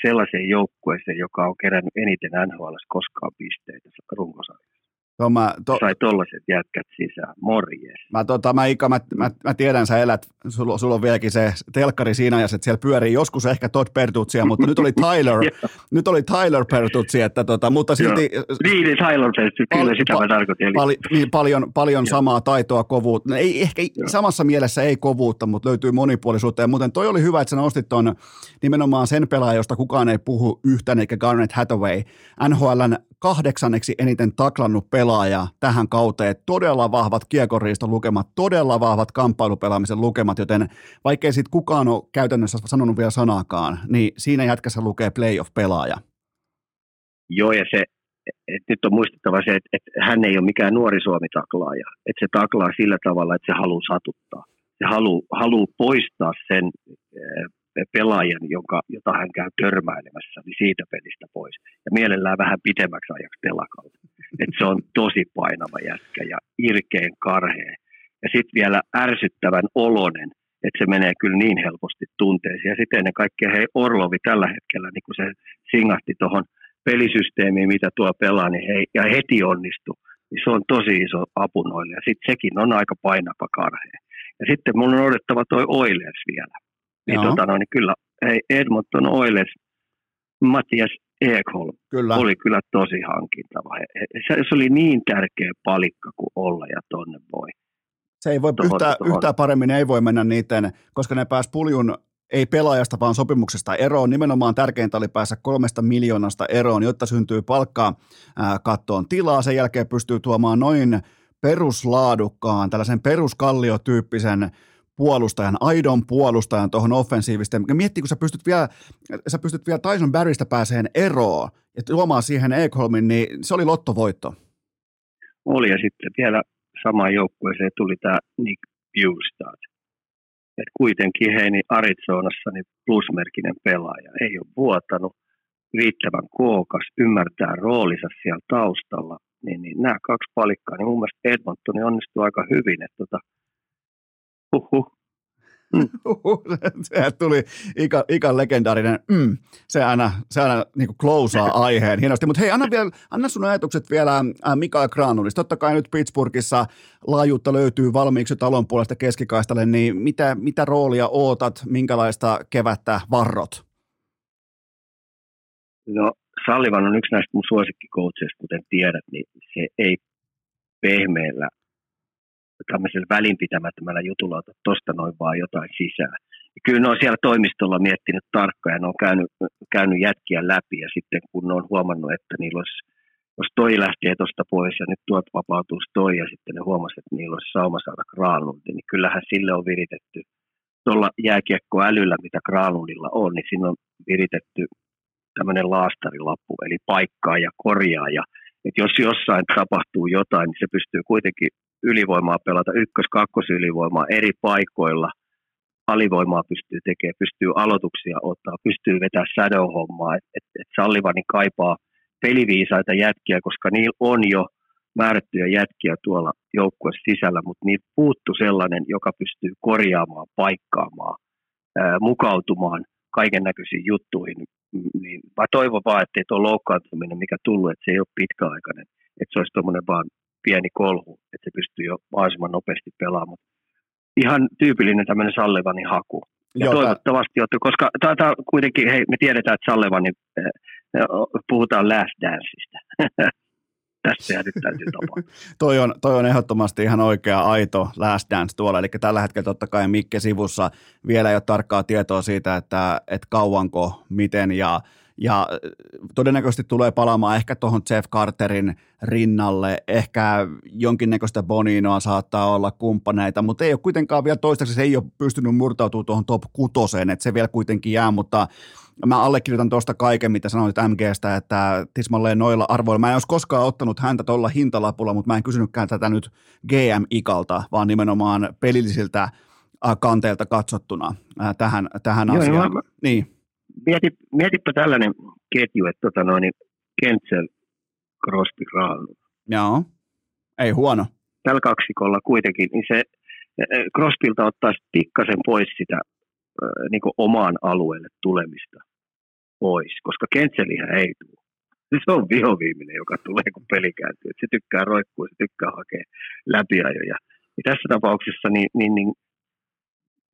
sellaiseen joukkueeseen, joka on kerännyt eniten NHL koskaan pisteitä runkosarjassa. To, mä, to, sai tollaset jätkät sisään, morjes. Mä, tota, mä, Ika, mä, mä, mä, tiedän, sä elät, sulla, sulla on vieläkin se telkkari siinä ja että siellä pyörii joskus ehkä Todd Pertutsia, mutta nyt oli Tyler, *laughs* nyt oli Tyler Pertutsi, että tota, mutta silti... niin, niin, Tyler Pertutsi, kyllä sitä mä tarkoitin. Pal, niin, paljon, paljon samaa taitoa, kovuutta. No ei, ehkä Joo. samassa mielessä ei kovuutta, mutta löytyy monipuolisuutta. Ja muuten toi oli hyvä, että sä nostit ton nimenomaan sen pelaajan, josta kukaan ei puhu yhtään, eikä Garnet Hathaway. NHLn kahdeksanneksi eniten taklannut pelaaja tähän kauteen. Todella vahvat lukemat, todella vahvat kamppailupelaamisen lukemat, joten vaikkei siitä kukaan ole käytännössä sanonut vielä sanaakaan, niin siinä jätkässä lukee playoff-pelaaja. Joo, ja se, et nyt on muistettava se, että, että hän ei ole mikään nuori Suomi-taklaaja. Että se taklaa sillä tavalla, että se haluaa satuttaa. Se haluaa, haluaa poistaa sen pelaajan, jonka, jota hän käy törmäilemässä, niin siitä pelistä pois. Ja mielellään vähän pitemmäksi ajaksi telakalle. Et se on tosi painava jätkä ja irkeen karhea. Ja sitten vielä ärsyttävän olonen, että se menee kyllä niin helposti tunteisiin. Ja sitten ennen kaikkea hei Orlovi tällä hetkellä, niin kun se singahti tuohon pelisysteemiin, mitä tuo pelaa, niin hei, ja heti onnistuu. Niin se on tosi iso apu noille. Ja sitten sekin on aika painava karhe. Ja sitten mun on odottava toi Oilers vielä. Niin, tota, no, niin kyllä, hei Edmonton Oilers, Matias Ekholm kyllä. oli kyllä tosi hankintava. Se, se oli niin tärkeä palikka kuin olla ja tonne voi. Se ei voi yhtään, yhtään paremmin ei voi mennä niiden, koska ne pääs puljun ei pelaajasta, vaan sopimuksesta eroon. Nimenomaan tärkeintä oli päässä kolmesta miljoonasta eroon, jotta syntyy palkkaa kattoon tilaa. Sen jälkeen pystyy tuomaan noin peruslaadukkaan, tällaisen peruskalliotyyppisen puolustajan, aidon puolustajan tuohon offensiivisten. Miettii, kun sä pystyt vielä, sä pystyt vielä Tyson Barrystä pääseen eroon ja tuomaan siihen Ekholmin, niin se oli lottovoitto. Oli ja sitten vielä samaan joukkueeseen tuli tämä Nick Bustad. Et kuitenkin hei, niin Arizonassa niin plusmerkinen pelaaja. Ei ole vuotanut, riittävän kookas, ymmärtää roolinsa siellä taustalla. Niin, niin nämä kaksi palikkaa, niin mun mielestä Edmontoni onnistuu aika hyvin. Että tota, Huhhuh. Mm. *laughs* Sehän tuli Ika, Ikan legendaarinen, mm, se aina, se aina niin closeaa *laughs* aiheen hienosti. Mutta hei, anna, vielä, anna sun ajatukset vielä äh, Mikael Granulista. Totta kai nyt Pittsburghissa laajuutta löytyy valmiiksi talon puolesta keskikaistalle, niin mitä, mitä roolia ootat, minkälaista kevättä varrot? No Sallivan on yksi näistä mun suosikkikoutseista, kuten tiedät, niin se ei pehmeällä tämmöisellä välinpitämättömällä jutulla ota tuosta noin vaan jotain sisään. Ja kyllä ne on siellä toimistolla miettinyt tarkkaan ja ne on käynyt, käynyt jätkiä läpi ja sitten kun ne on huomannut, että niillä olisi, jos toi lähtee tuosta pois ja nyt tuot vapautuisi toi ja sitten ne huomasivat, että niillä olisi sauma saada Granlundi, niin kyllähän sille on viritetty tuolla jääkiekkoälyllä, mitä Granlundilla on, niin siinä on viritetty tämmöinen laastarilappu, eli paikkaa ja korjaa ja että jos jossain tapahtuu jotain, niin se pystyy kuitenkin ylivoimaa pelata, ykkös-, kakkosylivoimaa eri paikoilla. Alivoimaa pystyy tekemään, pystyy aloituksia ottaa, pystyy vetämään shadow-hommaa. Et, et, et Sallivani kaipaa peliviisaita jätkiä, koska niillä on jo määrättyjä jätkiä tuolla joukkueessa sisällä, mutta niitä puuttu sellainen, joka pystyy korjaamaan, paikkaamaan, ää, mukautumaan kaiken näköisiin juttuihin. Niin mä toivon vaan, että tuo loukkaantuminen, mikä tullut, että se ei ole pitkäaikainen, että se olisi tuommoinen vaan pieni kolhu, että se pystyy jo mahdollisimman nopeasti pelaamaan. Ihan tyypillinen tämmöinen Sallevanin haku. Ja Joo, toivottavasti, että, koska tämä kuitenkin, hei, me tiedetään, että Sallevanin, eh, puhutaan last danceista. *laughs* Tästä nyt täytyy tapahtua. *laughs* toi, on, toi on ehdottomasti ihan oikea aito last dance tuolla, eli tällä hetkellä totta kai Mikke sivussa vielä ei ole tarkkaa tietoa siitä, että, että kauanko, miten ja ja todennäköisesti tulee palaamaan ehkä tuohon Jeff Carterin rinnalle, ehkä jonkinnäköistä Boninoa saattaa olla kumppaneita, mutta ei ole kuitenkaan vielä toistaiseksi, se ei ole pystynyt murtautumaan tuohon top kutoseen, että se vielä kuitenkin jää, mutta mä allekirjoitan tuosta kaiken, mitä sanoit MGstä, että tismalleen noilla arvoilla. Mä en olisi koskaan ottanut häntä tuolla hintalapulla, mutta mä en kysynytkään tätä nyt GM-ikalta, vaan nimenomaan pelillisiltä kanteilta katsottuna tähän, tähän Joo, asiaan. Mä, niin mieti, mietipä tällainen ketju, että tota noin, Kentsel, Crosby. Joo, ei huono. Tällä kaksikolla kuitenkin, niin se Crosbylta ottaa pikkasen pois sitä niin omaan alueelle tulemista pois, koska Kentselihän ei tule. se on vihoviiminen, joka tulee, kun peli kääntyy. Se tykkää roikkua, se tykkää hakea läpiajoja. Ja tässä tapauksessa niin, niin, niin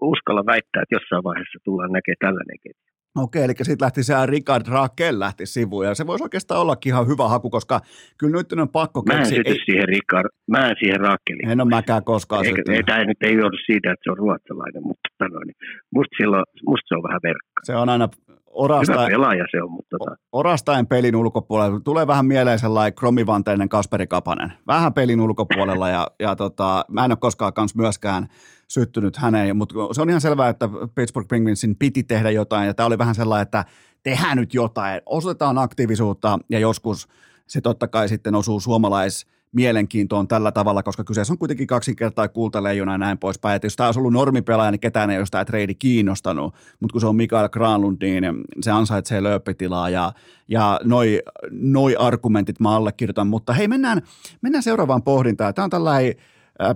uskalla väittää, että jossain vaiheessa tullaan näkemään tällainen ketju. Okei, eli sitten lähti se Ricard Raquel lähti sivuun, ja se voisi oikeastaan ollakin ihan hyvä haku, koska kyllä nyt on pakko keksiä. Mä en syty ei... siihen Ricard, mä en siihen Raqueliin. En ole mäkään koskaan Eikä, ei, Tämä nyt ei joudu siitä, että se on ruotsalainen, mutta sanoin, niin musta, silloin, musta se on vähän verkka. Se on aina orastain, Hyvä pelaaja se on, mutta... Tota... Orastain pelin ulkopuolella. Tulee vähän mieleen sellainen kromivanteinen Kasperi Kapanen. Vähän pelin ulkopuolella ja, ja tota, mä en ole koskaan kans myöskään syttynyt häneen, mutta se on ihan selvää, että Pittsburgh Penguinsin piti tehdä jotain ja tämä oli vähän sellainen, että tehdään nyt jotain, osoitetaan aktiivisuutta ja joskus se totta kai sitten osuu suomalais mielenkiintoon tällä tavalla, koska kyseessä on kuitenkin kaksi kertaa kultaleijona ja näin poispäin. Että jos tämä olisi ollut normipelaaja, niin ketään ei olisi tämä trade kiinnostanut, mutta kun se on Mikael Granlund, niin se ansaitsee lööppitilaa ja, ja noi, noi argumentit mä allekirjoitan. Mutta hei, mennään, mennään seuraavaan pohdintaan. Tämä on tällainen,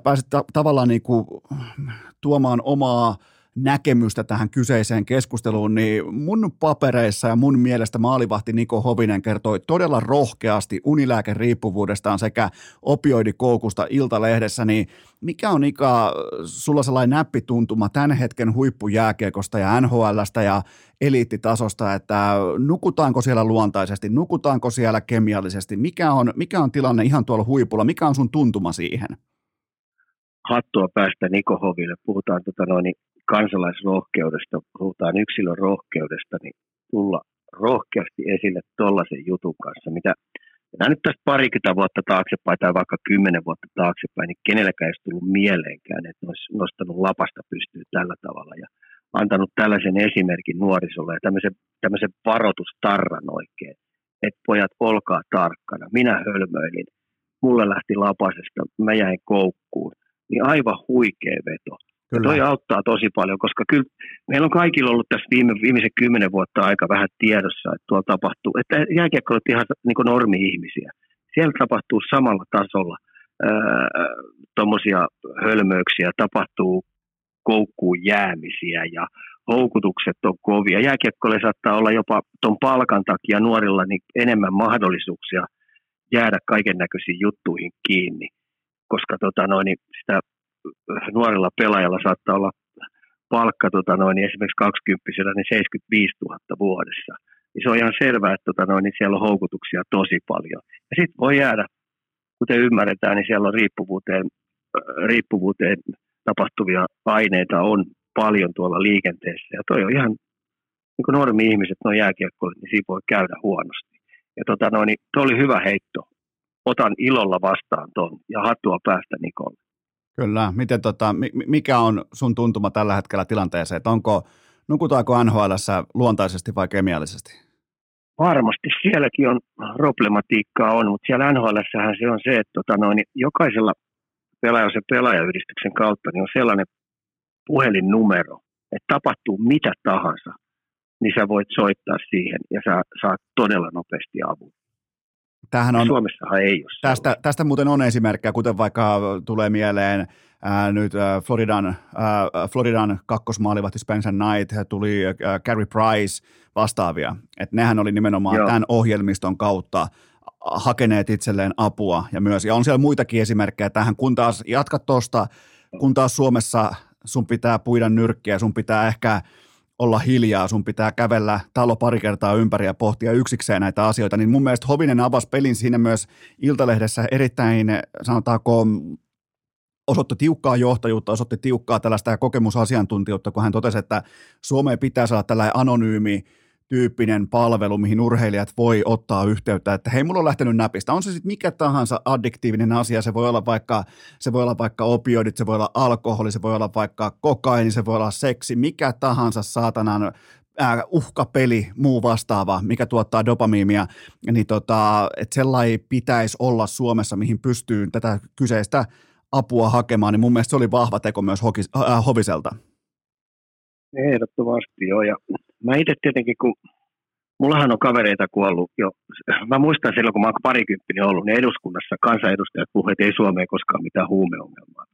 pääsit ta- tavallaan niin kuin tuomaan omaa näkemystä tähän kyseiseen keskusteluun, niin mun papereissa ja mun mielestä maalivahti Niko Hovinen kertoi todella rohkeasti unilääkeriippuvuudestaan sekä opioidikoukusta Iltalehdessä, niin mikä on Ika sulla sellainen näppituntuma tämän hetken huippujääkiekosta ja NHLstä ja eliittitasosta, että nukutaanko siellä luontaisesti, nukutaanko siellä kemiallisesti, mikä on, mikä on tilanne ihan tuolla huipulla, mikä on sun tuntuma siihen? Hattua päästä Niko Hoville. Puhutaan tota noin, kansalaisrohkeudesta, puhutaan yksilön rohkeudesta, niin tulla rohkeasti esille tuollaisen jutun kanssa, mitä Nämä nyt tästä parikymmentä vuotta taaksepäin tai vaikka kymmenen vuotta taaksepäin, niin kenelläkään ei olisi tullut mieleenkään, että olisi nostanut lapasta pystyyn tällä tavalla ja antanut tällaisen esimerkin nuorisolle ja tämmöisen, tämmöisen varoitustarran oikein, että pojat, olkaa tarkkana. Minä hölmöilin, mulle lähti lapasesta, mä jäin koukkuun. Niin aivan huikea veto. Kyllä. Toi auttaa tosi paljon, koska kyllä meillä on kaikilla ollut tässä viime, viimeisen kymmenen vuotta aika vähän tiedossa, että tuolla tapahtuu, että jääkiekko on ihan niin normi-ihmisiä. Siellä tapahtuu samalla tasolla tuommoisia hölmöyksiä, tapahtuu koukkuun jäämisiä ja houkutukset on kovia. Jääkiekkoille saattaa olla jopa tuon palkan takia nuorilla niin enemmän mahdollisuuksia jäädä kaiken näköisiin juttuihin kiinni, koska tota noin, niin sitä nuorella pelaajalla saattaa olla palkka tota noin, niin esimerkiksi 20 niin 75 000 vuodessa. Niin se on ihan selvää, että tota noin, niin siellä on houkutuksia tosi paljon. Ja sitten voi jäädä, kuten ymmärretään, niin siellä on riippuvuuteen, riippuvuuteen tapahtuvia aineita on paljon tuolla liikenteessä. Ja toi on ihan, niin kuin normi-ihmiset, no jääkiekkoilijat, niin siinä voi käydä huonosti. Ja tota noin, toi oli hyvä heitto. Otan ilolla vastaan ton ja hattua päästä Nikolle. Kyllä. Miten tota, mikä on sun tuntuma tällä hetkellä tilanteeseen, että onko, nukutaanko NHL luontaisesti vai kemiallisesti? Varmasti sielläkin on problematiikkaa on, mutta siellä nhl se on se, että tota noin, jokaisella pelaaja sen pelaajayhdistyksen kautta niin on sellainen puhelinnumero, että tapahtuu mitä tahansa, niin sä voit soittaa siihen ja sä saat todella nopeasti avun. Tämähän on, Suomessahan ei ole tästä, tästä muuten on esimerkkejä, kuten vaikka tulee mieleen ää, nyt ää, Floridan, ää, Floridan kakkosmaalivahti Spencer Knight, tuli ää, Carey Price vastaavia. että nehän oli nimenomaan Joo. tämän ohjelmiston kautta hakeneet itselleen apua ja myös, ja on siellä muitakin esimerkkejä tähän, kun taas jatkat tuosta, kun taas Suomessa sun pitää puida nyrkkiä, sun pitää ehkä olla hiljaa, sun pitää kävellä talo pari kertaa ympäri ja pohtia yksikseen näitä asioita, niin mun mielestä Hovinen avasi pelin siinä myös Iltalehdessä erittäin, sanotaanko, osoitti tiukkaa johtajuutta, osoitti tiukkaa tällaista kokemusasiantuntijuutta, kun hän totesi, että Suomeen pitää saada tällainen anonyymi tyyppinen palvelu, mihin urheilijat voi ottaa yhteyttä, että hei, mulla on lähtenyt näpistä. On se sitten mikä tahansa addiktiivinen asia, se voi olla vaikka, se voi olla vaikka opioidit, se voi olla alkoholi, se voi olla vaikka kokaini, se voi olla seksi, mikä tahansa saatanan äh, uhkapeli, muu vastaava, mikä tuottaa dopamiimia, niin tota, että sellainen pitäisi olla Suomessa, mihin pystyy tätä kyseistä apua hakemaan, niin mun mielestä se oli vahva teko myös Hokis, äh, Hoviselta. Ehdottomasti joo, ja mä itse tietenkin, kun mullahan on kavereita kuollut jo, mä muistan silloin, kun mä oon parikymppinen ollut, niin eduskunnassa kansanedustajat puhuivat, että ei Suomeen koskaan mitään huumeongelmaa.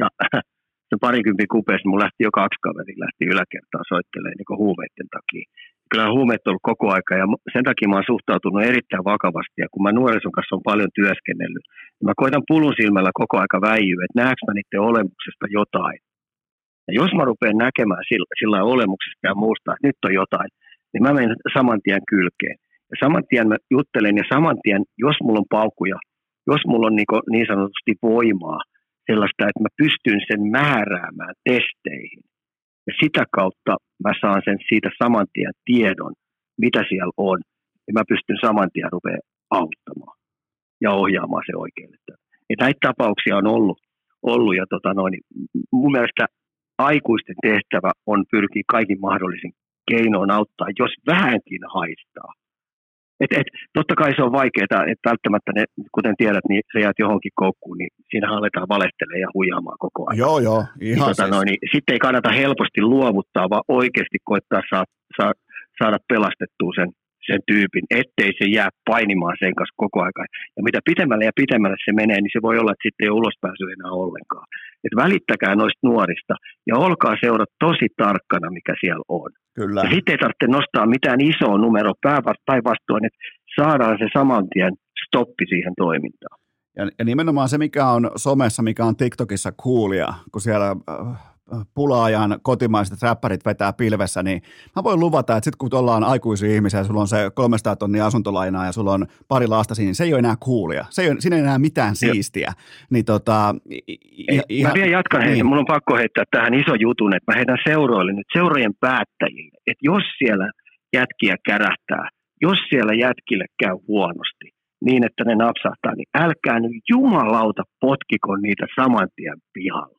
Ja *laughs* se parikympin kupeessa mun lähti jo kaksi kaveri lähti yläkertaan soittelemaan niin huumeiden takia. kyllä huumeet on ollut koko aika ja sen takia mä oon suhtautunut erittäin vakavasti ja kun mä nuorison kanssa on paljon työskennellyt, niin mä koitan pulun silmällä koko aika väijyä, että näekö mä niiden olemuksesta jotain. Ja jos mä rupean näkemään sillä, sillä olemuksesta ja muusta, että nyt on jotain, niin mä menen saman tien kylkeen. Ja saman tien mä juttelen ja saman tien, jos mulla on paukkuja, jos mulla on niin, niin sanotusti voimaa, sellaista, että mä pystyn sen määräämään testeihin, ja sitä kautta mä saan sen siitä saman tien tiedon, mitä siellä on. Ja mä pystyn saman tien rupeaa auttamaan ja ohjaamaan se oikein. Ja näitä tapauksia on ollut, ollut ja tota noin, mun mielestä aikuisten tehtävä on pyrkiä kaikin mahdollisin keinoin auttaa, jos vähänkin haistaa. Et, et, totta kai se on vaikeaa, että välttämättä ne, kuten tiedät, niin se jäät johonkin koukkuun, niin siinä aletaan valehtelemaan ja huijaamaan koko ajan. Joo, joo, ihan niin, tota, siis. noin, niin, Sitten ei kannata helposti luovuttaa, vaan oikeasti koittaa saa, saa, saada pelastettua sen, sen tyypin, ettei se jää painimaan sen kanssa koko aika. Ja mitä pitemmälle ja pitemmälle se menee, niin se voi olla, että sitten ei ole ulospääsy enää ollenkaan. Et välittäkää noista nuorista ja olkaa seurat tosi tarkkana, mikä siellä on. Kyllä. Ja sitten ei tarvitse nostaa mitään isoa numeroa päinvastoin, että saadaan se saman tien stoppi siihen toimintaan. Ja, ja nimenomaan se, mikä on somessa, mikä on TikTokissa coolia, kun siellä äh, pulaajan kotimaiset räppärit vetää pilvessä, niin mä voin luvata, että sitten kun ollaan aikuisia ihmisiä ja sulla on se 300 tonnia asuntolainaa ja sulla on pari lasta siinä, niin se ei ole enää coolia. Se ei ole, siinä ei enää mitään siistiä. Niin tota, ei, ihan, mä vielä jatkan niin. heitä. Mulla on pakko heittää tähän iso jutun, että mä heitän seuroille nyt, seurojen päättäjille, että jos siellä jätkiä kärähtää, jos siellä jätkille käy huonosti, niin että ne napsahtaa, niin älkää nyt jumalauta potkiko niitä saman tien pihalle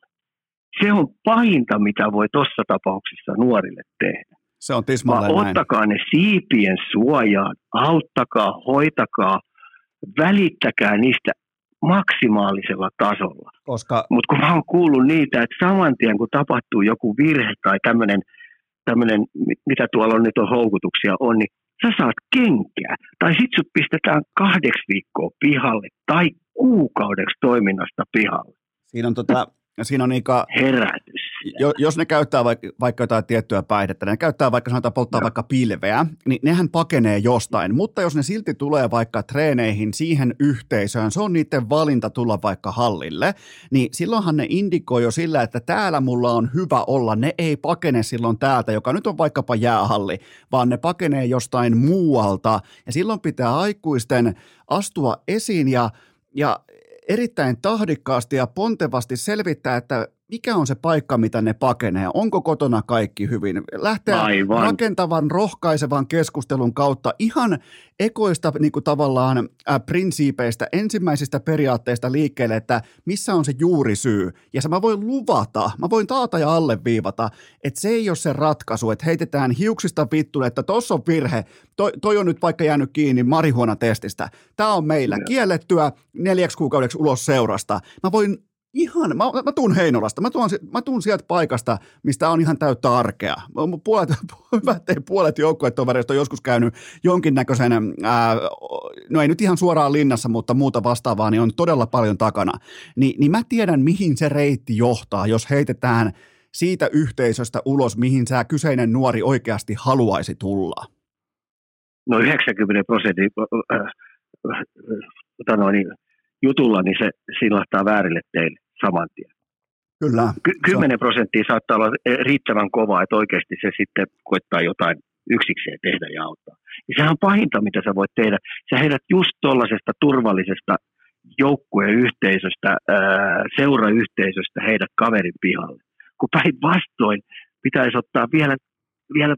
se on pahinta, mitä voi tuossa tapauksessa nuorille tehdä. Se on tismalleen näin. ottakaa ne siipien suojaan, auttakaa, hoitakaa, välittäkää niistä maksimaalisella tasolla. Koska... Mutta kun mä oon kuullut niitä, että saman tien kun tapahtuu joku virhe tai tämmöinen, mitä tuolla on nyt on houkutuksia on, niin sä saat kenkää. Tai sit sut pistetään kahdeksi viikkoa pihalle tai kuukaudeksi toiminnasta pihalle. Siinä on tota, siinä on niinka, Herätys. Jo, jos ne käyttää vaikka, vaikka jotain tiettyä päihdettä, ne käyttää vaikka sanotaan polttaa no. vaikka pilveä, niin nehän pakenee jostain. Mutta jos ne silti tulee vaikka treeneihin siihen yhteisöön, se on niiden valinta tulla vaikka hallille, niin silloinhan ne indikoi jo sillä, että täällä mulla on hyvä olla. Ne ei pakene silloin täältä, joka nyt on vaikkapa jäähalli, vaan ne pakenee jostain muualta. Ja silloin pitää aikuisten astua esiin ja ja erittäin tahdikkaasti ja pontevasti selvittää, että mikä on se paikka, mitä ne pakenee? Onko kotona kaikki hyvin? Lähteä Aivan. rakentavan, rohkaisevan keskustelun kautta ihan ekoista niin kuin tavallaan äh, prinsiipeistä, ensimmäisistä periaatteista liikkeelle, että missä on se juurisyy. Ja se mä voin luvata, mä voin taata ja alleviivata, että se ei ole se ratkaisu, että heitetään hiuksista vittu, että tossa on virhe, toi, toi on nyt vaikka jäänyt kiinni marihuonatestistä. Tämä on meillä ja. kiellettyä neljäksi kuukaudeksi ulos seurasta. Mä voin ihan, mä, mä tuun Heinolasta, mä tuun, mä tuun sieltä paikasta, mistä on ihan täyttä arkea. Puolet, *laughs* ei puolet joukkuetovereista on joskus käynyt jonkinnäköisen, ää, no ei nyt ihan suoraan linnassa, mutta muuta vastaavaa, niin on todella paljon takana. Ni, niin mä tiedän, mihin se reitti johtaa, jos heitetään siitä yhteisöstä ulos, mihin sä kyseinen nuori oikeasti haluaisi tulla. No 90 prosenttia äh, äh, jutulla, niin se silahtaa väärille teille saman tien. Kyllä. Ky- 10 prosenttia saattaa olla riittävän kova, että oikeasti se sitten koittaa jotain yksikseen tehdä ja auttaa. Ja sehän on pahinta, mitä sä voit tehdä. Sä heidät just tuollaisesta turvallisesta joukkueyhteisöstä, seurayhteisöstä heidät kaverin pihalle. Kun päinvastoin pitäisi ottaa vielä, vielä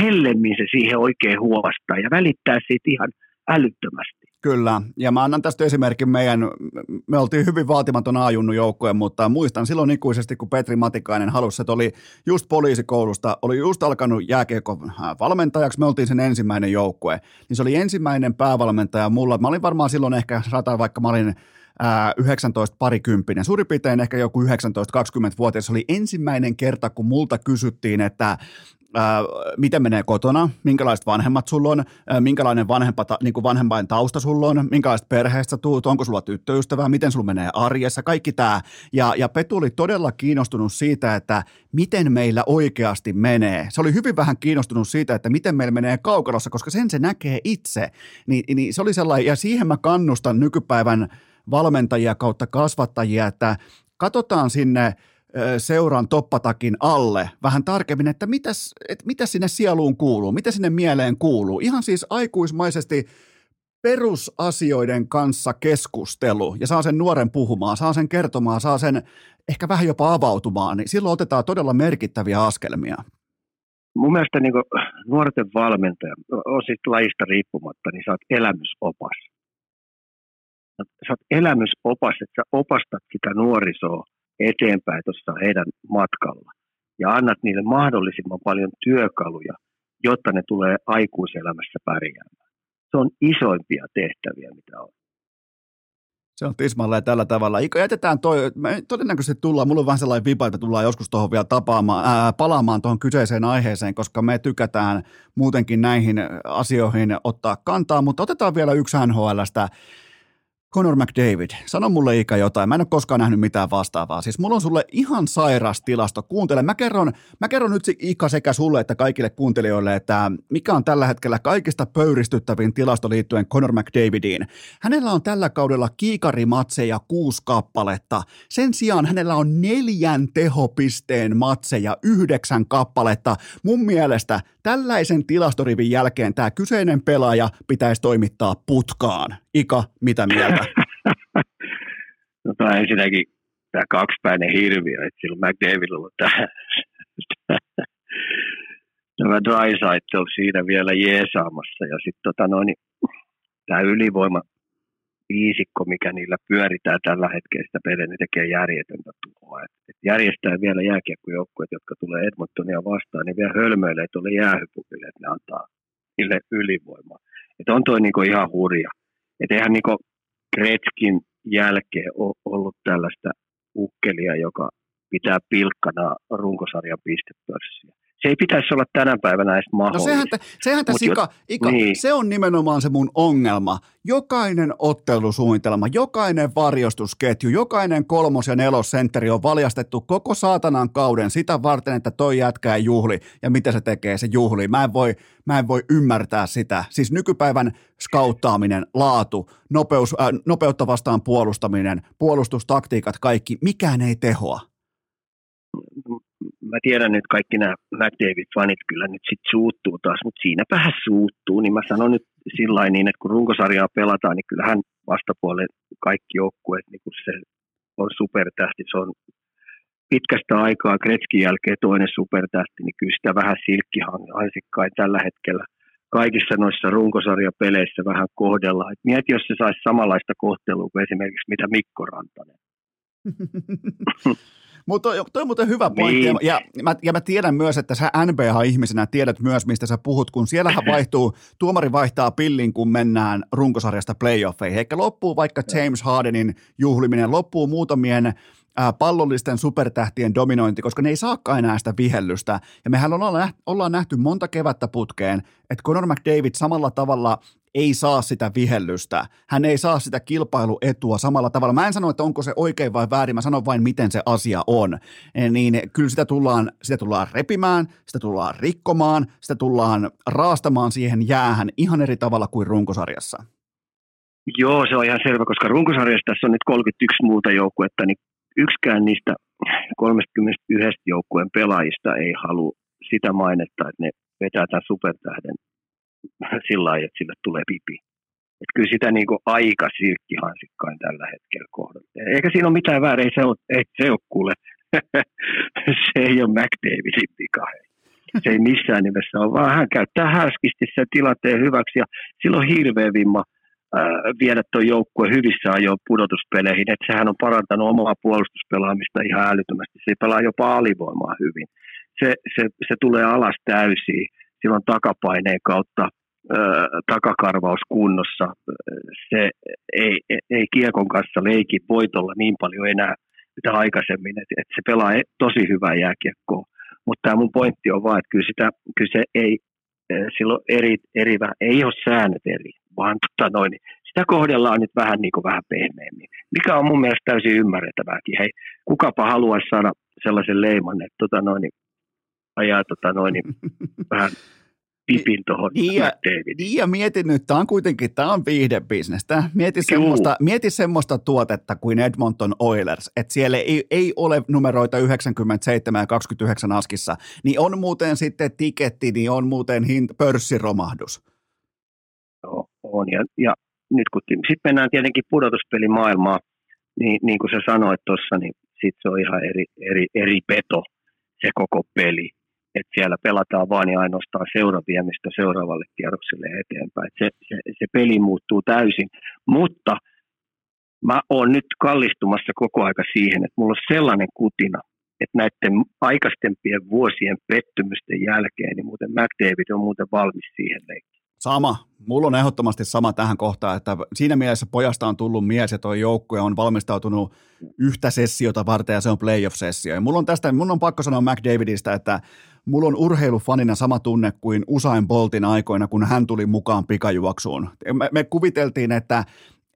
hellemmin se siihen oikein huovastaan ja välittää siitä ihan älyttömästi. Kyllä, ja mä annan tästä esimerkin meidän, me oltiin hyvin vaatimaton A-junnu joukkue, mutta muistan silloin ikuisesti, kun Petri Matikainen halusi, että oli just poliisikoulusta, oli just alkanut jääkiekko valmentajaksi, me oltiin sen ensimmäinen joukkue, niin se oli ensimmäinen päävalmentaja mulla, mä olin varmaan silloin ehkä, sata vaikka mä olin 19 parikymppinen, suurin piirtein ehkä joku 19-20-vuotias, se oli ensimmäinen kerta, kun multa kysyttiin, että ää, miten menee kotona, minkälaiset vanhemmat sulla on, ää, minkälainen vanhempa, niin kuin vanhempain tausta sulla on, minkälaista perheestä tuut, onko sulla tyttöystävää, miten sulla menee arjessa, kaikki tämä. Ja, ja Petu oli todella kiinnostunut siitä, että miten meillä oikeasti menee. Se oli hyvin vähän kiinnostunut siitä, että miten meillä menee kaukalossa, koska sen se näkee itse. Ni, niin se oli sellainen, ja siihen mä kannustan nykypäivän valmentajia kautta kasvattajia, että katsotaan sinne seuran toppatakin alle vähän tarkemmin, että mitäs, et mitä sinne sieluun kuuluu, mitä sinne mieleen kuuluu. Ihan siis aikuismaisesti perusasioiden kanssa keskustelu ja saa sen nuoren puhumaan, saa sen kertomaan, saa sen ehkä vähän jopa avautumaan, niin silloin otetaan todella merkittäviä askelmia. Mun mielestä niin nuorten valmentaja, on siis lajista riippumatta, niin sä oot elämysopas. Sä oot elämysopas, että sä opastat sitä nuorisoa eteenpäin tuossa heidän matkalla ja annat niille mahdollisimman paljon työkaluja, jotta ne tulee aikuiselämässä pärjäämään. Se on isoimpia tehtäviä, mitä on. Se on tismalleen tällä tavalla. Iko, jätetään toi, me todennäköisesti tullaan, mulla on vähän sellainen vipa, että tullaan joskus tuohon vielä tapaamaan, ää, palaamaan tuohon kyseiseen aiheeseen, koska me tykätään muutenkin näihin asioihin ottaa kantaa, mutta otetaan vielä yksi NHLstä Conor McDavid, sano mulle Ika jotain. Mä en ole koskaan nähnyt mitään vastaavaa. Siis mulla on sulle ihan sairas tilasto. Kuuntele. Mä kerron, mä kerron nyt Ika sekä sulle että kaikille kuuntelijoille, että mikä on tällä hetkellä kaikista pöyristyttävin tilasto liittyen Conor McDavidiin. Hänellä on tällä kaudella kiikarimatseja kuusi kappaletta. Sen sijaan hänellä on neljän tehopisteen matseja yhdeksän kappaletta. Mun mielestä tällaisen tilastorivin jälkeen tämä kyseinen pelaaja pitäisi toimittaa putkaan. Ika, mitä mieltä? *laughs* no tämä ensinnäkin tämä kaksipäinen hirviö, että silloin McDavid *laughs* on tämä, tämä Drysaitel siinä vielä jeesaamassa ja sitten tota noin, niin tämä ylivoima viisikko, mikä niillä pyöritään tällä hetkellä sitä peliä, niin tekee järjetöntä tuhoa. Et, et järjestää vielä jääkiekkojoukkueet, jotka tulee Edmontonia vastaan, niin vielä hölmöilee tuolle jäähypukille, että ne antaa niille ylivoimaa. Et on toi niinku ihan hurja. Et eihän niinku Kretskin jälkeen ole ollut tällaista ukkelia, joka pitää pilkkana runkosarjan pistepörssiä se ei pitäisi olla tänä päivänä edes mahdollista. No sehän, sehän tässä, Ika, Ika niin. se on nimenomaan se mun ongelma. Jokainen ottelusuunnitelma, jokainen varjostusketju, jokainen kolmos- ja nelosentteri on valjastettu koko saatanan kauden sitä varten, että toi jätkää juhli. Ja mitä se tekee, se juhli. Mä en voi, mä en voi ymmärtää sitä. Siis nykypäivän skauttaaminen, laatu, nopeus, äh, nopeutta vastaan puolustaminen, puolustustaktiikat, kaikki, mikään ei tehoa mä tiedän nyt kaikki nämä McDavid-fanit kyllä nyt sit suuttuu taas, mutta siinäpähän suuttuu, niin mä sanon nyt sillä niin, että kun runkosarjaa pelataan, niin kyllähän vastapuolelle kaikki joukkueet, niin kun se on supertähti, se on pitkästä aikaa Kretskin jälkeen toinen supertähti, niin kyllä sitä vähän silkkihansikkain tällä hetkellä kaikissa noissa runkosarjapeleissä vähän kohdella. Et mieti, jos se saisi samanlaista kohtelua kuin esimerkiksi mitä Mikko Rantanen. *laughs* Mutta toi, toi on muuten hyvä pointti. Niin. Ja, mä, ja mä tiedän myös, että sä NBA-ihmisenä tiedät myös, mistä sä puhut, kun siellähän *laughs* vaihtuu, tuomari vaihtaa pillin, kun mennään runkosarjasta playoffeihin. Eikä loppuu vaikka James Hardenin juhliminen, loppuu muutamien pallollisten supertähtien dominointi, koska ne ei saakaan enää sitä vihellystä. Ja mehän ollaan nähty, ollaan nähty monta kevättä putkeen, että Conor McDavid samalla tavalla ei saa sitä vihellystä. Hän ei saa sitä kilpailuetua samalla tavalla. Mä en sano, että onko se oikein vai väärin, mä sanon vain, miten se asia on. Eh, niin kyllä sitä tullaan, sitä tullaan repimään, sitä tullaan rikkomaan, sitä tullaan raastamaan siihen jäähän ihan eri tavalla kuin runkosarjassa. Joo, se on ihan selvä, koska runkosarjassa tässä on nyt 31 muuta joukkuetta, niin yksikään niistä 31 joukkueen pelaajista ei halua sitä mainetta, että ne vetää tämän supertähden sillä lailla, että sille tulee pipi. Että kyllä sitä niin kuin aika silkkihansikkain tällä hetkellä kohdalla. Eikä siinä ole mitään väärin, ei se ole, ei se ole kuule. *laughs* se ei ole McDavidin vika. Se ei missään nimessä ole, vaan hän käyttää härskisti sen tilanteen hyväksi ja silloin hirveä vimma viedä tuon joukkueen hyvissä ajoin pudotuspeleihin, että sehän on parantanut omaa puolustuspelaamista ihan älyttömästi. Se pelaa jopa alivoimaa hyvin. Se, se, se tulee alas täysiin silloin takapaineen kautta takakarvaus kunnossa. Se ei, ei kiekon kanssa leiki voitolla niin paljon enää mitä aikaisemmin, että et se pelaa tosi hyvää jääkiekkoa. Mutta tämä mun pointti on vaan, että kyllä, sitä, kyllä se ei, silloin eri, eri, ei ole säännöt eri, vaan tota noin, sitä kohdellaan nyt vähän, niin kuin vähän pehmeämmin. Mikä on mun mielestä täysin ymmärrettävääkin. Hei, kukapa haluaisi saada sellaisen leiman, että tota noin, ajaa tota noin, vähän *laughs* pipin tuohon niin ja, niin ja mietin nyt, tämä on kuitenkin, tämä on viihdebisnestä. Mieti semmoista, mieti semmoista tuotetta kuin Edmonton Oilers, että siellä ei, ei ole numeroita 97 ja 29 askissa, niin on muuten sitten tiketti, niin on muuten hint, pörssiromahdus. Joo, on. Ja, ja nyt kun sitten mennään tietenkin pudotuspelimaailmaan, niin, niin kuin sä sanoit tuossa, niin sitten se on ihan eri, eri, eri peto se koko peli että siellä pelataan vain ja ainoastaan seuraviemistä seuraavalle kierrokselle eteenpäin. se, se, se peli muuttuu täysin, mutta mä oon nyt kallistumassa koko aika siihen, että mulla on sellainen kutina, että näiden aikaisempien vuosien pettymysten jälkeen, niin muuten McDavid on muuten valmis siihen leikkiin. Sama. Mulla on ehdottomasti sama tähän kohtaan, että siinä mielessä pojasta on tullut mies ja tuo joukkue on valmistautunut yhtä sessiota varten ja se on playoff-sessio. Ja mulla on tästä, mun on pakko sanoa McDavidistä, että mulla on urheilufanina sama tunne kuin Usain Boltin aikoina, kun hän tuli mukaan pikajuoksuun. Me, me kuviteltiin, että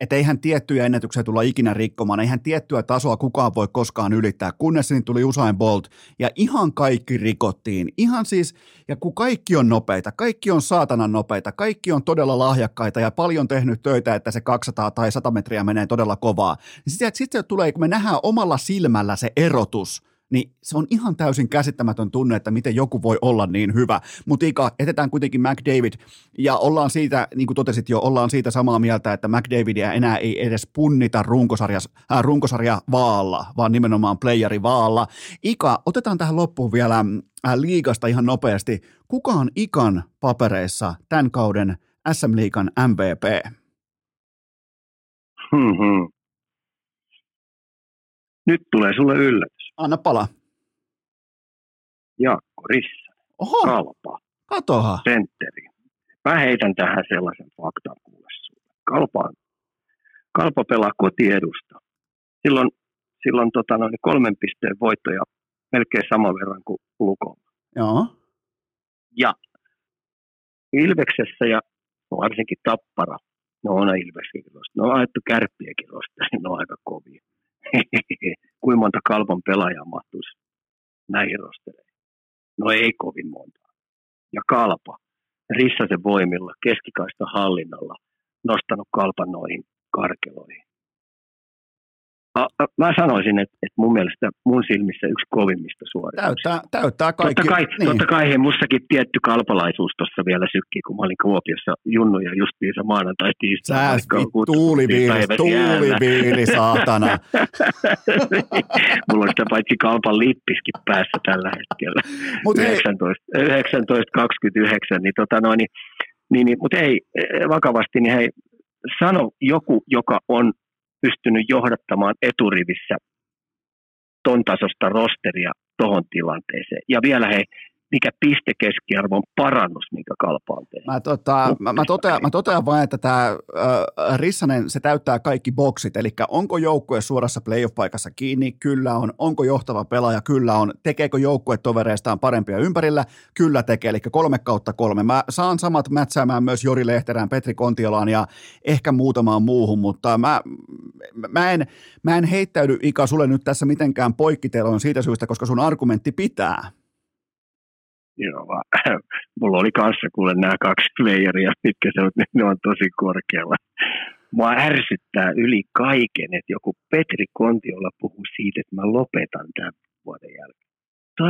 että eihän tiettyjä ennätyksiä tulla ikinä rikkomaan, eihän tiettyä tasoa kukaan voi koskaan ylittää, kunnes niin tuli Usain Bolt, ja ihan kaikki rikottiin, ihan siis, ja kun kaikki on nopeita, kaikki on saatanan nopeita, kaikki on todella lahjakkaita ja paljon tehnyt töitä, että se 200 tai 100 metriä menee todella kovaa, niin sitten sit tulee, kun me nähdään omalla silmällä se erotus – niin se on ihan täysin käsittämätön tunne, että miten joku voi olla niin hyvä. Mutta Ika, etetään kuitenkin McDavid, ja ollaan siitä, niin kuin totesit jo, ollaan siitä samaa mieltä, että McDavidia enää ei edes punnita runkosarja, äh, runkosarja vaalla, vaan nimenomaan playeri vaalla. Ika, otetaan tähän loppuun vielä äh, liigasta ihan nopeasti. Kuka on Ikan papereissa tämän kauden SM-liigan MVP? Hmm, Nyt tulee sulle yllätys. Anna pala. Jaakko Rissa. Oho. Kalpa. Katoha. Sentteri. Mä heitän tähän sellaisen faktan kuule Kalpa, Kalpa pelaa kotiedusta. Silloin, silloin tota, noin kolmen pisteen voittoja melkein saman verran kuin Lukolla. Joo. Ja Ilveksessä ja varsinkin Tappara, no on Ilveksenkin no on ajettu kärppiäkin rosta, niin ne on aika kovia. *laughs* kuinka monta kalpon pelaajaa mahtuisi näihin rostereihin? No ei kovin monta. Ja kalpa, Rissasen voimilla, keskikaista hallinnalla, nostanut kalpan noihin karkeloihin mä sanoisin, että, että mun mielestä mun silmissä yksi kovimmista suorituksista. Täyttää, täyttää kaikki. Totta kai, niin. totta kai he mussakin tietty kalpalaisuus tuossa vielä sykki, kun mä olin Kuopiossa junnuja justiinsa maanantai tiistai. tuuliviili, tuuliviili, saatana. *laughs* Mulla on sitä paitsi kalpan lippiskin päässä tällä hetkellä. Mut 19, 1929, niin tota noin, niin, niin, niin mutta ei, vakavasti, niin hei, sano joku, joka on pystynyt johdattamaan eturivissä ton tasosta rosteria tuohon tilanteeseen. Ja vielä he mikä pistekeskiarvon parannus, minkä kalpa on tehnyt. Mä, tota, mä, mä, totean, mä totean vain, että tämä äh, Rissanen, se täyttää kaikki boksit, eli onko joukkue suorassa playoff-paikassa kiinni? Kyllä on. Onko johtava pelaaja? Kyllä on. Tekeekö joukkue tovereistaan parempia ympärillä? Kyllä tekee, eli kolme kautta kolme. Mä saan samat mätsäämään myös Jori Lehterään, Petri Kontiolaan ja ehkä muutamaan muuhun, mutta mä, mä, en, mä en heittäydy Ika sulle nyt tässä mitenkään poikkiteloon siitä syystä, koska sun argumentti pitää. Joo, *laughs* mulla oli kanssa kuule nämä kaksi playeria, mitkä se on, ne on tosi korkealla. Mua ärsyttää yli kaiken, että joku Petri Kontiolla puhuu siitä, että mä lopetan tämän vuoden jälkeen. Tuo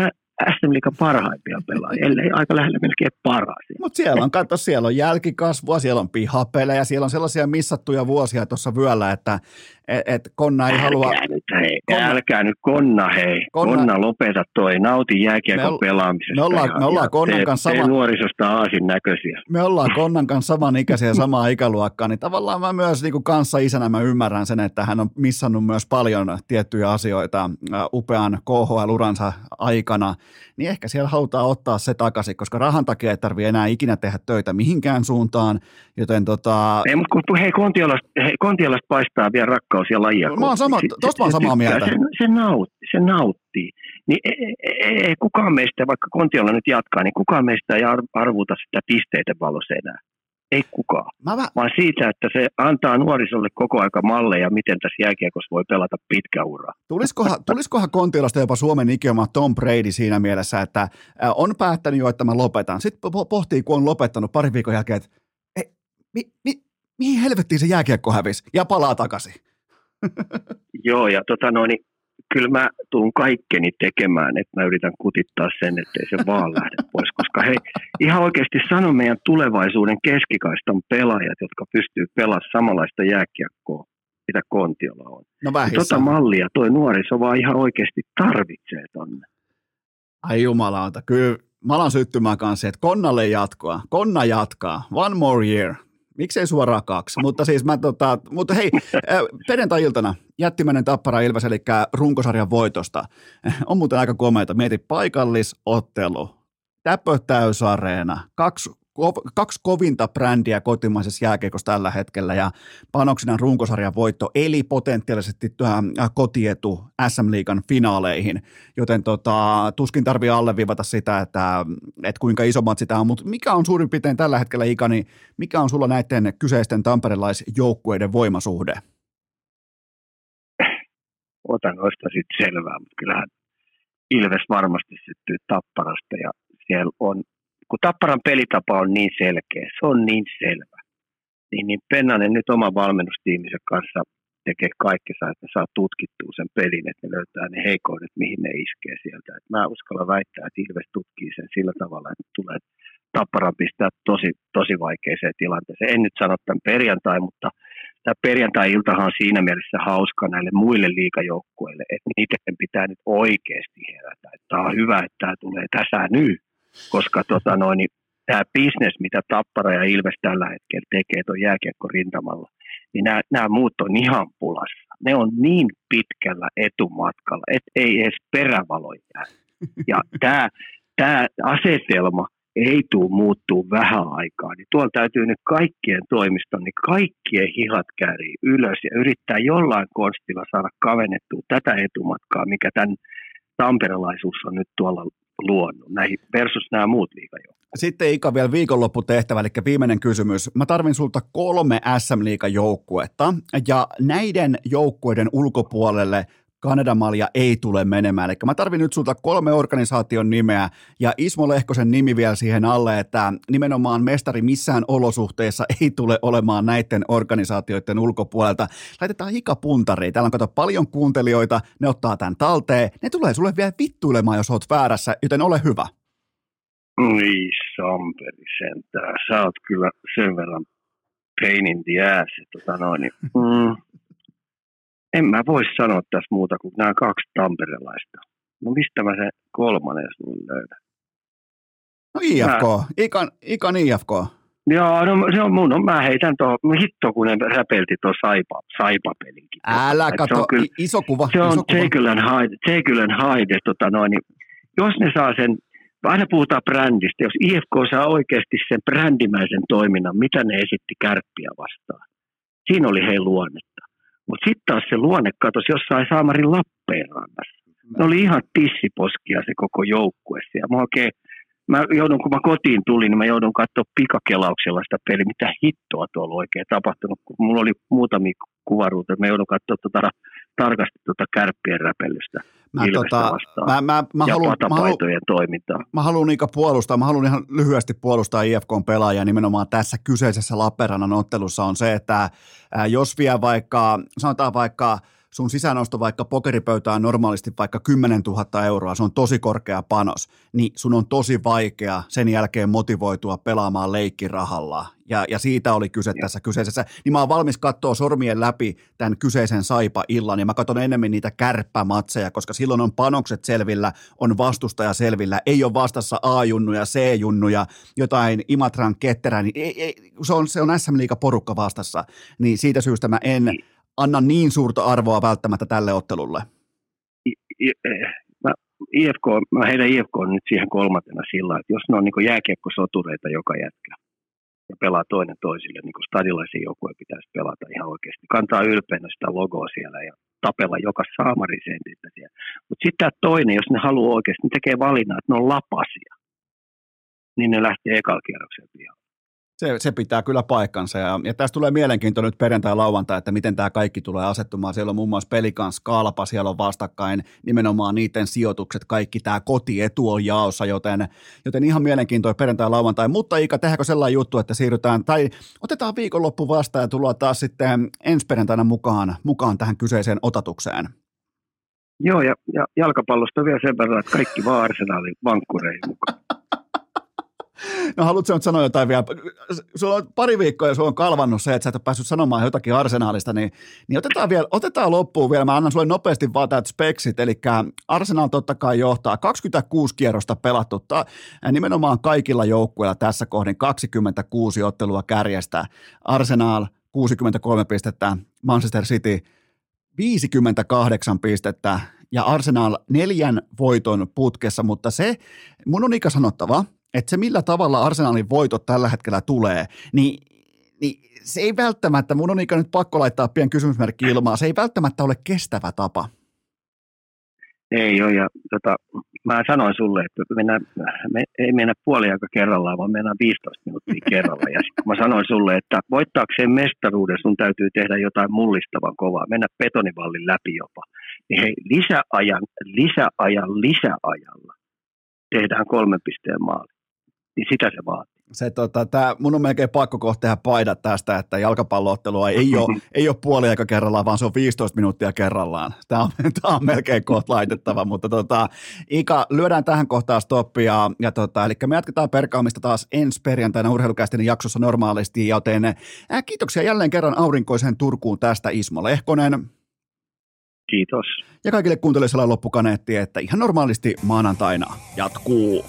SM Liikan parhaimpia pelaajia, ellei aika lähellä melkein paras. Mutta siellä on, katso, siellä on jälkikasvua, siellä on pihapelejä, siellä on sellaisia missattuja vuosia tuossa vyöllä, että et, et Konna ei älkää halua... Nyt, hei, konna. Älkää nyt Konna, hei. Konna, konna lopeta toi, nauti jääkiekon me pelaamisesta. Me ollaan, me ollaan Konnan te, kanssa sama... nuorisosta aasin näköisiä. Me ollaan Konnan kanssa saman ikäisiä ja samaa ikäluokkaa, niin tavallaan mä myös niin kuin kanssa isänä mä ymmärrän sen, että hän on missannut myös paljon tiettyjä asioita upean KHL-uransa aikana, niin ehkä siellä halutaan ottaa se takaisin, koska rahan takia ei tarvitse enää ikinä tehdä töitä mihinkään suuntaan, joten tota... Ei, mutta kun hei, Kontiolasta, hei, Kontiolasta paistaa vielä rakkaus ja lajia. Mä oon sama, tosta mä oon samaa mieltä. Se, se, nautti, se nauttii. niin ei, ei, ei, kukaan meistä, vaikka Kontiolla nyt jatkaa, niin kukaan meistä ei arvuta sitä pisteiden valossa enää. Ei kukaan. Mä vä... Vaan siitä, että se antaa nuorisolle koko aika malleja, miten tässä jääkiekossa voi pelata pitkä ura. Tulisikohan, tulisikohan Kontiolasta jopa Suomen ikioma Tom Brady siinä mielessä, että on päättänyt jo, että mä lopetan. Sitten pohtii, kun on lopettanut pari viikon jälkeen, että ei, mi, mi, mihin helvettiin se jääkiekko hävisi ja palaa takaisin. *laughs* Joo, ja tota noin, niin kyllä mä tuun kaikkeni tekemään, että mä yritän kutittaa sen, ettei se vaan *laughs* lähde pois. Koska hei, ihan oikeasti sano meidän tulevaisuuden keskikaistan pelaajat, jotka pystyy pelaamaan samanlaista jääkiekkoa, mitä Kontiolla on. No tota mallia toi nuoriso vaan ihan oikeasti tarvitsee tonne. Ai jumalauta, kyllä mä alan syttymään kanssa, että Konnalle jatkoa. Konna jatkaa. One more year. Miksei suoraan kaksi, mutta siis mä tota, mutta hei, perjantai-iltana jättimäinen Tappara Ilves, eli runkosarjan voitosta. On muuten aika komeita. Mieti paikallisottelu, Täpö täysareena, kaksi kaksi kovinta brändiä kotimaisessa jääkiekossa tällä hetkellä ja panoksena runkosarjan voitto, eli potentiaalisesti äh, kotietu SM Liigan finaaleihin, joten tota, tuskin tarvii alleviivata sitä, että, että kuinka iso tämä on, mutta mikä on suurin piirtein tällä hetkellä Ika, niin mikä on sulla näiden kyseisten tamperelaisjoukkueiden voimasuhde? Otan noista sitten selvää, mutta kyllähän Ilves varmasti syttyy Tapparasta ja siellä on kun Tapparan pelitapa on niin selkeä, se on niin selvä, niin, niin Pennanen nyt oman valmennustiiminsä kanssa tekee kaikkensa, että saa tutkittua sen pelin, että ne löytää ne heikoudet, mihin ne iskee sieltä. Et mä uskallan väittää, että Ilves tutkii sen sillä tavalla, että tulee Tapparan pistää tosi, tosi vaikeeseen tilanteeseen. En nyt sano tämän perjantai, mutta tämä perjantai-iltahan on siinä mielessä hauska näille muille liikajoukkueille, että niiden pitää nyt oikeasti herätä. Tämä on hyvä, että tämä tulee tässä nyt koska tota noin, niin tämä bisnes, mitä Tappara ja Ilves tällä hetkellä tekee tuon jääkiekko rintamalla, niin nämä, nämä muut on ihan pulassa. Ne on niin pitkällä etumatkalla, että ei edes perävalo jää. Ja *laughs* tämä, tämä asetelma ei tule muuttuu vähän aikaa, niin tuolla täytyy nyt kaikkien toimiston, niin kaikkien hihat käärii ylös ja yrittää jollain konstilla saada kavennettua tätä etumatkaa, mikä tämän tamperelaisuus on nyt tuolla luonut näihin versus nämä muut liikajoukkueet. Sitten Ika vielä viikonlopputehtävä, eli viimeinen kysymys. Mä tarvin sulta kolme SM-liikajoukkuetta ja näiden joukkueiden ulkopuolelle Kanadamalja ei tule menemään. Eli mä tarvin nyt sulta kolme organisaation nimeä ja Ismo Lehkosen nimi vielä siihen alle, että nimenomaan mestari missään olosuhteissa ei tule olemaan näiden organisaatioiden ulkopuolelta. Laitetaan puntari. Täällä on kato paljon kuuntelijoita, ne ottaa tämän talteen. Ne tulee sulle vielä vittuilemaan, jos oot väärässä, joten ole hyvä. Niin, Samperi sentään. Sä oot kyllä sen verran pain in the ass. Tota noin, niin, mm, en mä voi sanoa tässä muuta kuin nämä kaksi tamperelaista. No mistä mä se kolmannen sun löydän? No IFK, mä... Ikan, Ikan IFK. Joo, no se on mun, no, mä heitän tuohon, hitto kun ne räpelti tuon saipa, saipapelinkin. Älä kato, on kyllä, iso kuva. Se on Hyde, Jekyll and Hyde tota noin, niin jos ne saa sen, aina puhutaan brändistä, jos IFK saa oikeasti sen brändimäisen toiminnan, mitä ne esitti kärppiä vastaan. Siinä oli hei luonnetta. Mutta sitten taas se luonne katosi jossain Saamarin Lappeenrannassa. Ne oli ihan tissiposkia se koko joukkue. Ja mä oikein, mä joudun, kun mä kotiin tulin, niin mä joudun katsoa pikakelauksella sitä peliä, mitä hittoa tuolla oikein tapahtunut. Kun mulla oli muutamia kuvaruuta, mä joudun katsoa tuota, tarkasti tuota kärppien räpellystä. Mä, tota, mä, mä, mä, ja haluan, mä haluan, toimintaa. Mä haluan Iika puolustaa, mä haluan ihan lyhyesti puolustaa IFKn pelaajia nimenomaan tässä kyseisessä Lappeenrannan ottelussa on se, että jos vie vaikka, sanotaan vaikka sun sisäänosto vaikka pokeripöytään normaalisti vaikka 10 000 euroa, se on tosi korkea panos, niin sun on tosi vaikea sen jälkeen motivoitua pelaamaan leikkirahalla. Ja, ja siitä oli kyse ja. tässä kyseisessä. Niin mä oon valmis katsoa sormien läpi tämän kyseisen saipa-illan, ja mä katson enemmän niitä kärppämatseja, koska silloin on panokset selvillä, on vastustaja selvillä, ei ole vastassa A-junnuja, C-junnuja, jotain Imatran ketterää, niin ei, ei, se on, se on SM Liiga porukka vastassa. Niin siitä syystä mä en, niin anna niin suurta arvoa välttämättä tälle ottelulle? I, mä, IFK, mä heidän IFK on nyt siihen kolmantena sillä, että jos ne on niin jääkiekkosotureita joka jätkä ja pelaa toinen toisille, niin kuin stadilaisen joukkueen pitäisi pelata ihan oikeasti. Kantaa ylpeänä sitä logoa siellä ja tapella joka saamari siellä. Mutta sitten tämä toinen, jos ne haluaa oikeasti, ne tekee valinnan, että ne on lapasia, niin ne lähtee ekalla kierroksella pihalle. Se, se pitää kyllä paikkansa ja, ja tästä tulee mielenkiintoinen nyt perjantai-lauantai, että miten tämä kaikki tulee asettumaan. Siellä on muun muassa pelikans kalpa, siellä on vastakkain nimenomaan niiden sijoitukset, kaikki tämä kotietu on jaossa, joten, joten ihan mielenkiintoinen perjantai-lauantai. Mutta Ika, tehdäänkö sellainen juttu, että siirrytään tai otetaan viikonloppu vastaan ja tullaan taas sitten ensi perjantaina mukaan, mukaan tähän kyseiseen otatukseen. Joo, ja, ja jalkapallosta vielä sen verran, että kaikki vaan arsenaalin vankkureihin mukaan. No haluatko nyt sanoa jotain vielä? Sulla on pari viikkoa ja sulla on kalvannut se, että sä et ole päässyt sanomaan jotakin arsenaalista, niin, niin otetaan, vielä, otetaan loppuun vielä. Mä annan sulle nopeasti vaan täältä speksit, eli Arsenal totta kai johtaa 26 kierrosta pelattu, ta, nimenomaan kaikilla joukkueilla tässä kohdin 26 ottelua kärjestä. Arsenal 63 pistettä, Manchester City 58 pistettä ja Arsenal neljän voiton putkessa, mutta se, mun on ikä sanottava, että se millä tavalla Arsenalin voitot tällä hetkellä tulee, niin, niin se ei välttämättä, mun on ikä nyt pakko laittaa pien kysymysmerkki ilmaa, se ei välttämättä ole kestävä tapa. Ei ole, ja tota, mä sanoin sulle, että mennään, me ei mennä puoli aika kerrallaan, vaan mennään 15 minuuttia *laughs* kerralla. Ja sitten mä sanoin sulle, että voittaakseen mestaruuden sun täytyy tehdä jotain mullistavan kovaa, mennä betonivallin läpi jopa. Niin hei, lisäajan, lisäajan, lisäajalla tehdään kolmen pisteen maali niin sitä se vaatii. Se, tota, tää, mun on melkein pakko kohta tehdä paidat tästä, että jalkapalloottelua ei ole, *laughs* ei ole puoli aika kerrallaan, vaan se on 15 minuuttia kerrallaan. Tämä on, *laughs* on melkein kohta laitettava, *laughs* mutta tota, Ika, lyödään tähän kohtaan stoppia. Ja tota, eli me jatketaan perkaamista taas ensi perjantaina urheilukästin jaksossa normaalisti, joten ää, kiitoksia jälleen kerran aurinkoiseen Turkuun tästä Ismo Lehkonen. Kiitos. Ja kaikille kuuntelijoille loppukaneetti, että ihan normaalisti maanantaina jatkuu.